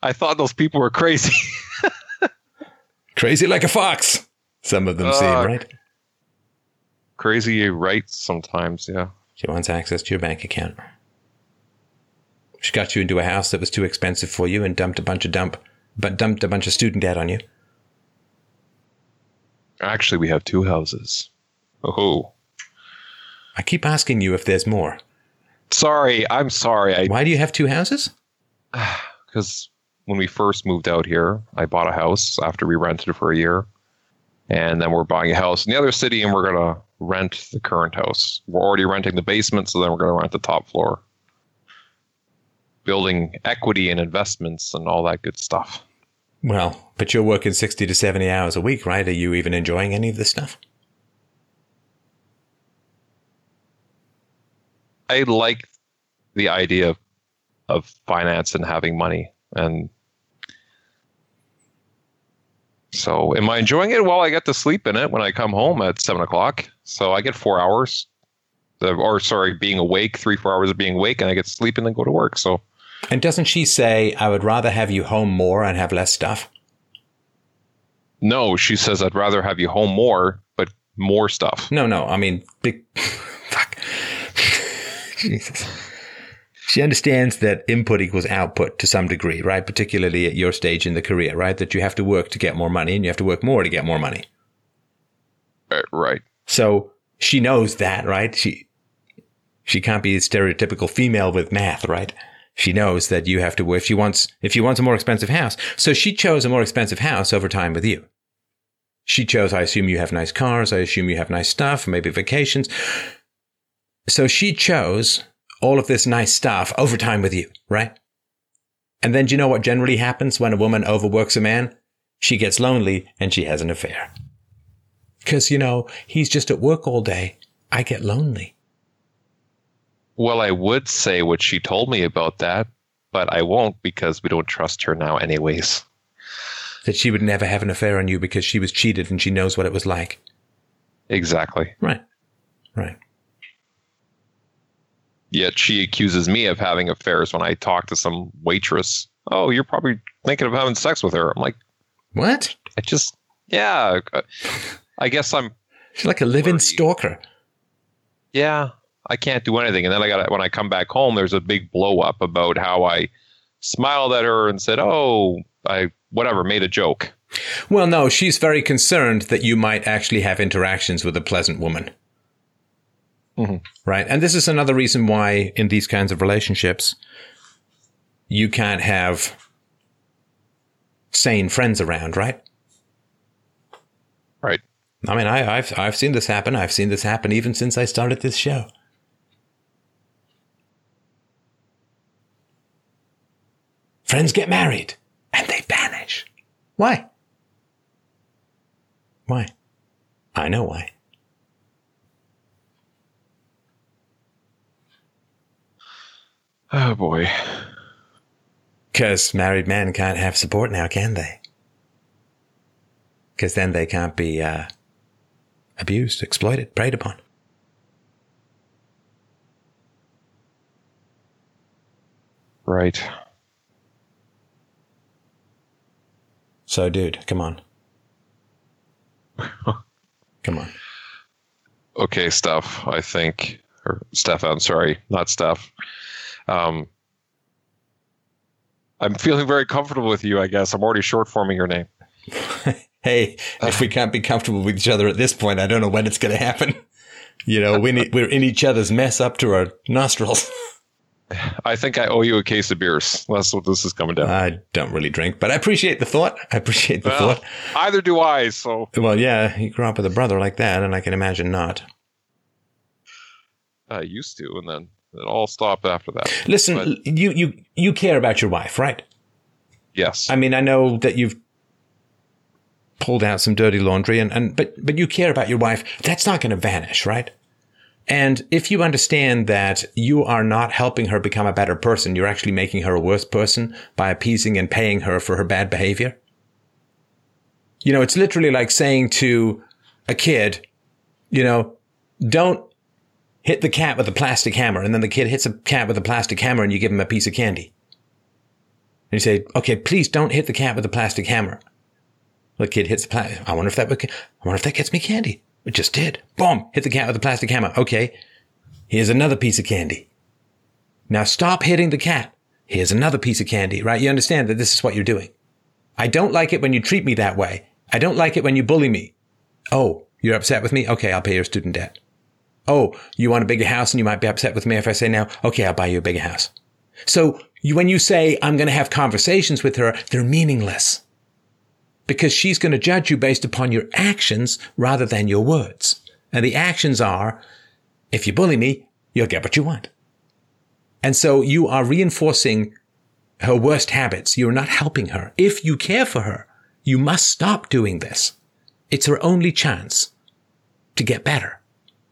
I thought those people were crazy. Crazy like a fox. Some of them seem, Uh, right? crazy right sometimes, yeah. She wants access to your bank account. She got you into a house that was too expensive for you and dumped a bunch of dump but dumped a bunch of student debt on you. Actually, we have two houses. Oh. I keep asking you if there's more. Sorry, I'm sorry. I Why do you have two houses? because when we first moved out here, I bought a house after we rented it for a year. And then we're buying a house in the other city and we're going to rent the current house. We're already renting the basement, so then we're going to rent the top floor. Building equity and investments and all that good stuff. Well, but you're working 60 to 70 hours a week, right? Are you even enjoying any of this stuff? I like the idea of, of finance and having money. And so, am I enjoying it? Well, I get to sleep in it when I come home at seven o'clock. So, I get four hours, or sorry, being awake, three, four hours of being awake, and I get to sleep and then go to work. So, And doesn't she say, I would rather have you home more and have less stuff? no, she says, I'd rather have you home more, but more stuff. No, no. I mean, big. Fuck. Jesus. She understands that input equals output to some degree, right? Particularly at your stage in the career, right? That you have to work to get more money and you have to work more to get more money. Right. right. So she knows that, right? She she can't be a stereotypical female with math, right? She knows that you have to work if she wants if she wants a more expensive house. So she chose a more expensive house over time with you. She chose, I assume you have nice cars, I assume you have nice stuff, maybe vacations. So she chose all of this nice stuff over time with you, right? And then do you know what generally happens when a woman overworks a man? She gets lonely and she has an affair. Because, you know, he's just at work all day. I get lonely. Well, I would say what she told me about that, but I won't because we don't trust her now, anyways. That she would never have an affair on you because she was cheated and she knows what it was like. Exactly. Right. Right. Yet she accuses me of having affairs when I talk to some waitress. Oh, you're probably thinking of having sex with her. I'm like, What? I just, yeah. I guess I'm, She's like a living stalker. yeah, I can't do anything. And then I got, when I come back home, there's a big blow up about how I smiled at her and said, oh, I, whatever, made a joke. Well, no, she's very concerned that you might actually have interactions with a pleasant woman. Mhm. Right. And this is another reason why in these kinds of relationships, you can't have sane friends around, right? Right. I mean, I, I've I've seen this happen. I've seen this happen even since I started this show. Friends get married and they vanish. Why? Why? I know why. Oh boy. Because married men can't have support now, can they? Because then they can't be uh, abused, exploited, preyed upon. Right. So, dude, come on. come on. Okay, Steph, I think, or Stefan, sorry, not Steph. Um, I'm feeling very comfortable with you, I guess. I'm already short forming your name. Hey, if we can't be comfortable with each other at this point, I don't know when it's going to happen. You know, we need, we're in each other's mess up to our nostrils. I think I owe you a case of beers. That's what this is coming down. I don't really drink, but I appreciate the thought. I appreciate the well, thought. either do I. So Well, yeah, you grew up with a brother like that, and I can imagine not. I used to, and then it all stopped after that. Listen, But- you you you care about your wife, right? Yes. I mean, I know that you've pulled out some dirty laundry, and, and but but you care about your wife. That's not going to vanish, right? And if you understand that you are not helping her become a better person, you're actually making her a worse person by appeasing and paying her for her bad behavior. You know, it's literally like saying to a kid, you know, don't hit the cat with a plastic hammer. And then the kid hits a cat with a plastic hammer and you give him a piece of candy. And you say, okay, please don't hit the cat with a plastic hammer. The kid hits the plastic. I wonder if that would, I wonder if that gets me candy. It just did. Boom. Hit the cat with a plastic hammer. Okay. Here's another piece of candy. Now stop hitting the cat. Here's another piece of candy, right? You understand that this is what you're doing. I don't like it when you treat me that way. I don't like it when you bully me. Oh, you're upset with me? Okay, I'll pay your student debt. Oh, you want a bigger house and you might be upset with me if I say now, okay, I'll buy you a bigger house. So you, when you say, I'm going to have conversations with her, they're meaningless because she's going to judge you based upon your actions rather than your words. And the actions are, if you bully me, you'll get what you want. And so you are reinforcing her worst habits. You're not helping her. If you care for her, you must stop doing this. It's her only chance to get better.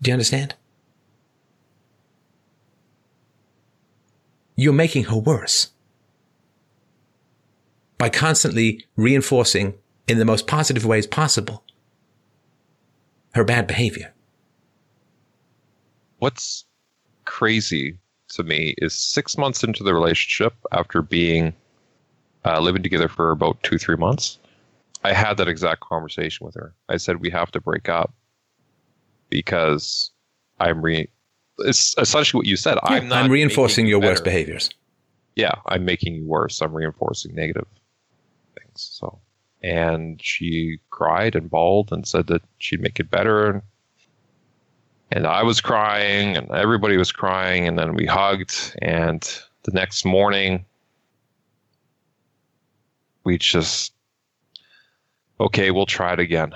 Do you understand? You're making her worse by constantly reinforcing in the most positive ways possible her bad behavior. What's crazy to me is six months into the relationship, after being uh, living together for about two, three months, I had that exact conversation with her. I said, We have to break up because I'm re. It's essentially what you said. I'm not. I'm reinforcing your worst behaviors. yeah, I'm making you worse. I'm reinforcing negative things. So, and she cried and bawled and said that she'd make it better. And I was crying and everybody was crying. And then we hugged. And the next morning, we just, okay, we'll try it again.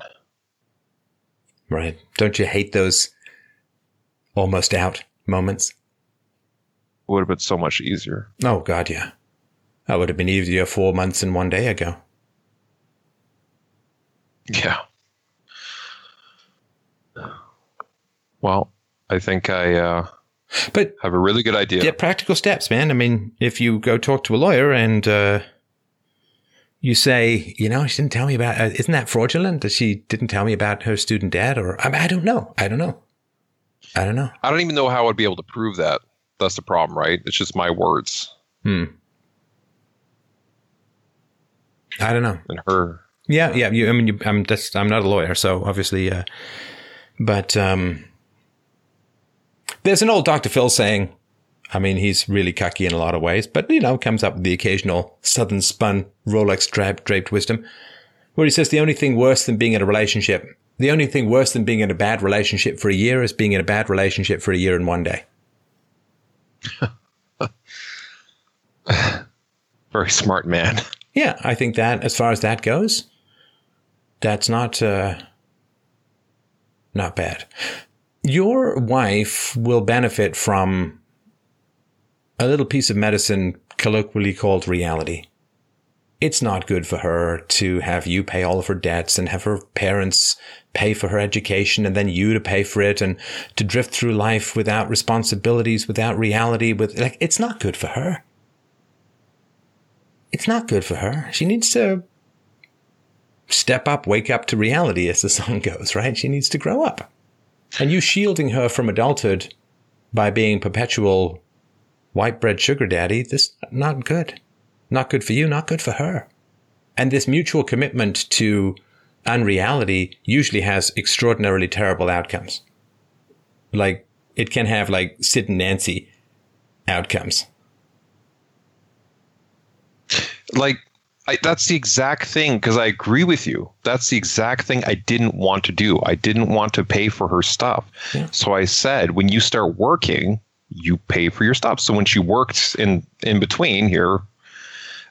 Right. Don't you hate those almost out moments? Would have been so much easier. Oh, God, yeah. That would have been easier four months and one day ago. Yeah. Well, I think I uh, But have a really good idea. get practical steps, man. I mean, if you go talk to a lawyer and uh, you say, you know, she didn't tell me about, uh, isn't that fraudulent that she didn't tell me about her student debt? Or I, mean, I don't know. I don't know. I don't know. I don't even know how I'd be able to prove that. That's the problem, right? It's just my words Hmm. I don't know. and her. Yeah, yeah. You, I mean, you, I'm that's I'm not a lawyer, so obviously, uh, but um, there's an old Dr. Phil saying. I mean, he's really cocky in a lot of ways, but you know, comes up with the occasional southern spun Rolex draped, draped wisdom, where he says the only thing worse than being in a relationship, the only thing worse than being in a bad relationship for a year is being in a bad relationship for a year and one day. Very smart man. Yeah, I think that as far as that goes, that's not uh, not bad. Your wife will benefit from a little piece of medicine colloquially called reality. It's not good for her to have you pay all of her debts and have her parents pay for her education and then you to pay for it and to drift through life without responsibilities, without reality, with like it's not good for her it's not good for her. She needs to step up, wake up to reality, as the song goes, right? She needs to grow up. And you shielding her from adulthood by being perpetual white bread sugar daddy, this not good. Not good for you, not good for her. And this mutual commitment to unreality usually has extraordinarily terrible outcomes. Like it can have like Sid and Nancy outcomes. Like, I, that's the exact thing because I agree with you. That's the exact thing I didn't want to do. I didn't want to pay for her stuff. Yeah. So I said, when you start working, you pay for your stuff. So when she worked in in between here,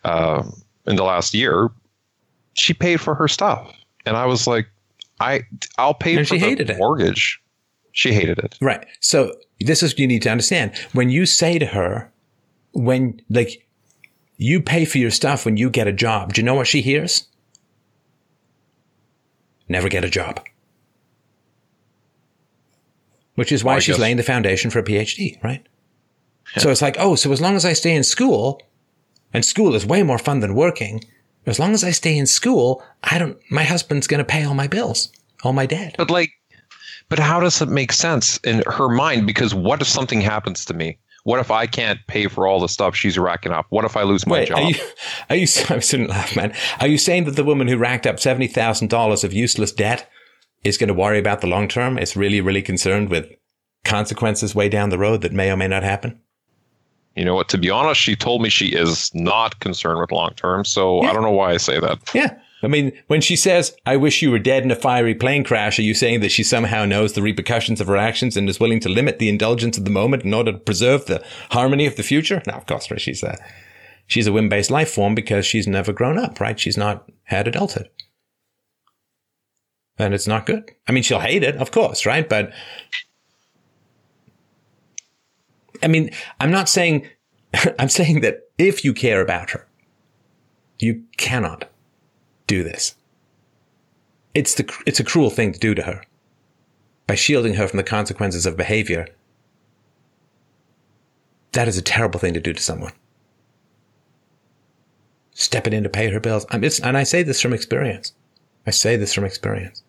uh, in the last year, she paid for her stuff, and I was like, I I'll pay And for she the hated it. mortgage. She hated it. Right. So this is you need to understand when you say to her, when like you pay for your stuff when you get a job. Do you know what she hears? Never get a job. Which is why Well, she's guess- laying the foundation for a PhD, right? So it's like, oh, so as long as I stay in school, and school is way more fun than working, as long as I stay in school, I don't, my husband's going to pay all my bills, all my debt. But like, but how does it make sense in her mind? Because what if something happens to me? What if I can't pay for all the stuff she's racking up? What if I lose my Wait, job? are you, are you, I shouldn't laugh, man. Are you saying that the woman who racked up $70,000 of useless debt is going to worry about the long term? It's really, really concerned with consequences way down the road that may or may not happen? You know what? To be honest, she told me she is not concerned with long term. So I don't know why I say that. Yeah. I mean, when she says, I wish you were dead in a fiery plane crash, are you saying that she somehow knows the repercussions of her actions and is willing to limit the indulgence of the moment in order to preserve the harmony of the future? No, of course, right. She's a, she's a whim based life form because she's never grown up, right? She's not had adulthood. And it's not good. I mean, she'll hate it, of course, right? But I mean, I'm not saying, I'm saying that if you care about her, you cannot do this. It's the, it's a cruel thing to do to her. By shielding her from the consequences of behavior, that is a terrible thing to do to someone. Stepping in to pay her bills. I'm, and I say this from experience. I say this from experience.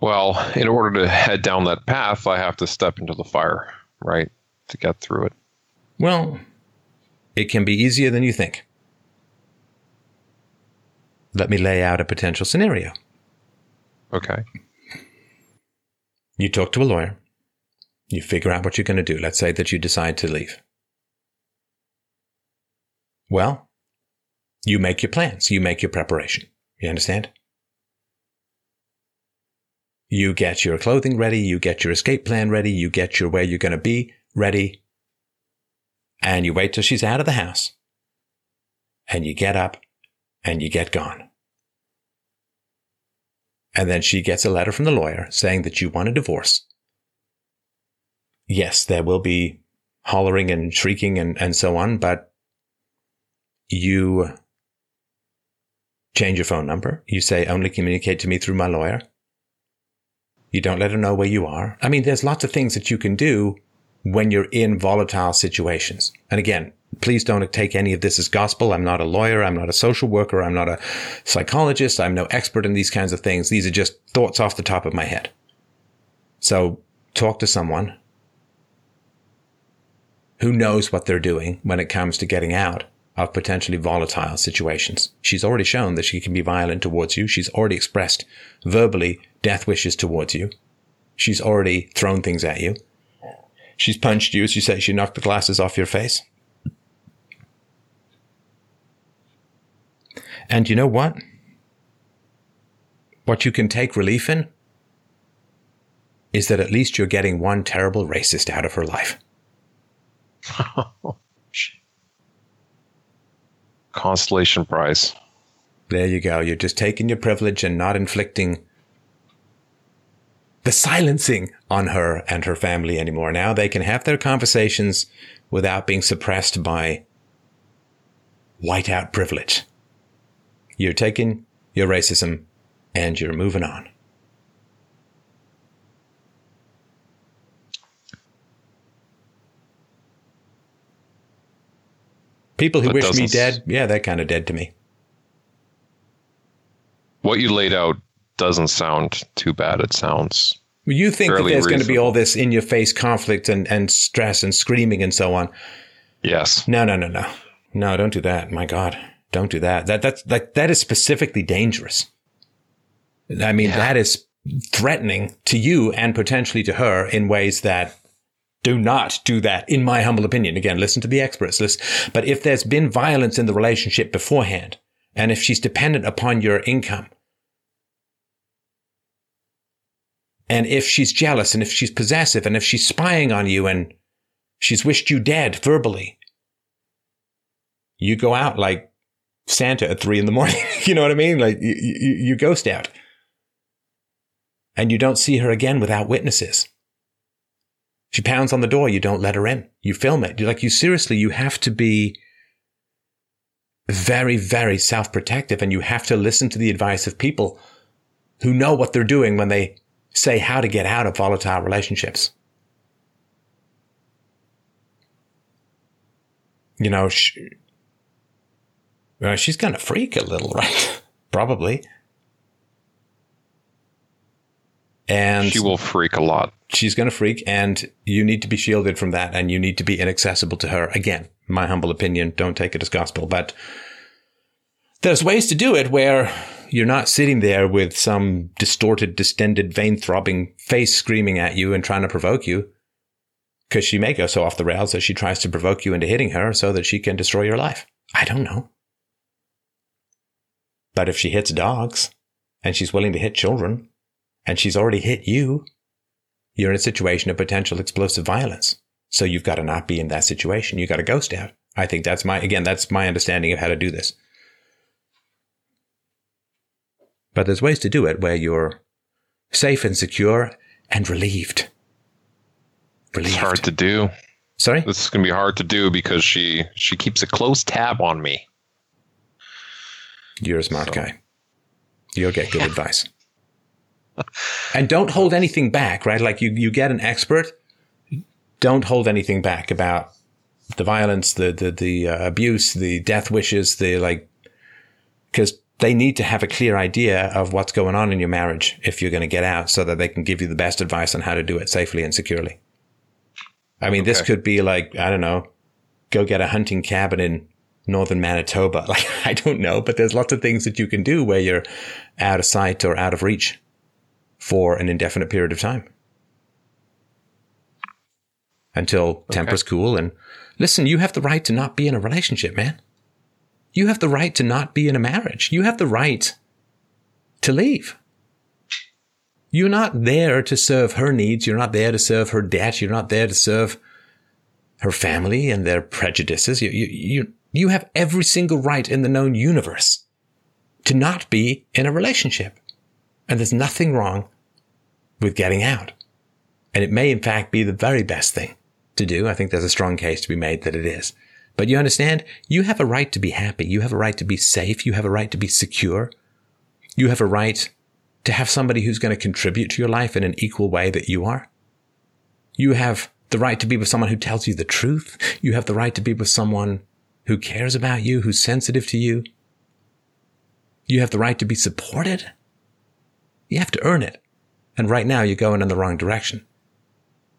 Well, in order to head down that path, I have to step into the fire, right? To get through it. Well, it can be easier than you think. Let me lay out a potential scenario. Okay. You talk to a lawyer. You figure out what you're going to do. Let's say that you decide to leave. Well, you make your plans. You make your preparation. You understand? You get your clothing ready. You get your escape plan ready. You get your where you're going to be ready. And you wait till she's out of the house. And you get up and you get gone. And then she gets a letter from the lawyer saying that you want a divorce. Yes, there will be hollering and shrieking and, and so on, but you change your phone number. You say only communicate to me through my lawyer. You don't let her know where you are. I mean, there's lots of things that you can do when you're in volatile situations. And again, please don't take any of this as gospel. I'm not a lawyer. I'm not a social worker. I'm not a psychologist. I'm no expert in these kinds of things. These are just thoughts off the top of my head. So talk to someone who knows what they're doing when it comes to getting out of potentially volatile situations. She's already shown that she can be violent towards you. She's already expressed verbally death wishes towards you. She's already thrown things at you. She's punched you, as you say, she knocked the glasses off your face. And you know what? What you can take relief in is that at least you're getting one terrible racist out of her life. Constellation Prize. There you go. You're just taking your privilege and not inflicting the silencing on her and her family anymore. Now they can have their conversations without being suppressed by whiteout privilege. You're taking your racism and you're moving on. People who wish me dead, yeah, they're kind of dead to me. What you laid out doesn't sound too bad. It sounds You think that there's going to be all this in your face conflict and, and stress and screaming and so on. yes. No, no, no, no. No, don't do that. My God. Don't do that. That that's that that is specifically dangerous. I mean, Yeah. that is threatening to you and potentially to her in ways that do not do that, in my humble opinion. Again, listen to the experts. Listen. But if there's been violence in the relationship beforehand, and if she's dependent upon your income, And if she's jealous and if she's possessive and if she's spying on you and she's wished you dead verbally, you go out like Santa at three in the morning. you know what I mean? Like you, you, you ghost out. And you don't see her again without witnesses. She pounds on the door. You don't let her in. You film it. You're like, you seriously, you have to be very, very self protective and you have to listen to the advice of people who know what they're doing when they say how to get out of volatile relationships. You know, she, well, uh, she's going to freak a little, right? Probably. And she will freak a lot. She's going to freak, and you need to be shielded from that, and you need to be inaccessible to her. Again, my humble opinion, don't take it as gospel, but there's ways to do it where you're not sitting there with some distorted, distended, vein throbbing face screaming at you and trying to provoke you. Because she may go so off the rails that she tries to provoke you into hitting her so that she can destroy your life. I don't know. But if she hits dogs and she's willing to hit children and she's already hit you, you're in a situation of potential explosive violence. So you've got to not be in that situation. You've got to ghost out. I think that's my, again, that's my understanding of how to do this. But there's ways to do it where you're safe and secure and relieved. relieved. It's hard to do. Sorry? This is going to be hard to do because she she keeps a close tab on me. You're a smart so. guy. You'll get good advice. And don't hold anything back, right? Like you, you get an expert. Don't hold anything back about the violence, the, the, the uh, abuse, the death wishes, the like, because they need to have a clear idea of what's going on in your marriage if you're going to get out so that they can give you the best advice on how to do it safely and securely. I mean, okay. this could be like, I don't know, go get a hunting cabin in northern Manitoba. Like, I don't know, but there's lots of things that you can do where you're out of sight or out of reach for an indefinite period of time until okay. temper's cool. And listen, you have the right to not be in a relationship, man. You have the right to not be in a marriage. You have the right to leave. You're not there to serve her needs. You're not there to serve her debt. You're not there to serve her family and their prejudices. You, you, you, you have every single right in the known universe to not be in a relationship. And there's nothing wrong with getting out. And it may in fact be the very best thing to do. I think there's a strong case to be made that it is. But you understand, you have a right to be happy. You have a right to be safe. You have a right to be secure. You have a right to have somebody who's going to contribute to your life in an equal way that you are. You have the right to be with someone who tells you the truth. You have the right to be with someone who cares about you, who's sensitive to you. You have the right to be supported. You have to earn it. And right now you're going in the wrong direction.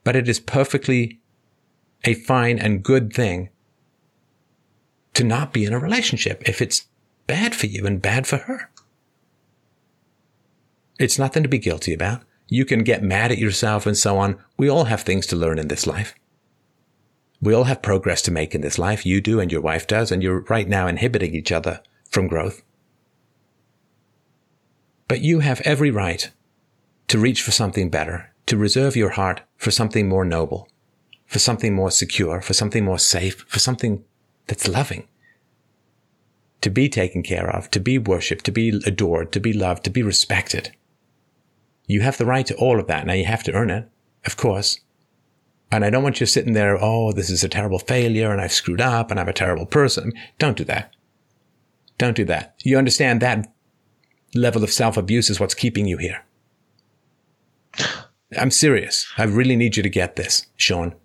But it is perfectly a fine and good thing to not be in a relationship if it's bad for you and bad for her. It's nothing to be guilty about. You can get mad at yourself and so on. We all have things to learn in this life. We all have progress to make in this life. You do and your wife does, and you're right now inhibiting each other from growth. But you have every right to reach for something better, to reserve your heart for something more noble, for something more secure, for something more safe, for something that's loving. To be taken care of, to be worshipped, to be adored, to be loved, to be respected. You have the right to all of that. Now you have to earn it, of course. And I don't want you sitting there, oh, this is a terrible failure and I've screwed up and I'm a terrible person. Don't do that. Don't do that. You understand that level of self abuse is what's keeping you here. I'm serious. I really need you to get this, Sean.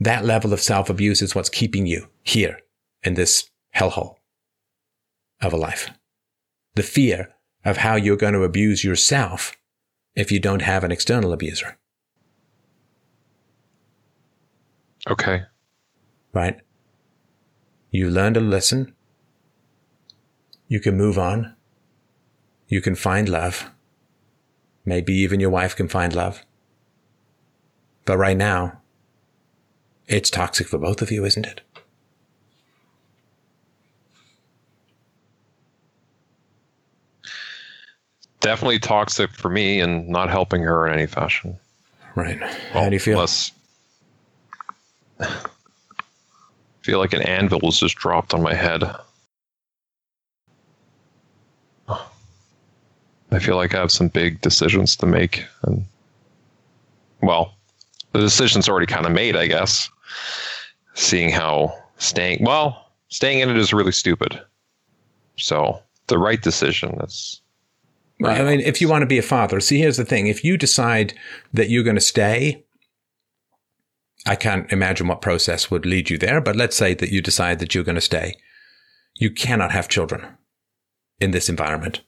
That level of self abuse is what's keeping you here in this hellhole of a life. The fear of how you're going to abuse yourself if you don't have an external abuser. Okay. Right? You learned a lesson. You can move on. You can find love. Maybe even your wife can find love. But right now, it's toxic for both of you, isn't it? definitely toxic for me and not helping her in any fashion. Right. How do you feel? Unless, feel like an anvil was just dropped on my head. I feel like I have some big decisions to make, and well, the decision's already kind of made, I guess. Seeing how staying well, staying in it is really stupid. So the right decision is. Well, I mean, if you want to be a father, see, here's the thing: if you decide that you're going to stay, I can't imagine what process would lead you there. But let's say that you decide that you're going to stay, you cannot have children in this environment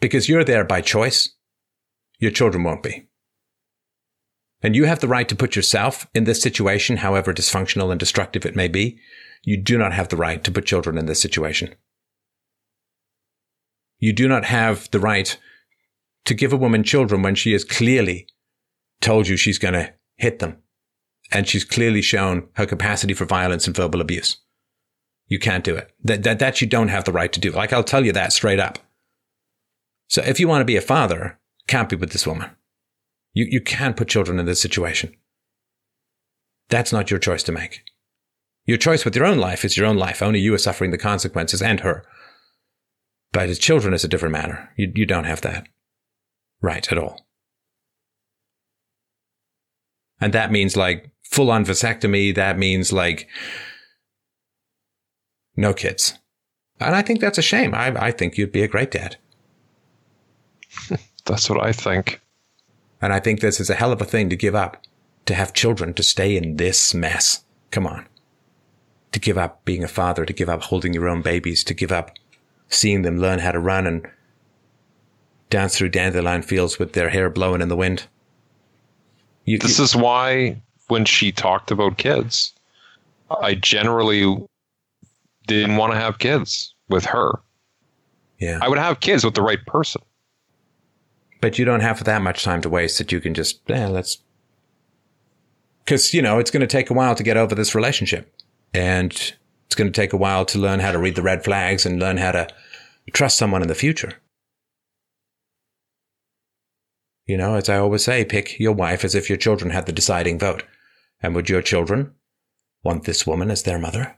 because you're there by choice. Your children won't be. And you have the right to put yourself in this situation, however dysfunctional and destructive it may be. You do not have the right to put children in this situation. You do not have the right to give a woman children when she has clearly told you she's going to hit them. And she's clearly shown her capacity for violence and verbal abuse. You can't do it. That, that, that you don't have the right to do. Like, I'll tell you that straight up. So if you want to be a father, can't be with this woman. You, you can't put children in this situation. That's not your choice to make. Your choice with your own life is your own life. Only you are suffering the consequences and her. But as children is a different matter. You, you don't have that right at all. And that means like full on vasectomy. That means like no kids. And I think that's a shame. I, I think you'd be a great dad. That's what I think. And I think this is a hell of a thing to give up, to have children, to stay in this mess. Come on. To give up being a father, to give up holding your own babies, to give up seeing them learn how to run and dance through dandelion fields with their hair blowing in the wind. You, this you, is why when she talked about kids, I generally didn't want to have kids with her. Yeah. I would have kids with the right person. But you don't have that much time to waste that you can just, yeah, let's. Because, you know, it's going to take a while to get over this relationship. And it's going to take a while to learn how to read the red flags and learn how to trust someone in the future. You know, as I always say, pick your wife as if your children had the deciding vote. And would your children want this woman as their mother?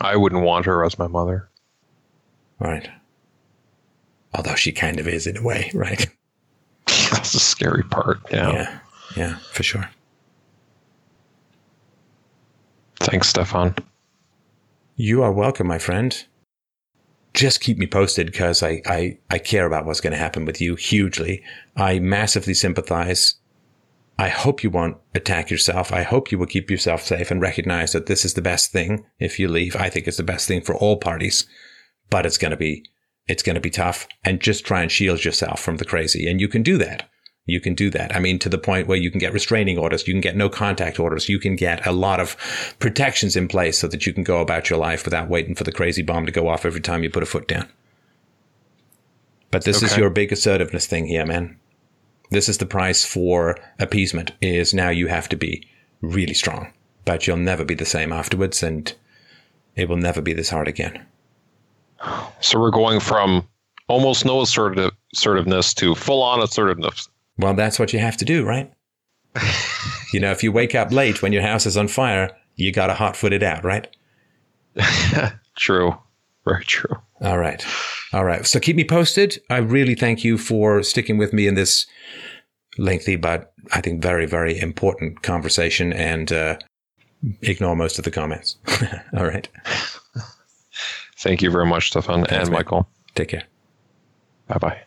I wouldn't want her as my mother. Right. Although she kind of is in a way, right? That's the scary part. Yeah. Yeah. Yeah, for sure. Thanks, Stefan. You are welcome, my friend. Just keep me posted because I, I, I care about what's going to happen with you hugely. I massively sympathize. I hope you won't attack yourself. I hope you will keep yourself safe and recognize that this is the best thing if you leave. I think it's the best thing for all parties, but it's going to be it's going to be tough and just try and shield yourself from the crazy. And you can do that. You can do that. I mean, to the point where you can get restraining orders, you can get no contact orders, you can get a lot of protections in place so that you can go about your life without waiting for the crazy bomb to go off every time you put a foot down. But this okay. is your big assertiveness thing here, man. This is the price for appeasement is now you have to be really strong, but you'll never be the same afterwards and it will never be this hard again. So we're going from almost no assertive, assertiveness to full on assertiveness. Well, that's what you have to do, right? you know, if you wake up late when your house is on fire, you got to hot foot it out, right? true. Very true. All right. All right. So keep me posted. I really thank you for sticking with me in this lengthy, but I think very, very important conversation and uh, ignore most of the comments. All right. Thank you very much, Stefan and Michael. Take care. Bye bye.